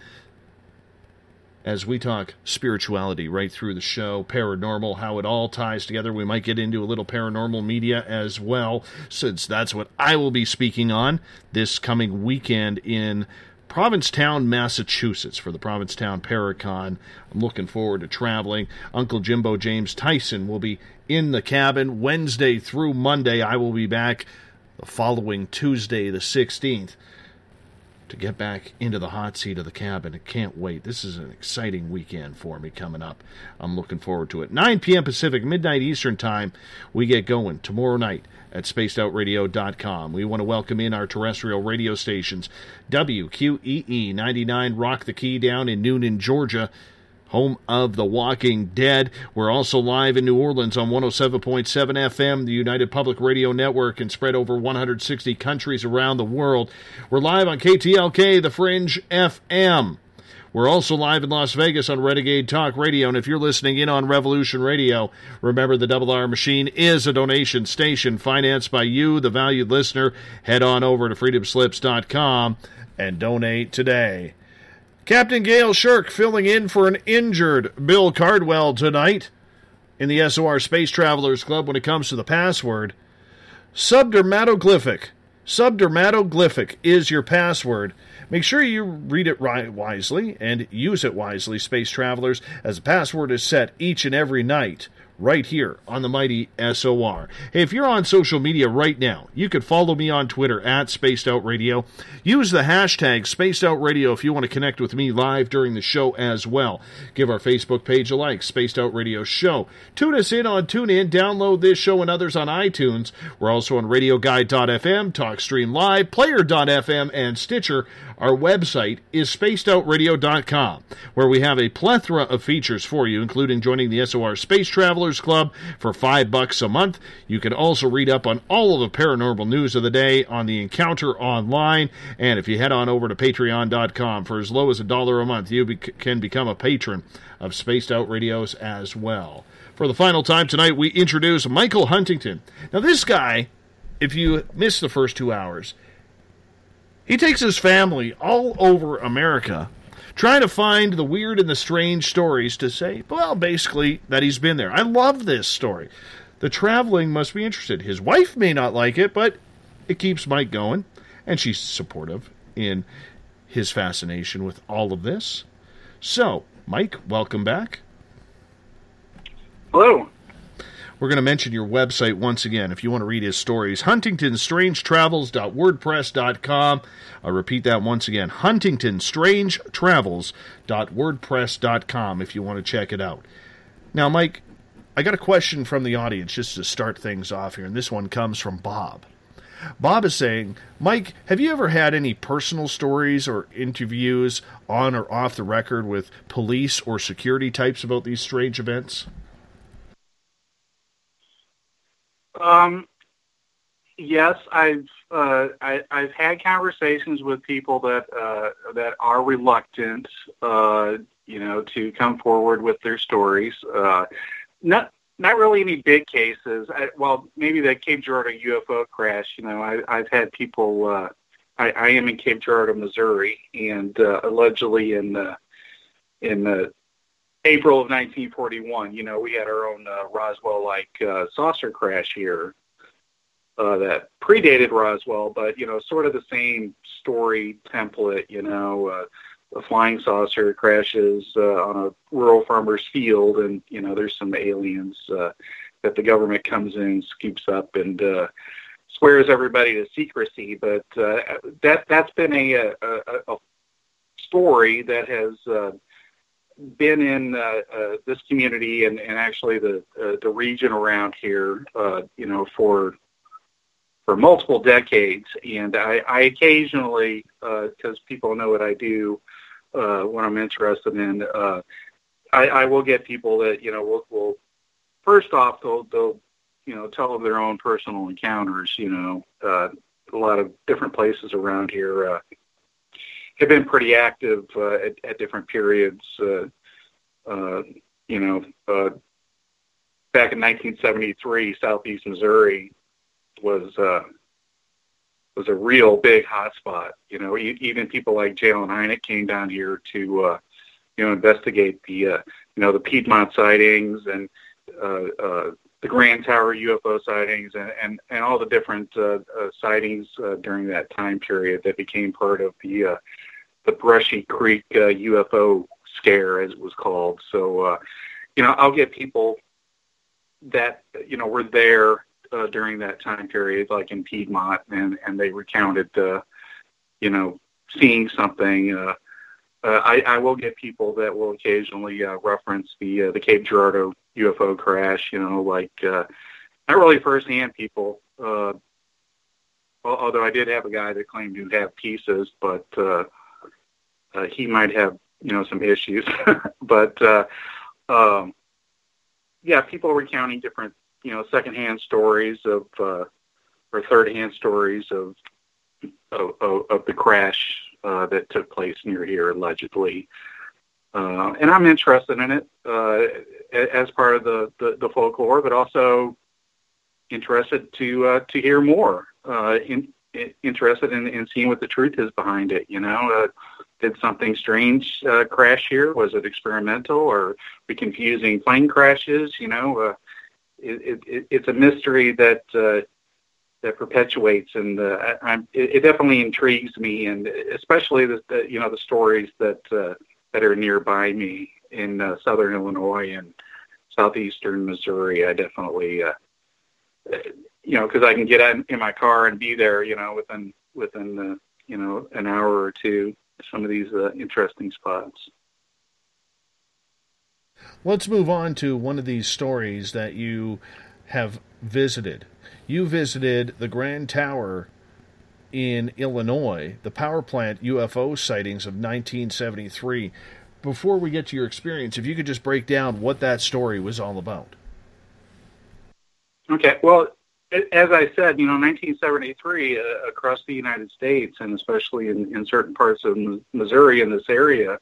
as we talk spirituality right through the show, paranormal, how it all ties together. We might get into a little paranormal media as well, since that's what I will be speaking on this coming weekend in Provincetown, Massachusetts for the Provincetown Paracon. I'm looking forward to traveling. Uncle Jimbo James Tyson will be in the cabin Wednesday through Monday. I will be back the following Tuesday, the 16th to get back into the hot seat of the cabin. I can't wait. This is an exciting weekend for me coming up. I'm looking forward to it. 9 p.m. Pacific, midnight Eastern time, we get going tomorrow night at spacedoutradio.com. We want to welcome in our terrestrial radio stations WQEE 99 Rock the Key down in Newnan, Georgia home of The Walking Dead. We're also live in New Orleans on 107.7 FM, the United Public Radio Network, and spread over 160 countries around the world. We're live on KTLK, The Fringe FM. We're also live in Las Vegas on Renegade Talk Radio, and if you're listening in on Revolution Radio, remember the Double R Machine is a donation station financed by you, the valued listener. Head on over to freedomslips.com and donate today. Captain Gail Shirk filling in for an injured Bill Cardwell tonight in the SOR Space Travelers Club when it comes to the password. Subdermatoglyphic. Subdermatoglyphic is your password. Make sure you read it right, wisely and use it wisely, Space Travelers, as the password is set each and every night right here on the mighty SOR. Hey, if you're on social media right now, you could follow me on Twitter at Spaced Out Radio. Use the hashtag Spaced Out Radio if you want to connect with me live during the show as well. Give our Facebook page a like, Spaced Out Radio Show. Tune us in on TuneIn. Download this show and others on iTunes. We're also on RadioGuide.fm, TalkStream Live, Player.fm, and Stitcher. Our website is spacedoutradio.com, where we have a plethora of features for you, including joining the SOR Space Travelers Club for five bucks a month. You can also read up on all of the paranormal news of the day on the Encounter Online. And if you head on over to patreon.com for as low as a dollar a month, you bec- can become a patron of Spaced Out Radios as well. For the final time tonight, we introduce Michael Huntington. Now, this guy, if you missed the first two hours, he takes his family all over America trying to find the weird and the strange stories to say, well, basically, that he's been there. I love this story. The traveling must be interested. His wife may not like it, but it keeps Mike going, and she's supportive in his fascination with all of this. So, Mike, welcome back. Hello. We're going to mention your website once again if you want to read his stories. HuntingtonStrangeTravels.wordpress.com. I'll repeat that once again. HuntingtonStrangeTravels.wordpress.com if you want to check it out. Now, Mike, I got a question from the audience just to start things off here, and this one comes from Bob. Bob is saying, Mike, have you ever had any personal stories or interviews on or off the record with police or security types about these strange events? Um, yes, I've uh, I, I've had conversations with people that uh, that are reluctant, uh, you know, to come forward with their stories. Uh, not not really any big cases. I, well, maybe the Cape Girardeau UFO crash. You know, I, I've had people. Uh, I, I am in Cape Girardeau, Missouri, and uh, allegedly in the in uh, April of 1941, you know, we had our own uh, Roswell-like uh, saucer crash here uh, that predated Roswell, but you know, sort of the same story template. You know, uh, a flying saucer crashes uh, on a rural farmer's field, and you know, there's some aliens uh, that the government comes in, scoops up, and uh, swears everybody to secrecy. But uh, that that's been a, a, a, story that has. Uh, been in uh, uh, this community and, and actually the uh, the region around here, uh, you know, for for multiple decades. And I, I occasionally, because people know what I do, uh, what I'm interested in, uh, I, I will get people that you know will, will first off they'll they'll you know tell of their own personal encounters. You know, uh, a lot of different places around here. Uh, have been pretty active uh, at, at different periods. Uh, uh, you know, uh, back in 1973, Southeast Missouri was uh, was a real big hotspot. You know, e- even people like J. Allen Hynek came down here to uh, you know investigate the uh, you know the Piedmont sightings and uh, uh, the Grand Tower UFO sightings and and, and all the different uh, uh, sightings uh, during that time period that became part of the uh, the Brushy Creek uh, UFO scare, as it was called. So, uh, you know, I'll get people that you know were there uh, during that time period, like in Piedmont, and and they recounted, uh, you know, seeing something. Uh, uh, I, I will get people that will occasionally uh, reference the uh, the Cape Girardeau UFO crash. You know, like uh, not really firsthand people. Uh, although I did have a guy that claimed to have pieces, but uh, uh, he might have you know some issues. but uh, um, yeah, people are recounting different you know secondhand stories of uh, or thirdhand stories of of, of, the crash uh, that took place near here allegedly. Uh, and I'm interested in it uh, as part of the, the, the folklore, but also interested to uh, to hear more. Uh, in, interested in, in seeing what the truth is behind it. You know, uh, did something strange uh, crash here? Was it experimental, or we confusing plane crashes? You know, uh, it, it, it's a mystery that uh, that perpetuates, and uh, I, I'm, it, it definitely intrigues me, and especially the, the you know the stories that uh, that are nearby me in uh, southern Illinois and southeastern Missouri. I definitely, uh, you know, because I can get in, in my car and be there, you know, within within uh, you know an hour or two. Some of these uh, interesting spots. Let's move on to one of these stories that you have visited. You visited the Grand Tower in Illinois, the power plant UFO sightings of 1973. Before we get to your experience, if you could just break down what that story was all about. Okay. Well, as I said, you know, 1973 uh, across the United States, and especially in, in certain parts of Missouri in this area,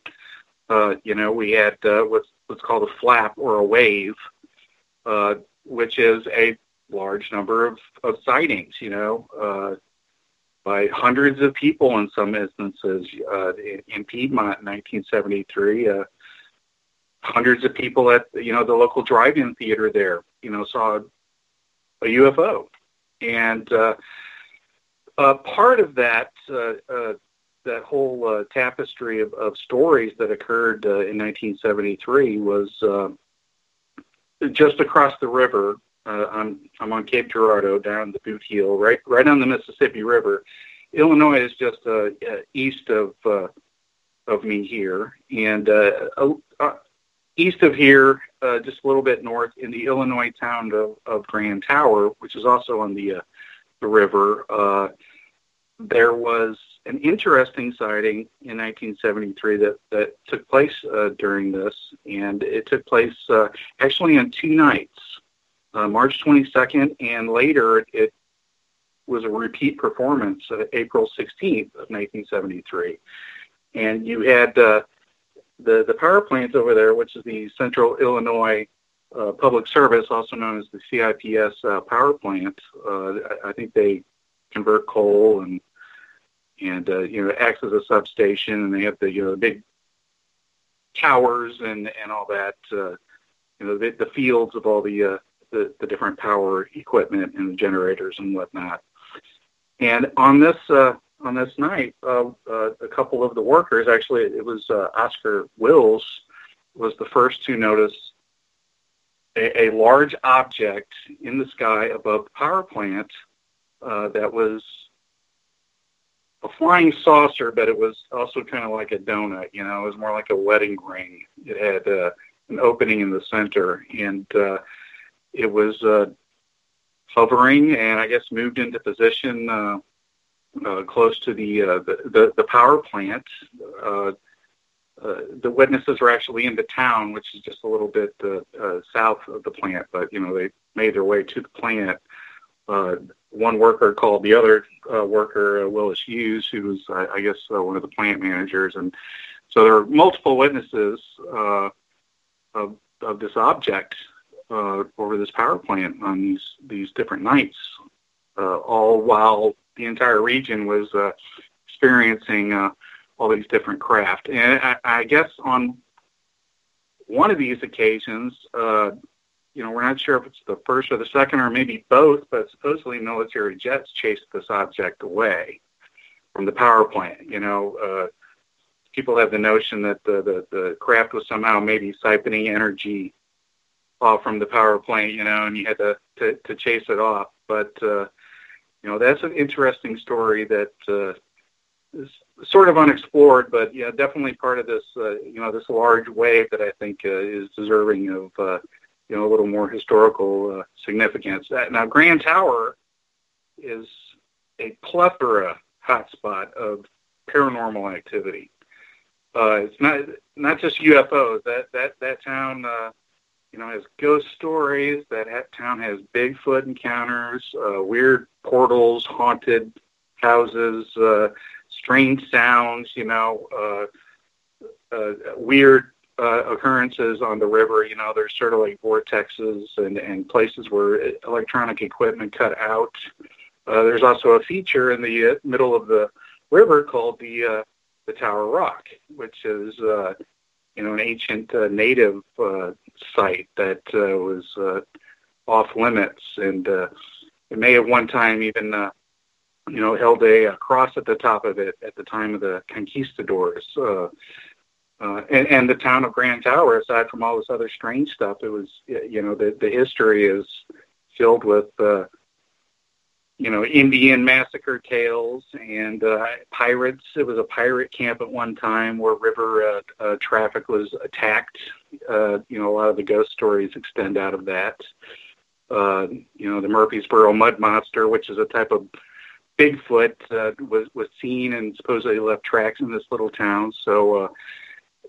uh, you know, we had uh, what's what's called a flap or a wave, uh, which is a large number of, of sightings. You know, uh, by hundreds of people in some instances. Uh, in, in Piedmont in 1973, uh, hundreds of people at you know the local drive-in theater there, you know, saw a UFO, and uh, uh, part of that uh, uh, that whole uh, tapestry of, of stories that occurred uh, in 1973 was uh, just across the river. Uh, I'm I'm on Cape Girardeau down the Boot Heel, right right on the Mississippi River. Illinois is just uh, uh, east of uh, of me here, and uh, uh, east of here, uh, just a little bit north, in the Illinois town of, of Grand Tower, which is also on the uh, the river. Uh, there was an interesting sighting in 1973 that that took place uh, during this, and it took place uh, actually on two nights, uh, March 22nd, and later it was a repeat performance, uh, April 16th of 1973, and you had uh, the the power plant over there, which is the Central Illinois uh, Public Service, also known as the CIPS uh, power plant. Uh, I, I think they convert coal and and uh, you know acts as a substation, and they have the you know the big towers and and all that. Uh, you know the, the fields of all the, uh, the the different power equipment and the generators and whatnot. And on this uh, on this night, uh, uh, a couple of the workers, actually, it was uh, Oscar Wills, was the first to notice a, a large object in the sky above the power plant uh, that was a flying saucer, but it was also kind of like a donut. You know, it was more like a wedding ring. It had uh, an opening in the center, and uh, it was uh, hovering, and I guess moved into position uh, uh, close to the, uh, the the the power plant. Uh, uh, the witnesses were actually in the town, which is just a little bit uh, uh, south of the plant, but you know they made their way to the plant. Uh, one worker called the other uh, worker, uh, Willis Hughes, who was, I, I guess, uh, one of the plant managers, and so there were multiple witnesses uh, of of this object uh, over this power plant on these these different nights, uh, all while the entire region was uh, experiencing uh, all these different craft. And I, I guess on one of these occasions, uh, you know, we're not sure if it's the first or the second or maybe both, but supposedly military jets chased this object away from the power plant. You know, uh, people have the notion that the, the, the craft was somehow maybe siphoning energy off from the power plant, you know, and you had to, to, to chase it off. But, uh, you know, that's an interesting story that uh, is sort of unexplored, but yeah, definitely part of this, uh, you know, this large wave that I think uh, is deserving of, uh, you know, a little more historical uh, significance. Uh, Now, Grand Tower is a plethora hotspot of paranormal activity. Uh, it's not not just UFOs. That that that town, uh, you know, has ghost stories. That ha- town has Bigfoot encounters, uh, weird portals, haunted houses, uh, strange sounds. You know, uh, uh, weird uh, occurrences on the river. You know, there's sort of like vortexes and and places where electronic equipment cut out. Uh, there's also a feature in the uh, middle of the river called the uh, the Tower Rock, which is uh, you know an ancient uh, native uh, site that uh, was uh, off limits, and uh, it may have one time even uh, you know held a, a cross at the top of it at the time of the conquistadors. Uh, uh, and, and the town of Grand Tower, aside from all this other strange stuff, it was you know the the history is filled with uh, you know, Indian massacre tales and uh, pirates. It was a pirate camp at one time where river uh, uh, traffic was attacked. Uh, you know, a lot of the ghost stories extend out of that. Uh, you know, the Murphysboro Mud Monster, which is a type of Bigfoot, uh, was was seen and supposedly left tracks in this little town. So, uh,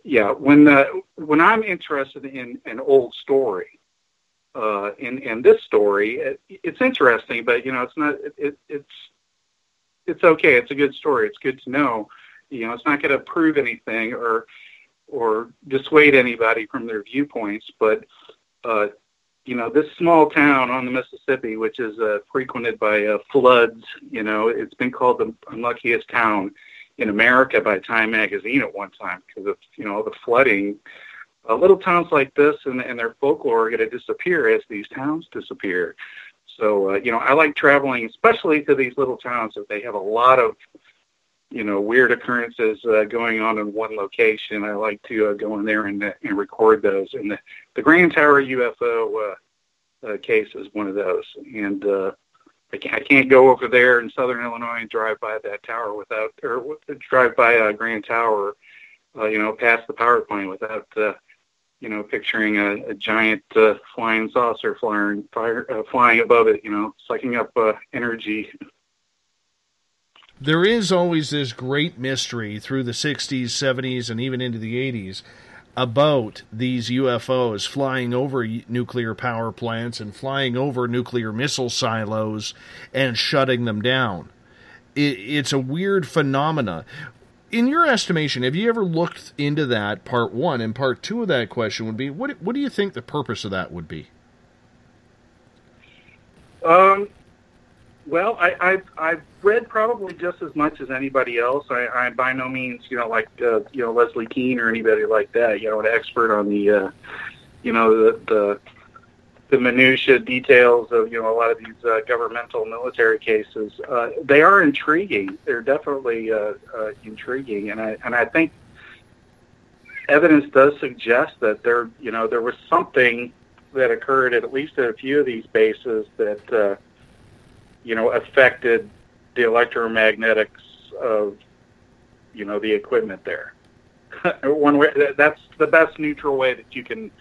yeah, when uh, when I'm interested in an old story, uh, in in this story, it, it's interesting, but you know, it's not. It, it, it's it's okay. It's a good story. It's good to know. You know, it's not going to prove anything or or dissuade anybody from their viewpoints, but uh, you know, this small town on the Mississippi, which is uh, frequented by uh, floods, you know, it's been called the unluckiest town in America by Time Magazine at one time because of you know the flooding uh, little towns like this and, and their folklore are going to disappear as these towns disappear. So, uh, you know, I like traveling, especially to these little towns if they have a lot of, you know, weird occurrences uh, going on in one location. I like to uh, go in there and, uh, and record those. And the, the Grand Tower UFO uh, uh, case is one of those. And uh, I, can't, I can't go over there in southern Illinois and drive by that tower without, or drive by uh, Grand Tower, uh, you know, past the power plant without, uh, you know, picturing a, a giant uh, flying saucer flying, fire, uh, flying above it, you know, sucking up uh, energy. There is always this great mystery through the 60s, 70s, and even into the 80s about these UFOs flying over nuclear power plants and flying over nuclear missile silos and shutting them down. It, it's a weird phenomena in your estimation, have you ever looked into that? Part one and part two of that question would be: what What do you think the purpose of that would be? Um, well, I, I've I've read probably just as much as anybody else. I, I'm by no means, you know, like uh, you know Leslie Kean or anybody like that. You know, an expert on the, uh, you know, the the the minutia details of you know a lot of these uh, governmental military cases. Uh, they are intriguing. They're definitely uh, uh, intriguing, and I and I think evidence does suggest that there you know there was something that occurred at least at a few of these bases that uh, you know affected the electromagnetics of you know the equipment there. One way that's the best neutral way that you can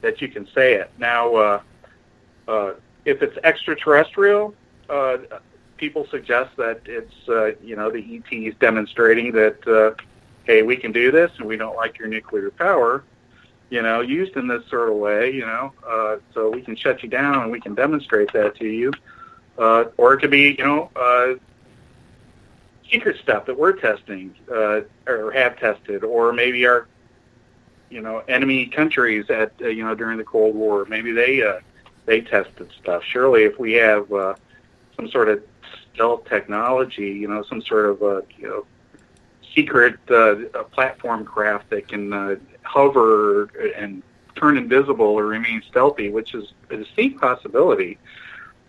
that you can say it. Now, uh, uh, if it's extraterrestrial, uh, people suggest that it's uh, you know the ETs demonstrating that uh, hey we can do this and we don't like your nuclear power, you know, used in this sort of way, you know, uh, so we can shut you down and we can demonstrate that to you, uh, or it could be you know. Uh, secret stuff that we're testing uh, or have tested, or maybe our you know, enemy countries at uh, you know during the Cold War. Maybe they uh, they tested stuff. Surely, if we have uh, some sort of stealth technology, you know, some sort of uh, you know secret uh, platform craft that can uh, hover and turn invisible or remain stealthy, which is a distinct possibility.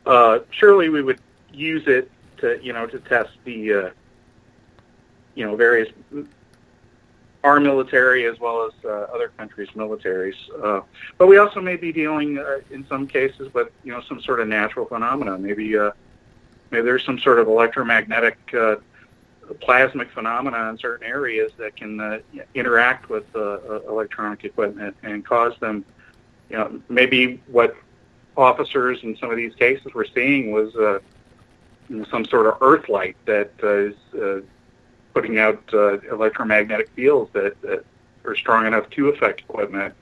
Uh, surely we would use it to, you know, to test the, uh, you know, various our military as well as uh, other countries' militaries. Uh, but we also may be dealing, uh, in some cases, with you know some sort of natural phenomena. Maybe uh, maybe there's some sort of electromagnetic uh, plasmic phenomena in certain areas that can uh, interact with uh, uh, electronic equipment and cause them. You know, maybe what officers in some of these cases were seeing was uh, some sort of earth light that uh, is uh, putting out uh, electromagnetic fields that, that are strong enough to affect equipment.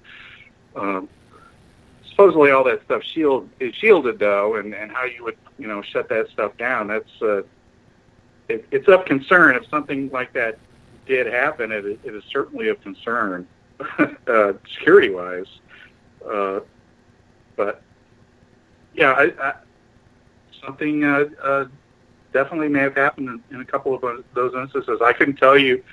Um, supposedly, all that stuff shield is shielded though, and, and how you would you know shut that stuff down. That's uh, it, it's of concern. If something like that did happen, it, it is certainly of concern, uh, security wise. Uh, but yeah, I, I, something uh, uh, definitely may have happened in, in a couple of those instances. I couldn't tell you,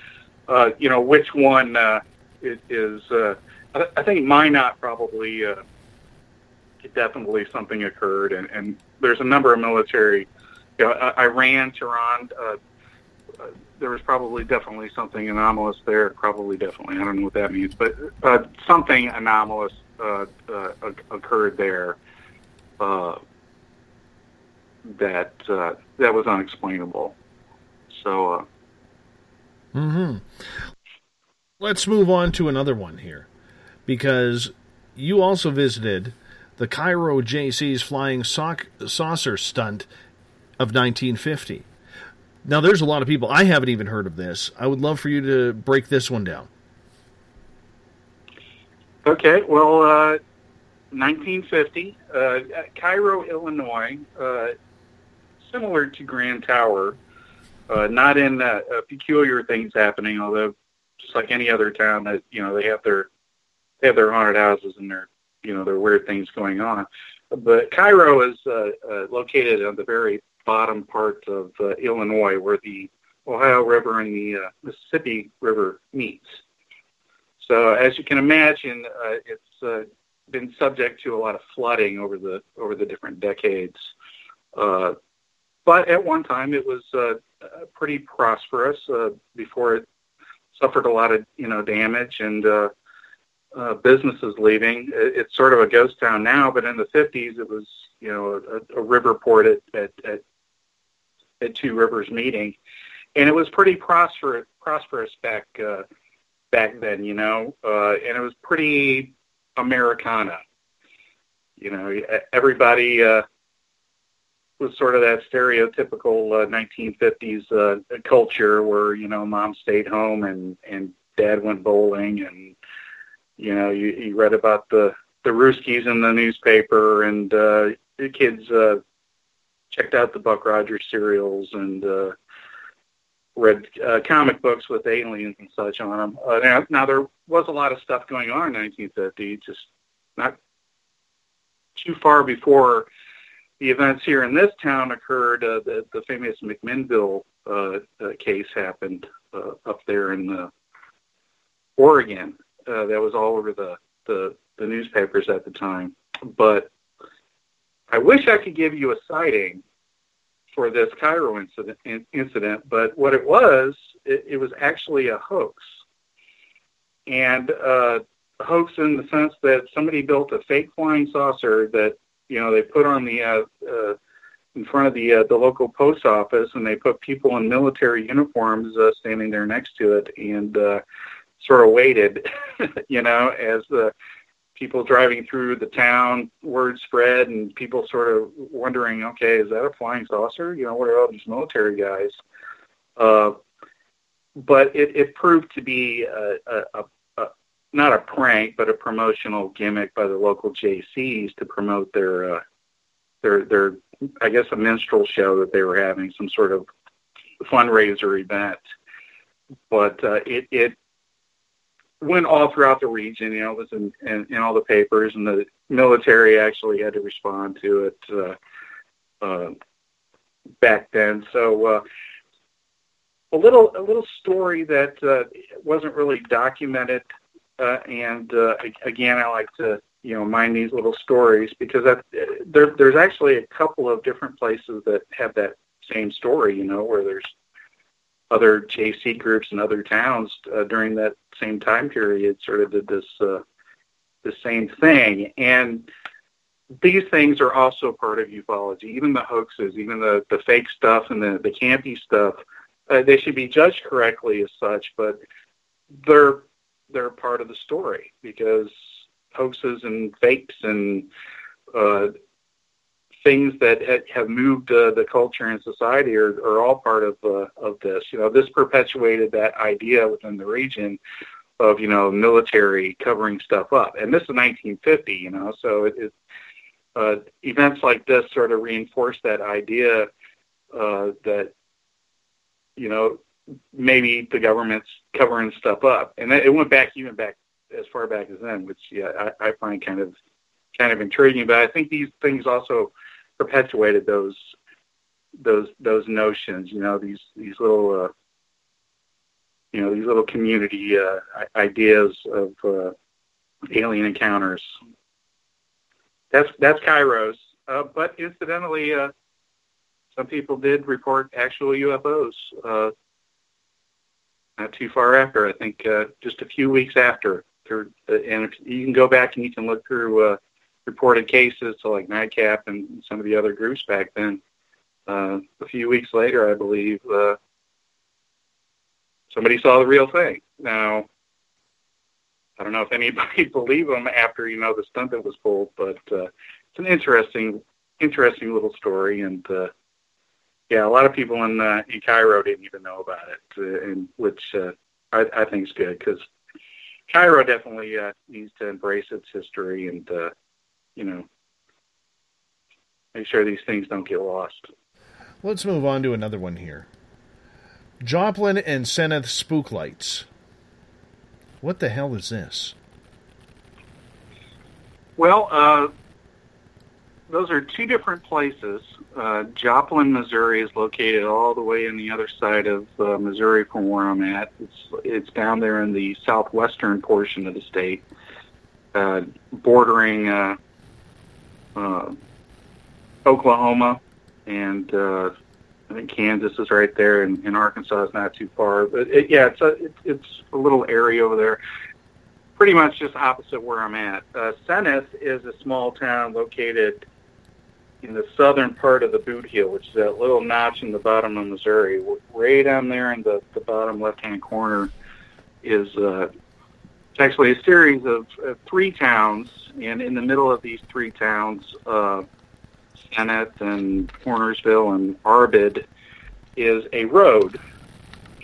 uh, you know, which one uh, it is. Uh, I, I think Minot probably uh, definitely something occurred, and, and there's a number of military. You know, Iran, Tehran. Uh, uh, there was probably definitely something anomalous there. Probably, definitely. I don't know what that means, but uh, something anomalous uh, uh, occurred there. Uh, that uh, that was unexplainable. So, uh, hmm Let's move on to another one here, because you also visited the Cairo JC's flying soc- saucer stunt of 1950. Now, there's a lot of people I haven't even heard of this. I would love for you to break this one down. okay, well, uh, 1950, uh, Cairo, Illinois, uh, similar to Grand Tower, uh, not in uh, uh, peculiar things happening, although just like any other town, that you know they have their they have their haunted houses and their you know their weird things going on. But Cairo is uh, uh, located on the very bottom part of uh, Illinois, where the Ohio River and the uh, Mississippi River meets. So as you can imagine, uh, it's uh, been subject to a lot of flooding over the over the different decades. Uh, but at one time, it was uh, uh, pretty prosperous uh, before it suffered a lot of you know damage and uh, uh, businesses leaving. It, it's sort of a ghost town now, but in the 50s, it was you know a, a river port at, at at at Two Rivers meeting, and it was pretty prosperous prosperous back uh, back then, you know, uh, and it was pretty Americana. You know, everybody uh, was sort of that stereotypical uh, 1950s uh, culture where you know mom stayed home and and dad went bowling and you know you, you read about the the Rooskies in the newspaper and uh, the kids uh, checked out the Buck Rogers serials and uh, read uh, comic books with aliens and such on them. Uh, now, now there was a lot of stuff going on in 1950, just not too far before the events here in this town occurred. Uh, the, the famous McMinnville uh, uh, case happened uh, up there in uh, Oregon. Uh, that was all over the, the the newspapers at the time. But I wish I could give you a sighting for this Cairo incident, in, incident but what it was, it, it was actually a hoax. And uh, a hoax in the sense that somebody built a fake flying saucer that, you know, they put on the, uh, uh, in front of the, uh, the local post office and they put people in military uniforms uh, standing there next to it and uh, sort of waited, you know, as the people driving through the town, word spread, and people sort of wondering, okay, is that a flying saucer? You know, what are all these military guys? Uh, but it, it proved to be a, a, a, a not a prank, but a promotional gimmick by the local JCs to promote their uh, their their I guess a minstrel show that they were having, some sort of fundraiser event. But uh, it it went all throughout the region. You know, it was in, in, in all the papers, and the military actually had to respond to it uh, uh, back then. So uh, a little a little story that uh, wasn't really documented, uh, and uh, again, I like to you know mind these little stories because that, there, there's actually a couple of different places that have that same story. You know, where there's other JC groups in other towns uh, during that same time period sort of did this uh, the same thing. And these things are also part of ufology. Even the hoaxes, even the, the fake stuff and the, the campy stuff, uh, they should be judged correctly as such, but they're they're part of the story because hoaxes and fakes and uh, things that have moved uh, the culture and society are, are all part of uh, of this. You know, this perpetuated that idea within the region of you know military covering stuff up, and this is 1950. You know, so it, it uh, events like this sort of reinforce that idea uh, that you know maybe the government's covering stuff up, and it went back even back as far back as then, which yeah I, I find kind of kind of intriguing. But I think these things also perpetuated those those those notions. You know, these these little uh, you know these little community uh, ideas of uh, alien encounters. That's that's Cairo's. Uh, but incidentally, uh, some people did report actual UFOs. Uh, not too far after, I think, uh, just a few weeks after. Uh, and if you can go back and you can look through uh, reported cases to like NICAP and some of the other groups back then. Uh, a few weeks later, I believe, uh, somebody saw the real thing. Now, I don't know if anybody believed them after you know the stunt that was pulled, but uh, it's an interesting, interesting little story, and uh, yeah, a lot of people in uh, in Cairo didn't even know about it, uh, and which uh, I, I think is good because Cairo definitely uh, needs to embrace its history and uh, you know, make sure these things don't get lost. Let's move on to another one here. Joplin and Senath spook lights. What the hell is this? Well, uh, those are two different places. Uh, Joplin, Missouri is located all the way on the other side of uh, Missouri from where I'm at. It's it's down there in the southwestern portion of the state, uh, bordering uh, uh, Oklahoma, and uh, I think Kansas is right there, and, and Arkansas is not too far. But it, yeah, it's a it, it's a little area over there, pretty much just opposite where I'm at. Uh, Senath is a small town located in the southern part of the Boot Heel, which is that little notch in the bottom of Missouri. Right down there in the, the bottom left-hand corner is uh, it's actually a series of uh, three towns, and in the middle of these three towns, uh, Senath and Hornersville and Arbyrd, is a road.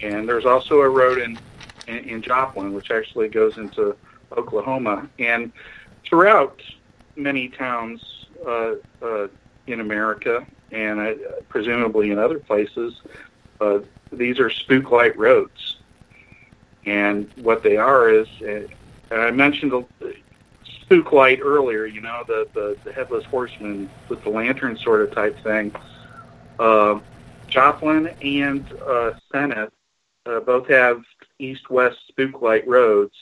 And there's also a road in, in, in Joplin, which actually goes into Oklahoma. And throughout many towns uh, uh, in America, and uh, presumably in other places, uh, these are spook light roads. And what they are is, uh, and I mentioned the spook light earlier, you know, the, the, the headless horseman with the lantern sort of type thing. Uh, Joplin and uh, Senath uh, both have east-west spook light roads,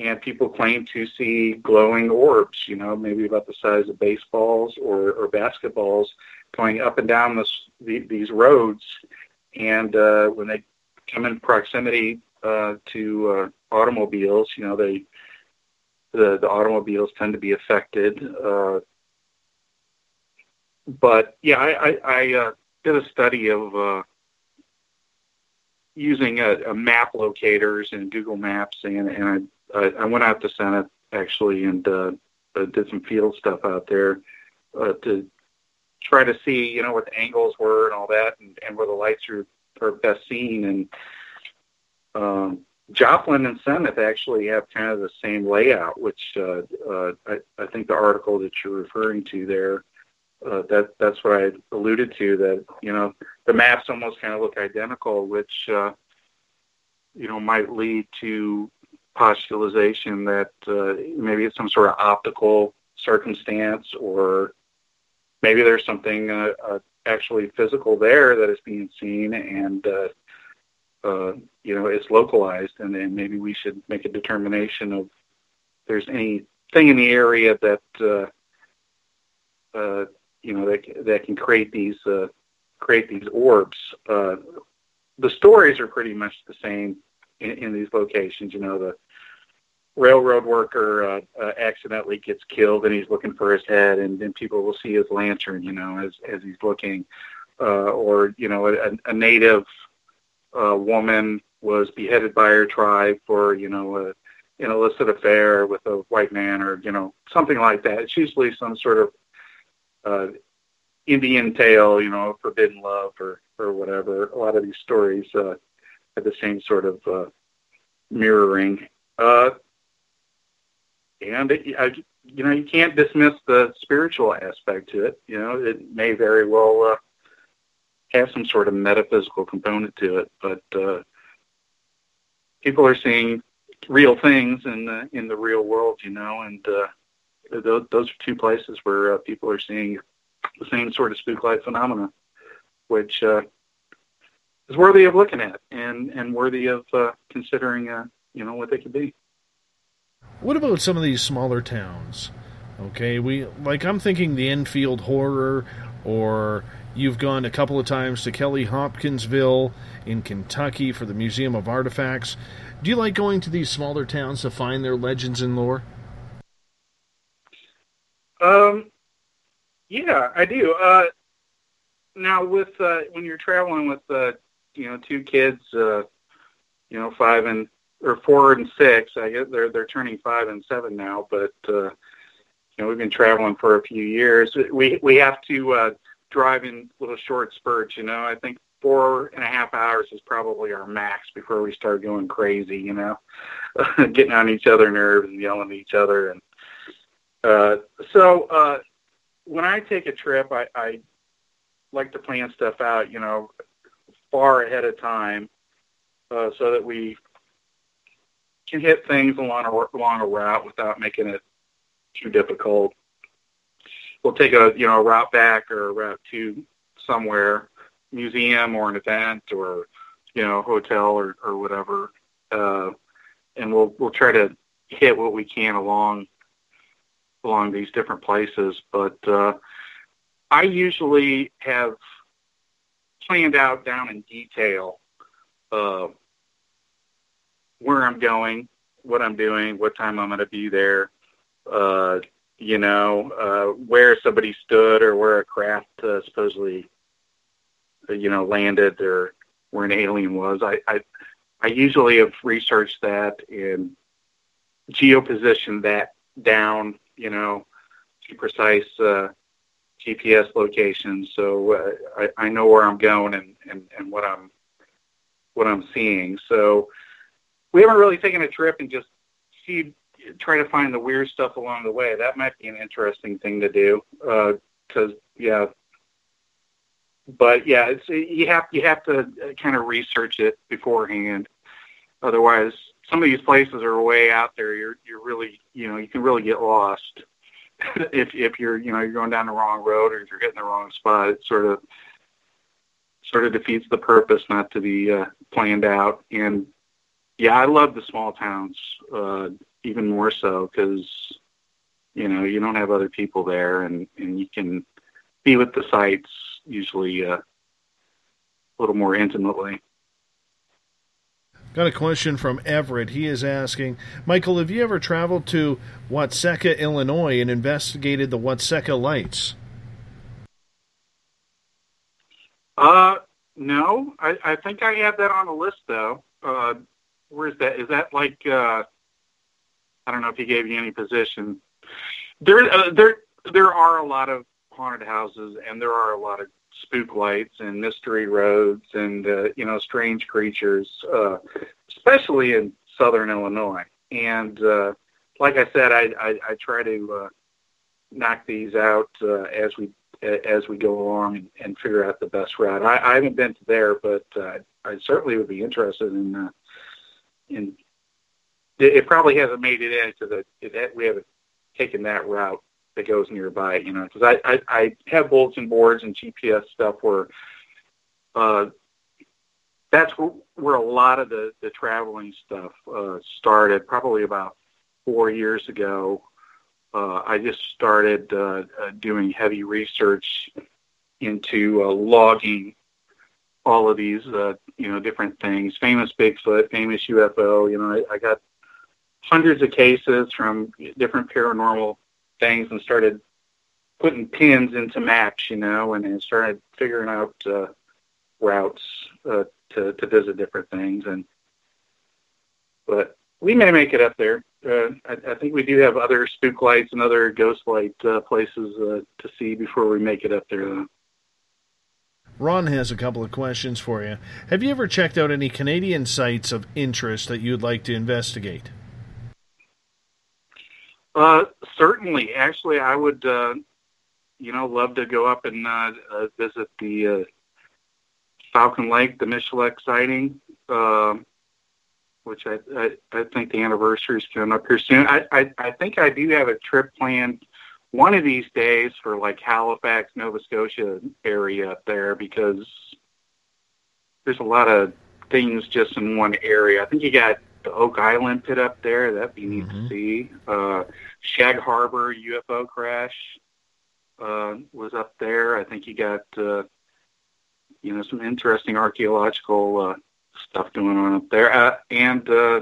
and people claim to see glowing orbs, you know, maybe about the size of baseballs or, or basketballs, going up and down this, the, these roads. And uh, when they come in proximity uh, to uh, automobiles, you know, they the, the automobiles tend to be affected. Uh, but yeah, I, I, I uh, did a study of uh, using a, a map locators and Google Maps, and, and I, I went out to Senath actually and uh, uh, did some field stuff out there uh, to try to see, you know, what the angles were and all that, and, and where the lights are, are best seen. And um, Joplin and Senath actually have kind of the same layout, which uh, uh, I, I think the article that you're referring to there, uh, that that's what I alluded to. That you know the maps almost kind of look identical, which uh, you know might lead to postulation that uh, maybe it's some sort of optical circumstance, or maybe there's something uh, uh, actually physical there that is being seen, and uh, uh, you know it's localized, and then maybe we should make a determination of there's anything in the area that uh, uh, you know that that can create these uh, create these orbs. Uh, the stories are pretty much the same in, in these locations. You know, the railroad worker uh, uh, accidentally gets killed and he's looking for his head, and then people will see his lantern. You know, as as he's looking, uh, or you know, a, a native uh, woman was beheaded by her tribe for you know a, an illicit affair with a white man, or you know something like that. It's usually some sort of uh, Indian tale, you know, forbidden love or or whatever. A lot of these stories uh, have the same sort of uh, mirroring. Uh, and it, I, you know, you can't dismiss the spiritual aspect to it. You know, it may very well uh, have some sort of metaphysical component to it, but uh, people are seeing real things in the in the real world. You know, and uh, those, those are two places where uh, people are seeing the same sort of spook-like phenomena, which uh, is worthy of looking at and and worthy of uh, considering. Uh, you know what they could be. What about some of these smaller towns? Okay, we like I'm thinking the Enfield Horror, or you've gone a couple of times to Kelly Hopkinsville in Kentucky for the Museum of Artifacts. Do you like going to these smaller towns to find their legends and lore? Um, yeah, I do. Uh, now, with uh, when you're traveling with uh, you know two kids, uh, you know five and or four and six, I guess they're they're turning five and seven now. But uh, you know we've been traveling for a few years. We we have to uh, drive in little short spurts. You know, I think four and a half hours is probably our max before we start going crazy. You know, getting on each other nerves and yelling at each other and uh, so uh, when I take a trip, I, I like to plan stuff out, you know, far ahead of time, uh, so that we can hit things along a along a route without making it too difficult. We'll take a you know a route back or a route to somewhere, museum or an event or you know hotel or or whatever, uh, and we'll we'll try to hit what we can along along these different places. But uh, I usually have planned out down in detail uh, where I'm going, what I'm doing, what time I'm going to be there. Uh, you know, uh, where somebody stood or where a craft uh, supposedly, uh, you know, landed or where an alien was. I, I, I usually have researched that and geopositioned that down you know, to precise uh, GPS locations. So uh, I, I know where I'm going and, and, and what I'm what I'm seeing. So we haven't really taken a trip and just see try to find the weird stuff along the way. That might be an interesting thing to do because uh, yeah. But yeah, it's you have you have to kind of research it beforehand. Otherwise, some of these places are way out there. You're you're really you know you can really get lost if if you're you know you're going down the wrong road or if you're hitting the wrong spot. It sort of sort of defeats the purpose not to be uh, planned out. And yeah, I love the small towns uh, even more so because you know you don't have other people there and and you can be with the sites usually uh, a little more intimately. Got a question from Everett. He is asking, Michael, have you ever traveled to Watseka, Illinois, and investigated the Watseka lights? Uh, no. I, I think I have that on the list, though. Uh, where's that? Is that like? Uh, I don't know if he gave you any position. There, uh, there, there are a lot of haunted houses, and there are a lot of spook lights and mystery roads and uh, you know strange creatures, uh, especially in southern Illinois. And uh, like I said, I, I, I try to uh, knock these out uh, as we as we go along and, and figure out the best route. I, I haven't been to there, but uh, I certainly would be interested in uh, in it, probably hasn't made it in because it, it, we haven't taken that route that goes nearby. You know, because I, I I have bulletin boards and GPS stuff where uh, that's where, where a lot of the the traveling stuff uh, started. Probably about four years ago, uh, I just started uh, uh, doing heavy research into uh, logging all of these, uh, you know, different things. Famous Bigfoot, famous UFO. You know, I, I got hundreds of cases from different paranormal things and started putting pins into maps, you know, and, and started figuring out uh, routes uh, to to visit different things. And but we may make it up there. Uh, I, I think we do have other spook lights and other ghost light uh, places uh, to see before we make it up there. Though. Ron has a couple of questions for you. Have you ever checked out any Canadian sites of interest that you'd like to investigate? Uh, certainly. Actually, I would, uh, you know, love to go up and uh, uh, visit the uh, Falcon Lake, the Michalak sighting, uh, which I, I I think the anniversary is coming up here soon. I, I I think I do have a trip planned one of these days for like Halifax, Nova Scotia area up there because there's a lot of things just in one area. I think you got the Oak Island pit up there. That'd be neat to see. Uh, Shag Harbor UFO crash uh, was up there. I think you got uh, you know some interesting archaeological uh, stuff going on up there, uh, and uh,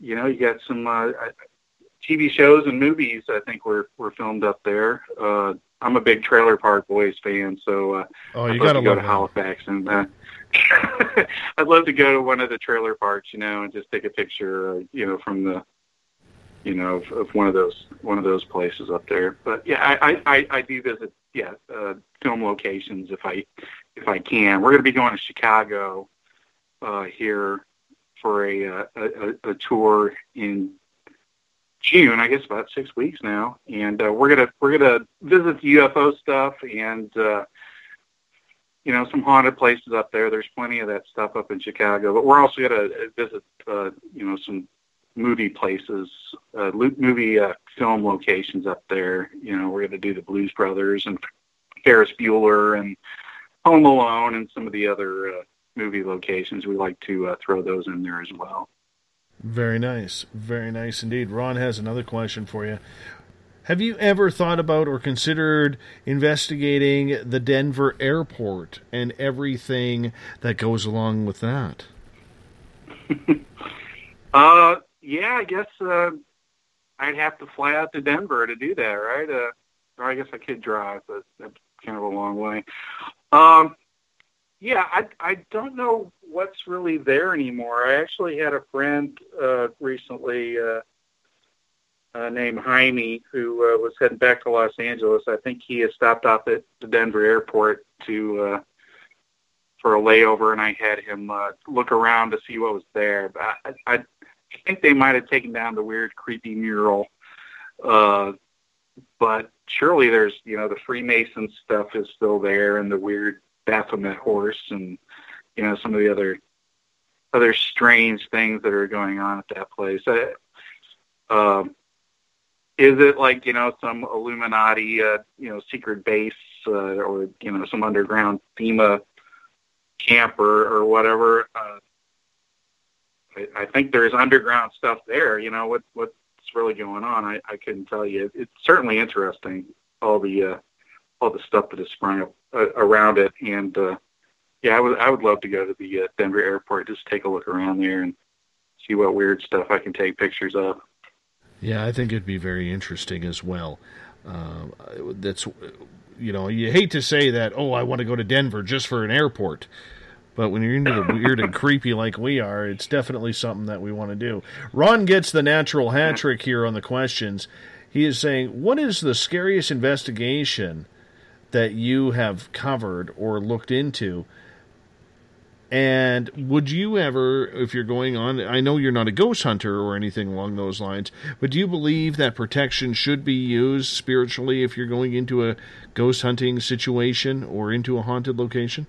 you know you got some uh, TV shows and movies. I think were were filmed up there. Uh, I'm a big Trailer Park Boys fan, so uh, Oh, I'd you gotta to go to. Halifax and. Uh, I'd love to go to one of the trailer parks, you know, and just take a picture, uh, you know, from the, you know, of, of one of those one of those places up there. But yeah, I I, I, do visit, yeah, uh, film locations if I if I can. We're going to be going to Chicago uh, here for a, uh, a a a tour in June, I guess about six weeks now, and uh, we're gonna we're gonna visit the UFO stuff and uh, you know some haunted places up there. There's plenty of that stuff up in Chicago, but we're also gonna visit uh, you know some movie places, uh, movie uh, film locations up there. You know, we're gonna do the Blues Brothers and Ferris Bueller and Home Alone and some of the other uh, movie locations. We like to uh, throw those in there as well. Very nice. Very nice indeed. Ron has another question for you. Have you ever thought about or considered investigating the Denver airport and everything that goes along with that? Uh, yeah, I guess uh, I'd have to fly out to Denver to do that, right? Uh, or I guess I could drive, but that's kind of a long way. Um, yeah, I I don't know what's really there anymore. I actually had a friend uh, recently uh, uh, named Jaime who uh, was heading back to Los Angeles. I think he had stopped off at the Denver airport to uh, for a layover, and I had him uh, look around to see what was there. But I, I, I think they might have taken down the weird, creepy mural. Uh, but surely there's, you know, the Freemason stuff is still there, and the weird Baphomet horse, and you know some of the other other strange things that are going on at that place. Uh, um, is it like you know some Illuminati, uh, you know, secret base, uh, or you know some underground FEMA camp or, or whatever? Uh, I, I think there's underground stuff there. You know what what's really going on? I, I couldn't tell you. It's certainly interesting. All the uh, all the stuff that has sprung up uh, around it, and uh, yeah, I would I would love to go to the uh, Denver airport, just take a look around there and see what weird stuff I can take pictures of. Yeah, I think it'd be very interesting as well. Um, that's you know you hate to say that. Oh, I want to go to Denver just for an airport. But when you're into the weird and creepy like we are, it's definitely something that we want to do. Ron gets the natural hat trick here on the questions. He is saying, What is the scariest investigation that you have covered or looked into? And would you ever, if you're going on, I know you're not a ghost hunter or anything along those lines, but do you believe that protection should be used spiritually if you're going into a ghost hunting situation or into a haunted location?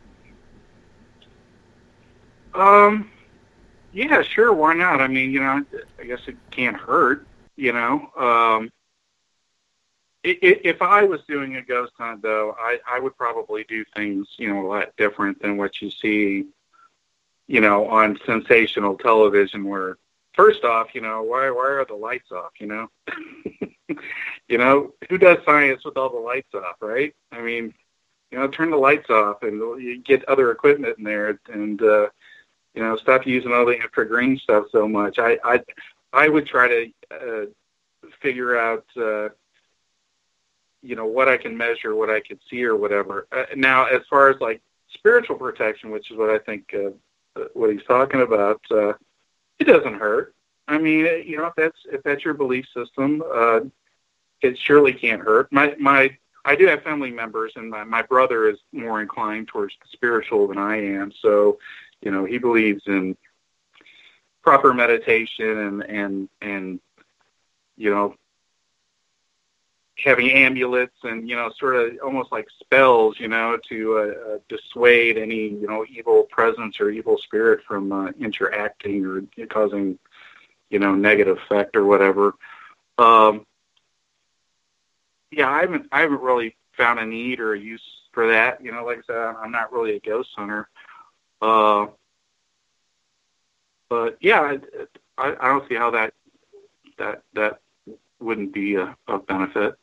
Um, Yeah, sure. Why not? I mean, you know, I guess it can't hurt. You know, um, if I was doing a ghost hunt, though, I, I would probably do things, you know, a lot different than what you see, you know, on sensational television. Where, first off, you know, why why are the lights off? You know, you know, who does science with all the lights off, right? I mean, you know, turn the lights off and you get other equipment in there, and uh, you know, stop using all the infragreen stuff so much. I I I would try to uh, figure out. Uh, you know what I can measure, what I can see, or whatever. Uh, now, as far as like spiritual protection, which is what I think uh, uh, what he's talking about, uh, it doesn't hurt. I mean, you know, if that's if that's your belief system, uh, it surely can't hurt. My my I do have family members, and my my brother is more inclined towards the spiritual than I am. So, you know, he believes in proper meditation and and and you know having amulets and you know sort of almost like spells you know to uh, uh, dissuade any you know evil presence or evil spirit from uh, interacting or causing you know negative effect or whatever. Um yeah i haven't i haven't really found a need or a use for that you know like i said i'm not really a ghost hunter. Uh but yeah i i, I don't see how that that that wouldn't be a, of benefit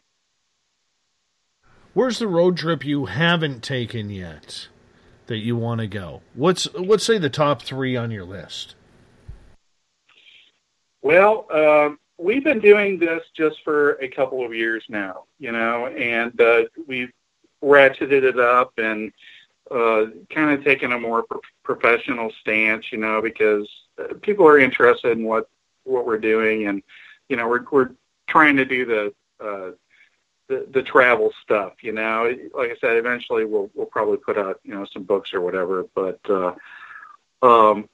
Where's the road trip you haven't taken yet that you want to go? What's let's say the top three on your list. Well, um, we've been doing this just for a couple of years now, you know, and uh, we've ratcheted it up and uh, kind of taken a more pro- professional stance, you know, because uh, people are interested in what what we're doing, and you know, we're we're trying to do the uh, the, travel stuff, you know. Like I said, eventually we'll we'll probably put out you know some books or whatever, but uh, um,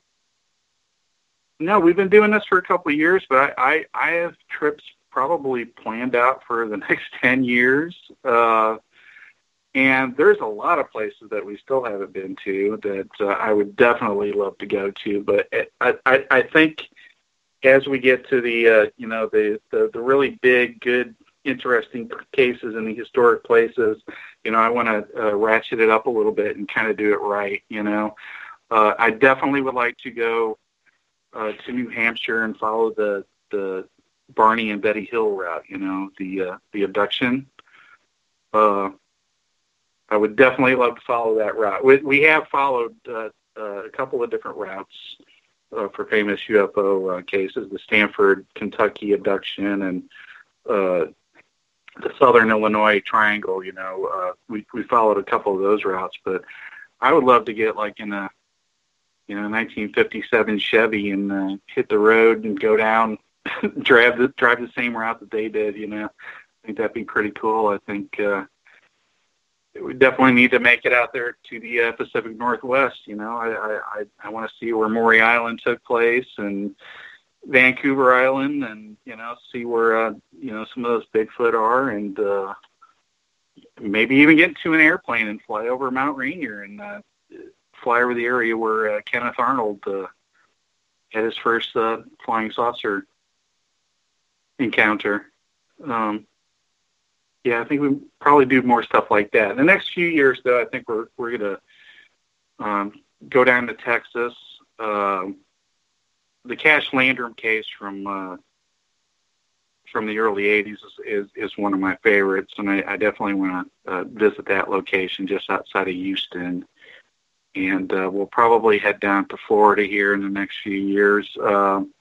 no, we've been doing this for a couple of years, but I, I, I have trips probably planned out for the next 10 years. Uh, and there's a lot of places that we still haven't been to that uh, I would definitely love to go to. But I, I, I think as we get to the, uh, you know, the, the, the really big, good, interesting cases in the historic places, you know, I want to uh, ratchet it up a little bit and kind of do it right, you know. Uh, I definitely would like to go uh, to New Hampshire and follow the the Barney and Betty Hill route. You know, the uh, the abduction. Uh, I would definitely love to follow that route. We, we have followed uh, uh, a couple of different routes uh, for famous UFO uh, cases: the Stanford, Kentucky abduction, and uh, the Southern Illinois Triangle. You know, uh, we we followed a couple of those routes, but I would love to get like in a you know 1957 Chevy and uh, hit the road and go down, drive the drive the same route that they did. You know, I think that'd be pretty cool. I think uh, we definitely need to make it out there to the uh, Pacific Northwest. You know, I I I, want to see where Maury Island took place and Vancouver Island, and you know, see where uh, you know some of those Bigfoot are, and uh, maybe even get into an airplane and fly over Mount Rainier and uh, fly over the area where uh, Kenneth Arnold uh, had his first uh, flying saucer encounter. Um, yeah, I think we probably do more stuff like that. In the next few years, though, I think we're we're gonna um, go down to Texas. Um, the Cash Landrum case from uh, from the early '80s is, is is one of my favorites, and I, I definitely want to uh, visit that location just outside of Houston. And uh, we'll probably head down to Florida here in the next few years um,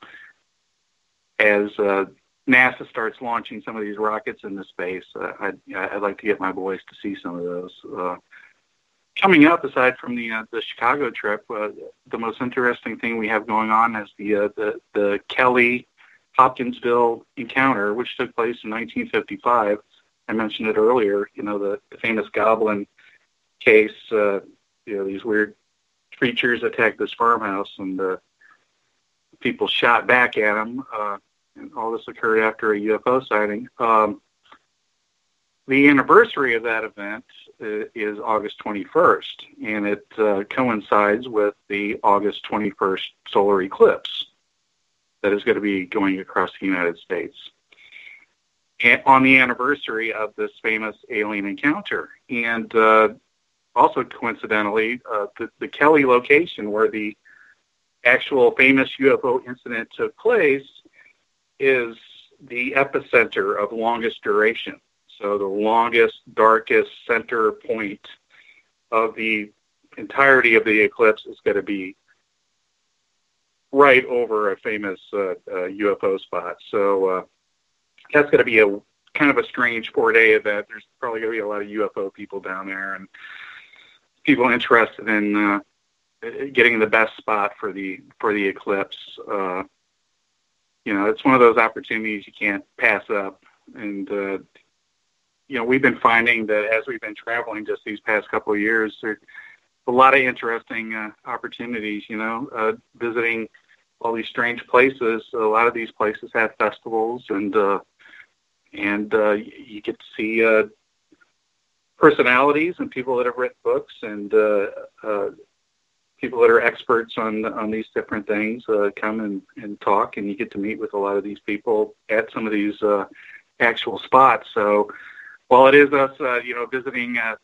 as uh, NASA starts launching some of these rockets into space. Uh, I'd, I'd like to get my boys to see some of those. Uh, coming up, aside from the uh, the Chicago trip, uh, the most interesting thing we have going on is the uh, the the Kelly Hopkinsville encounter, which took place in 1955. I mentioned it earlier. You know the, the famous Goblin case. Uh, you know these weird creatures attacked this farmhouse, and uh, people shot back at them. Uh, and all this occurred after a UFO sighting. Um, the anniversary of that event is August 21st, and it uh, coincides with the August 21st solar eclipse that is going to be going across the United States and on the anniversary of this famous alien encounter. And uh, also coincidentally, uh, the, the Kelly location where the actual famous UFO incident took place is the epicenter of longest duration. So the longest, darkest center point of the entirety of the eclipse is going to be right over a famous uh, uh, UFO spot. So uh, that's going to be a kind of a strange four-day event. There's probably going to be a lot of UFO people down there and people interested in uh, getting the best spot for the for the eclipse. Uh, you know, it's one of those opportunities you can't pass up. And uh, you know, we've been finding that as we've been traveling just these past couple of years, there's a lot of interesting uh, opportunities. You know, uh, visiting all these strange places. A lot of these places have festivals, and uh, and uh, you get to see uh, personalities and people that have written books and uh, uh, people that are experts on on these different things uh, come and, and talk, and you get to meet with a lot of these people at some of these uh, actual spots. So while it is us, uh, you know, visiting uh,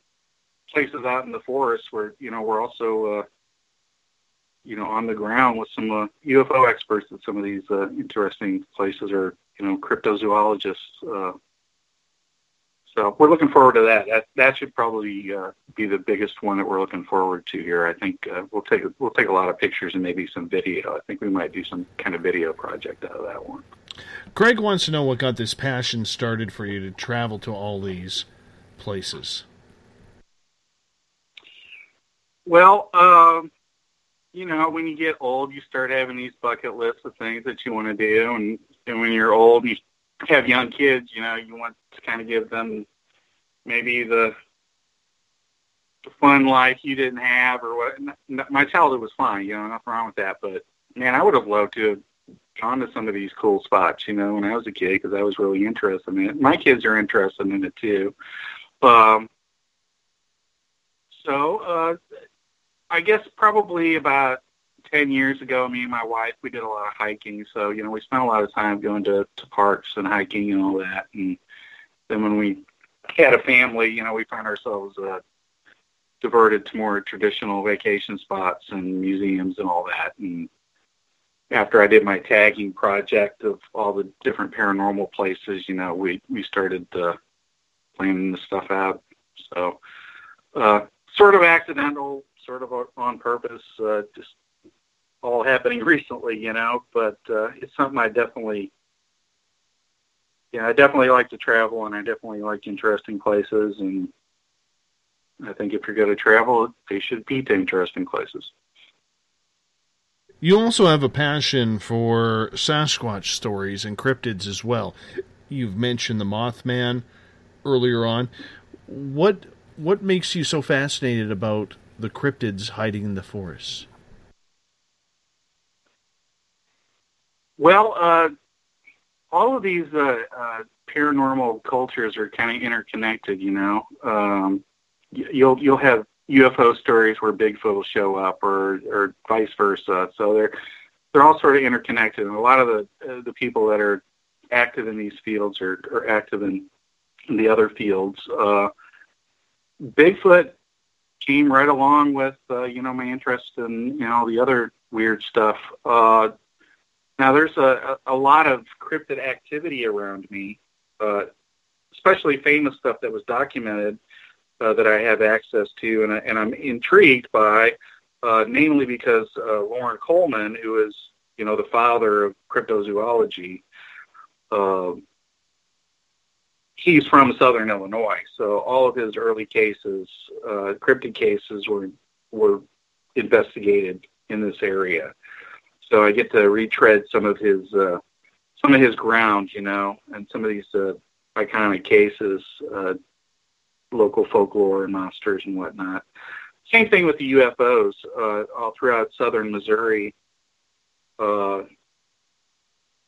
places out in the forest, where you know we're also uh, you know on the ground with some uh, UFO experts at some of these uh, interesting places, or you know cryptozoologists. Uh, so we're looking forward to that. That that should probably uh, be the biggest one that we're looking forward to here. I think uh, we'll take we'll take a lot of pictures and maybe some video. I think we might do some kind of video project out of that one. Greg wants to know what got this passion started for you to travel to all these places. Well, um, you know, when you get old, you start having these bucket lists of things that you want to do, and, and when you're old and you have young kids, you know, you want to kind of give them maybe the, the fun life you didn't have, or what. My childhood was fine, you know, nothing wrong with that. But man, I would have loved to have gone to some of these cool spots, you know, when I was a kid because I was really interested in it. My kids are interested in it too. Um, so uh, I guess probably about 10 years ago, me and my wife, we did a lot of hiking. So, you know, we spent a lot of time going to, to parks and hiking and all that. And then when we had a family, you know, we found ourselves uh, diverted to more traditional vacation spots and museums and all that. And after I did my tagging project of all the different paranormal places, you know, we, we started uh, planning the stuff out. So, uh, sort of accidental, sort of on purpose, uh, just all happening recently, you know. But uh, it's something I definitely, yeah, I definitely like to travel, and I definitely like interesting places. And I think if you're going to travel, they should be to interesting places. You also have a passion for Sasquatch stories and cryptids as well. You've mentioned the Mothman earlier on. What what makes you so fascinated about the cryptids hiding in the forests? Well, uh, all of these uh, uh, paranormal cultures are kind of interconnected. You know, um, you'll you'll have UFO stories where Bigfoot will show up, or or vice versa. So they're they're all sort of interconnected, and a lot of the uh, the people that are active in these fields are, are active in, the other fields. Uh, Bigfoot came right along with uh, you know my interest in you know the other weird stuff. Uh, now there's a, a lot of cryptid activity around me, uh, especially famous stuff that was documented uh, that I have access to, and, I, and I'm intrigued by, uh, namely because uh, Loren Coleman, who is you know the father of cryptozoology, uh, he's from Southern Illinois, so all of his early cases, uh, cryptid cases, were were investigated in this area. So I get to retread some of his uh, some of his ground, you know, and some of these uh, iconic cases, uh, local folklore and monsters and whatnot. Same thing with the UFOs uh, all throughout southern Missouri. Uh,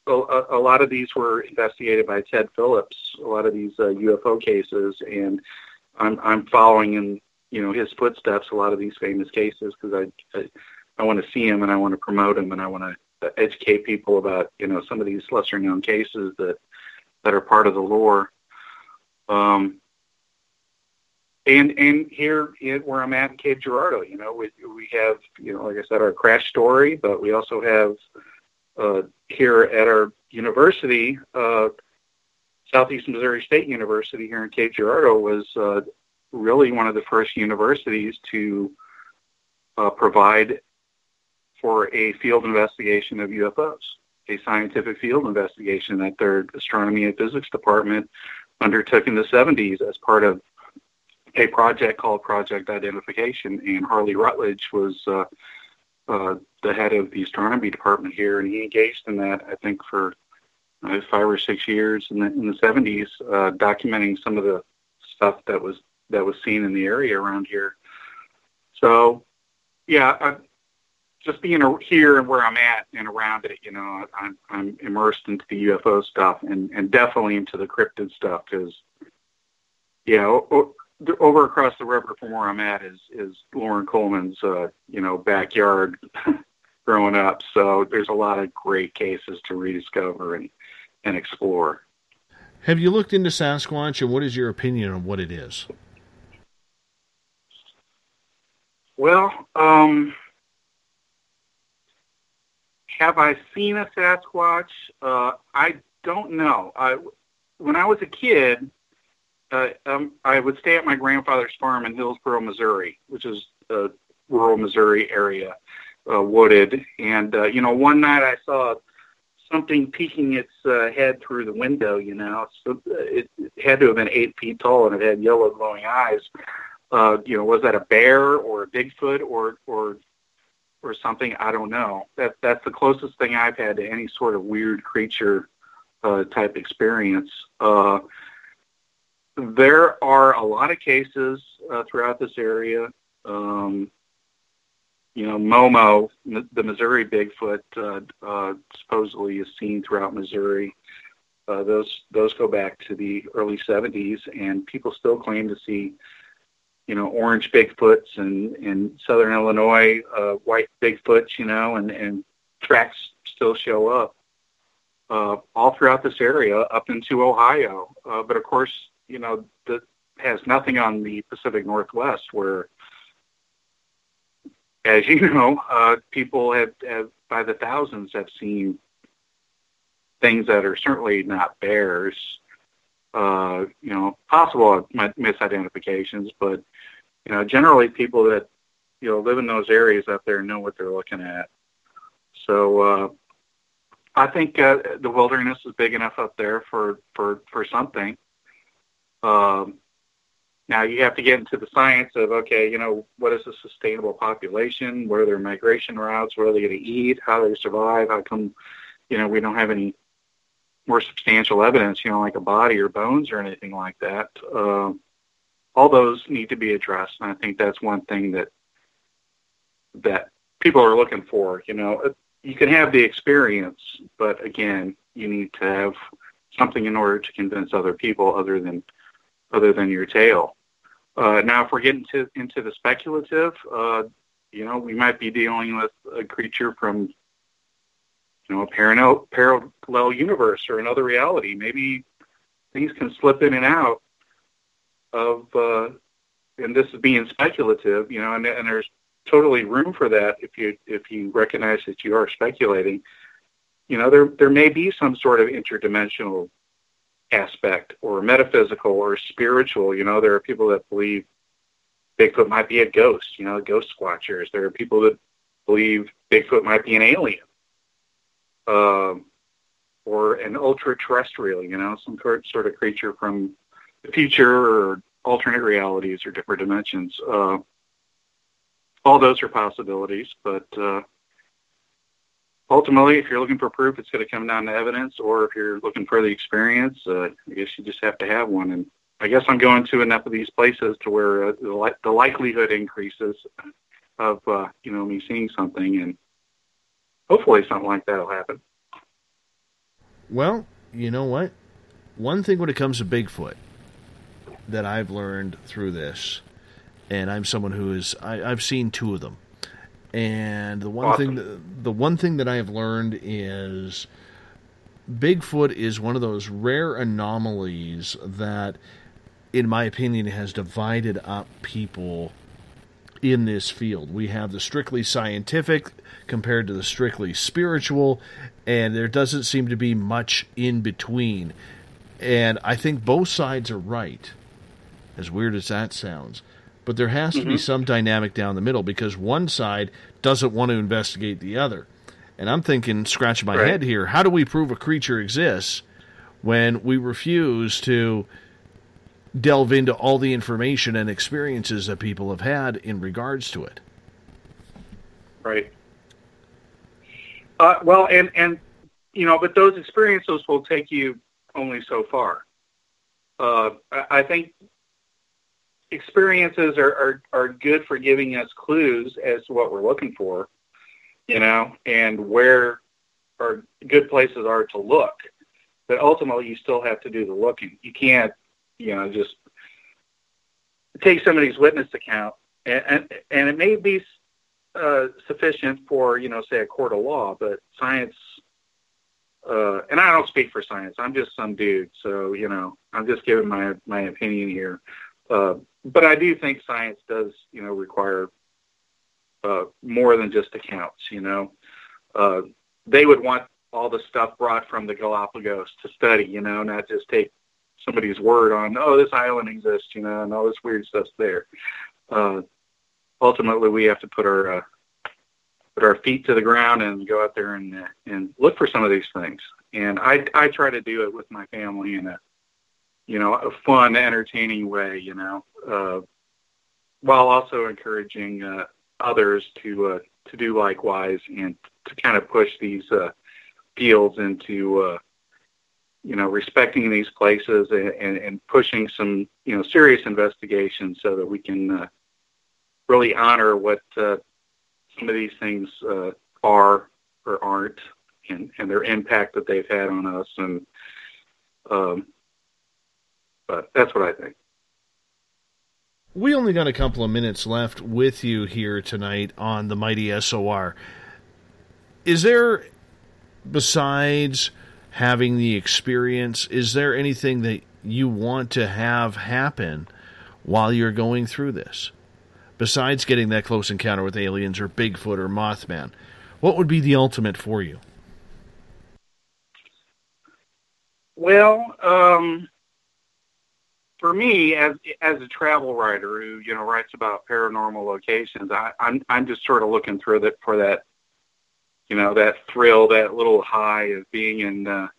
a, a lot of these were investigated by Ted Phillips. A lot of these uh, UFO cases, and I'm I'm following in you know his footsteps a lot of these famous cases because I, I I want to see him and I want to promote him and I want to educate people about you know some of these lesser known cases that that are part of the lore. Um, and and here where I'm at in Cape Girardeau, you know, we we have you know like I said our crash story, but we also have uh, here at our university, uh, Southeast Missouri State University here in Cape Girardeau was uh, really one of the first universities to uh, provide for a field investigation of UFOs, a scientific field investigation that their astronomy and physics department undertook in the 70s as part of a project called Project Identification. And Harley Rutledge was uh, uh, the head of the astronomy department here, and he engaged in that, I think, for uh, five or six years in the, in the 70s, uh, documenting some of the stuff that was that was seen in the area around here. So, yeah, I, just being here and where I'm at and around it, you know, I'm, I'm immersed into the UFO stuff and, and definitely into the cryptid stuff because, yeah, o- over across the river from where I'm at is is Loren Coleman's, uh, you know, backyard growing up. So there's a lot of great cases to rediscover and and explore. Have you looked into Sasquatch, and what is your opinion on what it is? Well, um, have I seen a Sasquatch? Uh, I don't know. I, when I was a kid, uh, um, I would stay at my grandfather's farm in Hillsboro, Missouri, which is a rural Missouri area, uh, wooded. And uh, you know, one night I saw something peeking its uh, head through the window. You know, so it, it had to have been eight feet tall, and it had yellow glowing eyes. Uh, you know, was that a bear or a Bigfoot or or or something? I don't know. That that's the closest thing I've had to any sort of weird creature uh, type experience. Uh, there are a lot of cases uh, throughout this area. Um, you know, Momo, the Missouri Bigfoot, uh, uh, supposedly is seen throughout Missouri. Uh, those those go back to the early 70s, and people still claim to see, you know, orange Bigfoots and in southern Illinois, uh, white Bigfoots, you know, and and tracks still show up uh, all throughout this area up into Ohio. Uh, but of course, you know, that has nothing on the Pacific Northwest where, as you know, uh, people have, have by the thousands have seen things that are certainly not bears. Uh, you know, possible misidentifications, but you know, generally people that you know live in those areas up there know what they're looking at. So uh, I think uh, the wilderness is big enough up there for for for something. Um, now you have to get into the science of okay, you know, what is a sustainable population? What are their migration routes? What are they going to eat? How do they survive? How come, you know, we don't have any more substantial evidence, you know, like a body or bones or anything like that? Uh, all those need to be addressed, and I think that's one thing that that people are looking for. You know, you can have the experience, but again, you need to have something in order to convince other people other than other than your tail. Uh, now, if we're getting to, into the speculative, uh, you know, we might be dealing with a creature from, you know, a parallel, parallel universe or another reality. Maybe things can slip in and out of, uh, and this is being speculative, you know, and, and there's totally room for that if you if you recognize that you are speculating. You know, there there may be some sort of interdimensional aspect or metaphysical or spiritual. You know, there are people that believe Bigfoot might be a ghost, you know, ghost watchers. There are people that believe Bigfoot might be an alien. Um, or an ultra terrestrial, you know, some sort of creature from the future or alternate realities or different dimensions. Uh, all those are possibilities, but uh, ultimately, if you're looking for proof, it's going to come down to evidence, or if you're looking for the experience, uh, I guess you just have to have one. And I guess I'm going to enough of these places to where uh, the, li- the likelihood increases of uh, you know me seeing something, and hopefully something like that will happen. Well, you know what? One thing when it comes to Bigfoot, that I've learned through this, and I'm someone who is I, I've seen two of them, and the one Awesome. thing that, the one thing that I have learned is Bigfoot is one of those rare anomalies that, in my opinion, has divided up people in this field. We have the strictly scientific compared to the strictly spiritual, and there doesn't seem to be much in between. And I think both sides are right, as weird as that sounds. But there has to be Mhm. some dynamic down the middle because one side doesn't want to investigate the other. And I'm thinking, scratching my Right. head here, how do we prove a creature exists when we refuse to delve into all the information and experiences that people have had in regards to it? Right. Uh, well, and and you know, but those experiences will take you only so far. Uh, I think experiences are, are are good for giving us clues as to what we're looking for, you know, and where are good places are to look. But ultimately, you still have to do the looking. You can't, you know, just take somebody's witness account, and and, and it may be uh, sufficient for you know say a court of law, but science. Uh, and I don't speak for science. I'm just some dude, so you know I'm just giving my my opinion here. Uh, but I do think science does you know require uh, more than just accounts. You know, uh, they would want all the stuff brought from the Galapagos to study. You know, not just take somebody's word on oh this island exists. You know, and all this weird stuff's there. Uh, ultimately we have to put our uh, put our feet to the ground and go out there and uh, and look for some of these things. And I I try to do it with my family in a you know a fun, entertaining way. You know, uh, while also encouraging uh, others to uh, to do likewise and to kind of push these uh, fields into uh, you know respecting these places and, and, and pushing some you know serious investigations so that we can uh, really honor what uh, some of these things uh, are or aren't, and, and their impact that they've had on us. And um, but that's what I think. We only got a couple of minutes left with you here tonight on the Mighty SOR. Is there, besides having the experience, is there anything that you want to have happen while you're going through this? Besides getting that close encounter with aliens or Bigfoot or Mothman, what would be the ultimate for you? Well, um, for me, as as a travel writer who you know writes about paranormal locations, I, I'm I'm just sort of looking through that for that, you know, that thrill, that little high of being in, uh,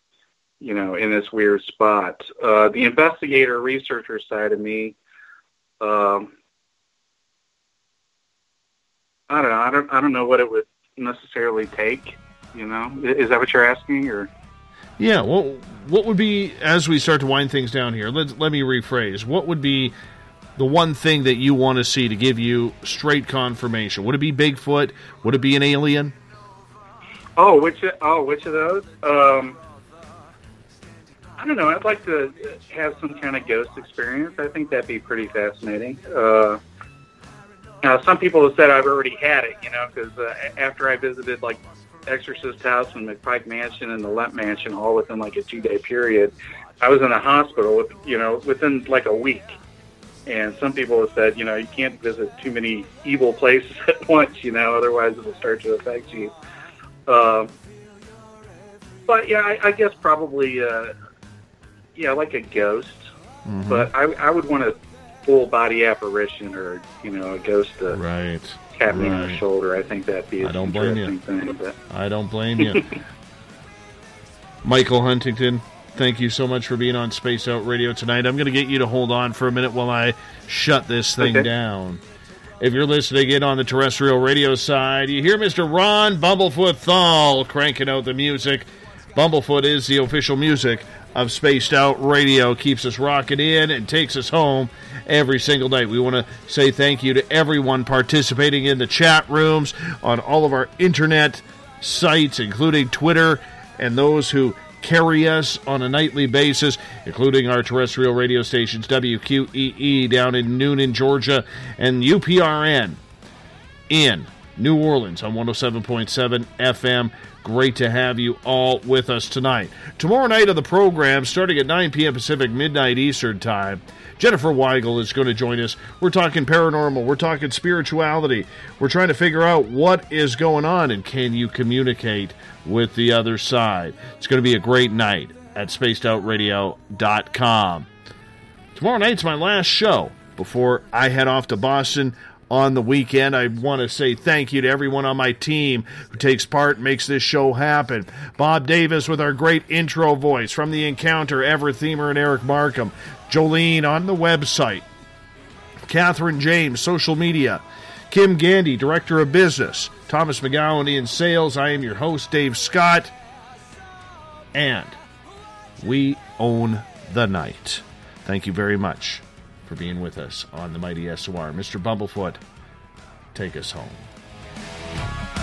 you know, in this weird spot. Uh, the investigator, researcher side of me, um, I don't know. I don't I don't know what it would necessarily take. You know, is that what you're asking, or? Yeah, well, what would be as we start to wind things down here? Let let me rephrase. What would be the one thing that you want to see to give you straight confirmation? Would it be Bigfoot? Would it be an alien? Oh, which oh, which of those? Um, I don't know. I'd like to have some kind of ghost experience. I think that'd be pretty fascinating. Uh, now, some people have said I've already had it, you know, because uh, after I visited like Exorcist House and McPike Mansion and the Lemp Mansion, all within like a two-day period, I was in a hospital, with, you know, within like a week. And some people have said, you know, you can't visit too many evil places at once, you know, otherwise it'll start to affect you. Uh, but yeah, I, I guess probably, uh, yeah, like a ghost. Mhm. But I, I would want a full body apparition or you know a ghost right. Tap me on the shoulder. I think that'd be I don't blame you. thing. But I don't blame you. Michael Huntington, thank you so much for being on Spaced Out Radio tonight. I'm going to get you to hold on for a minute while I shut this thing Okay. down. If you're listening in on the terrestrial radio side, you hear Mr. Ron Bumblefoot Thal cranking out the music. Bumblefoot is the official music of Spaced Out Radio, keeps us rocking in and takes us home every single night. We want to say thank you to everyone participating in the chat rooms on all of our internet sites, including Twitter, and those who carry us on a nightly basis, including our terrestrial radio stations WQEE down in Newnan, Georgia, and UPRN in New Orleans on 107.7 FM. Great to have you all with us tonight. Tomorrow night on the program, starting at 9 p.m. Pacific, midnight Eastern Time, Jennifer Weigel is going to join us. We're talking paranormal, we're talking spirituality. We're trying to figure out what is going on and can you communicate with the other side. It's going to be a great night at spacedoutradio.com. Tomorrow night's my last show before I head off to Boston on the weekend. I want to say thank you to everyone on my team who takes part and makes this show happen. Bob Davis with our great intro voice from The Encounter, Everett Themer and Eric Markham. Jolene on the website. Catherine James, social media. Kim Gandy, Director of Business. Thomas McGowan in sales. I am your host, Dave Scott. And we own the night. Thank you very much for being with us on the Mighty SOR. Mr. Bumblefoot, take us home.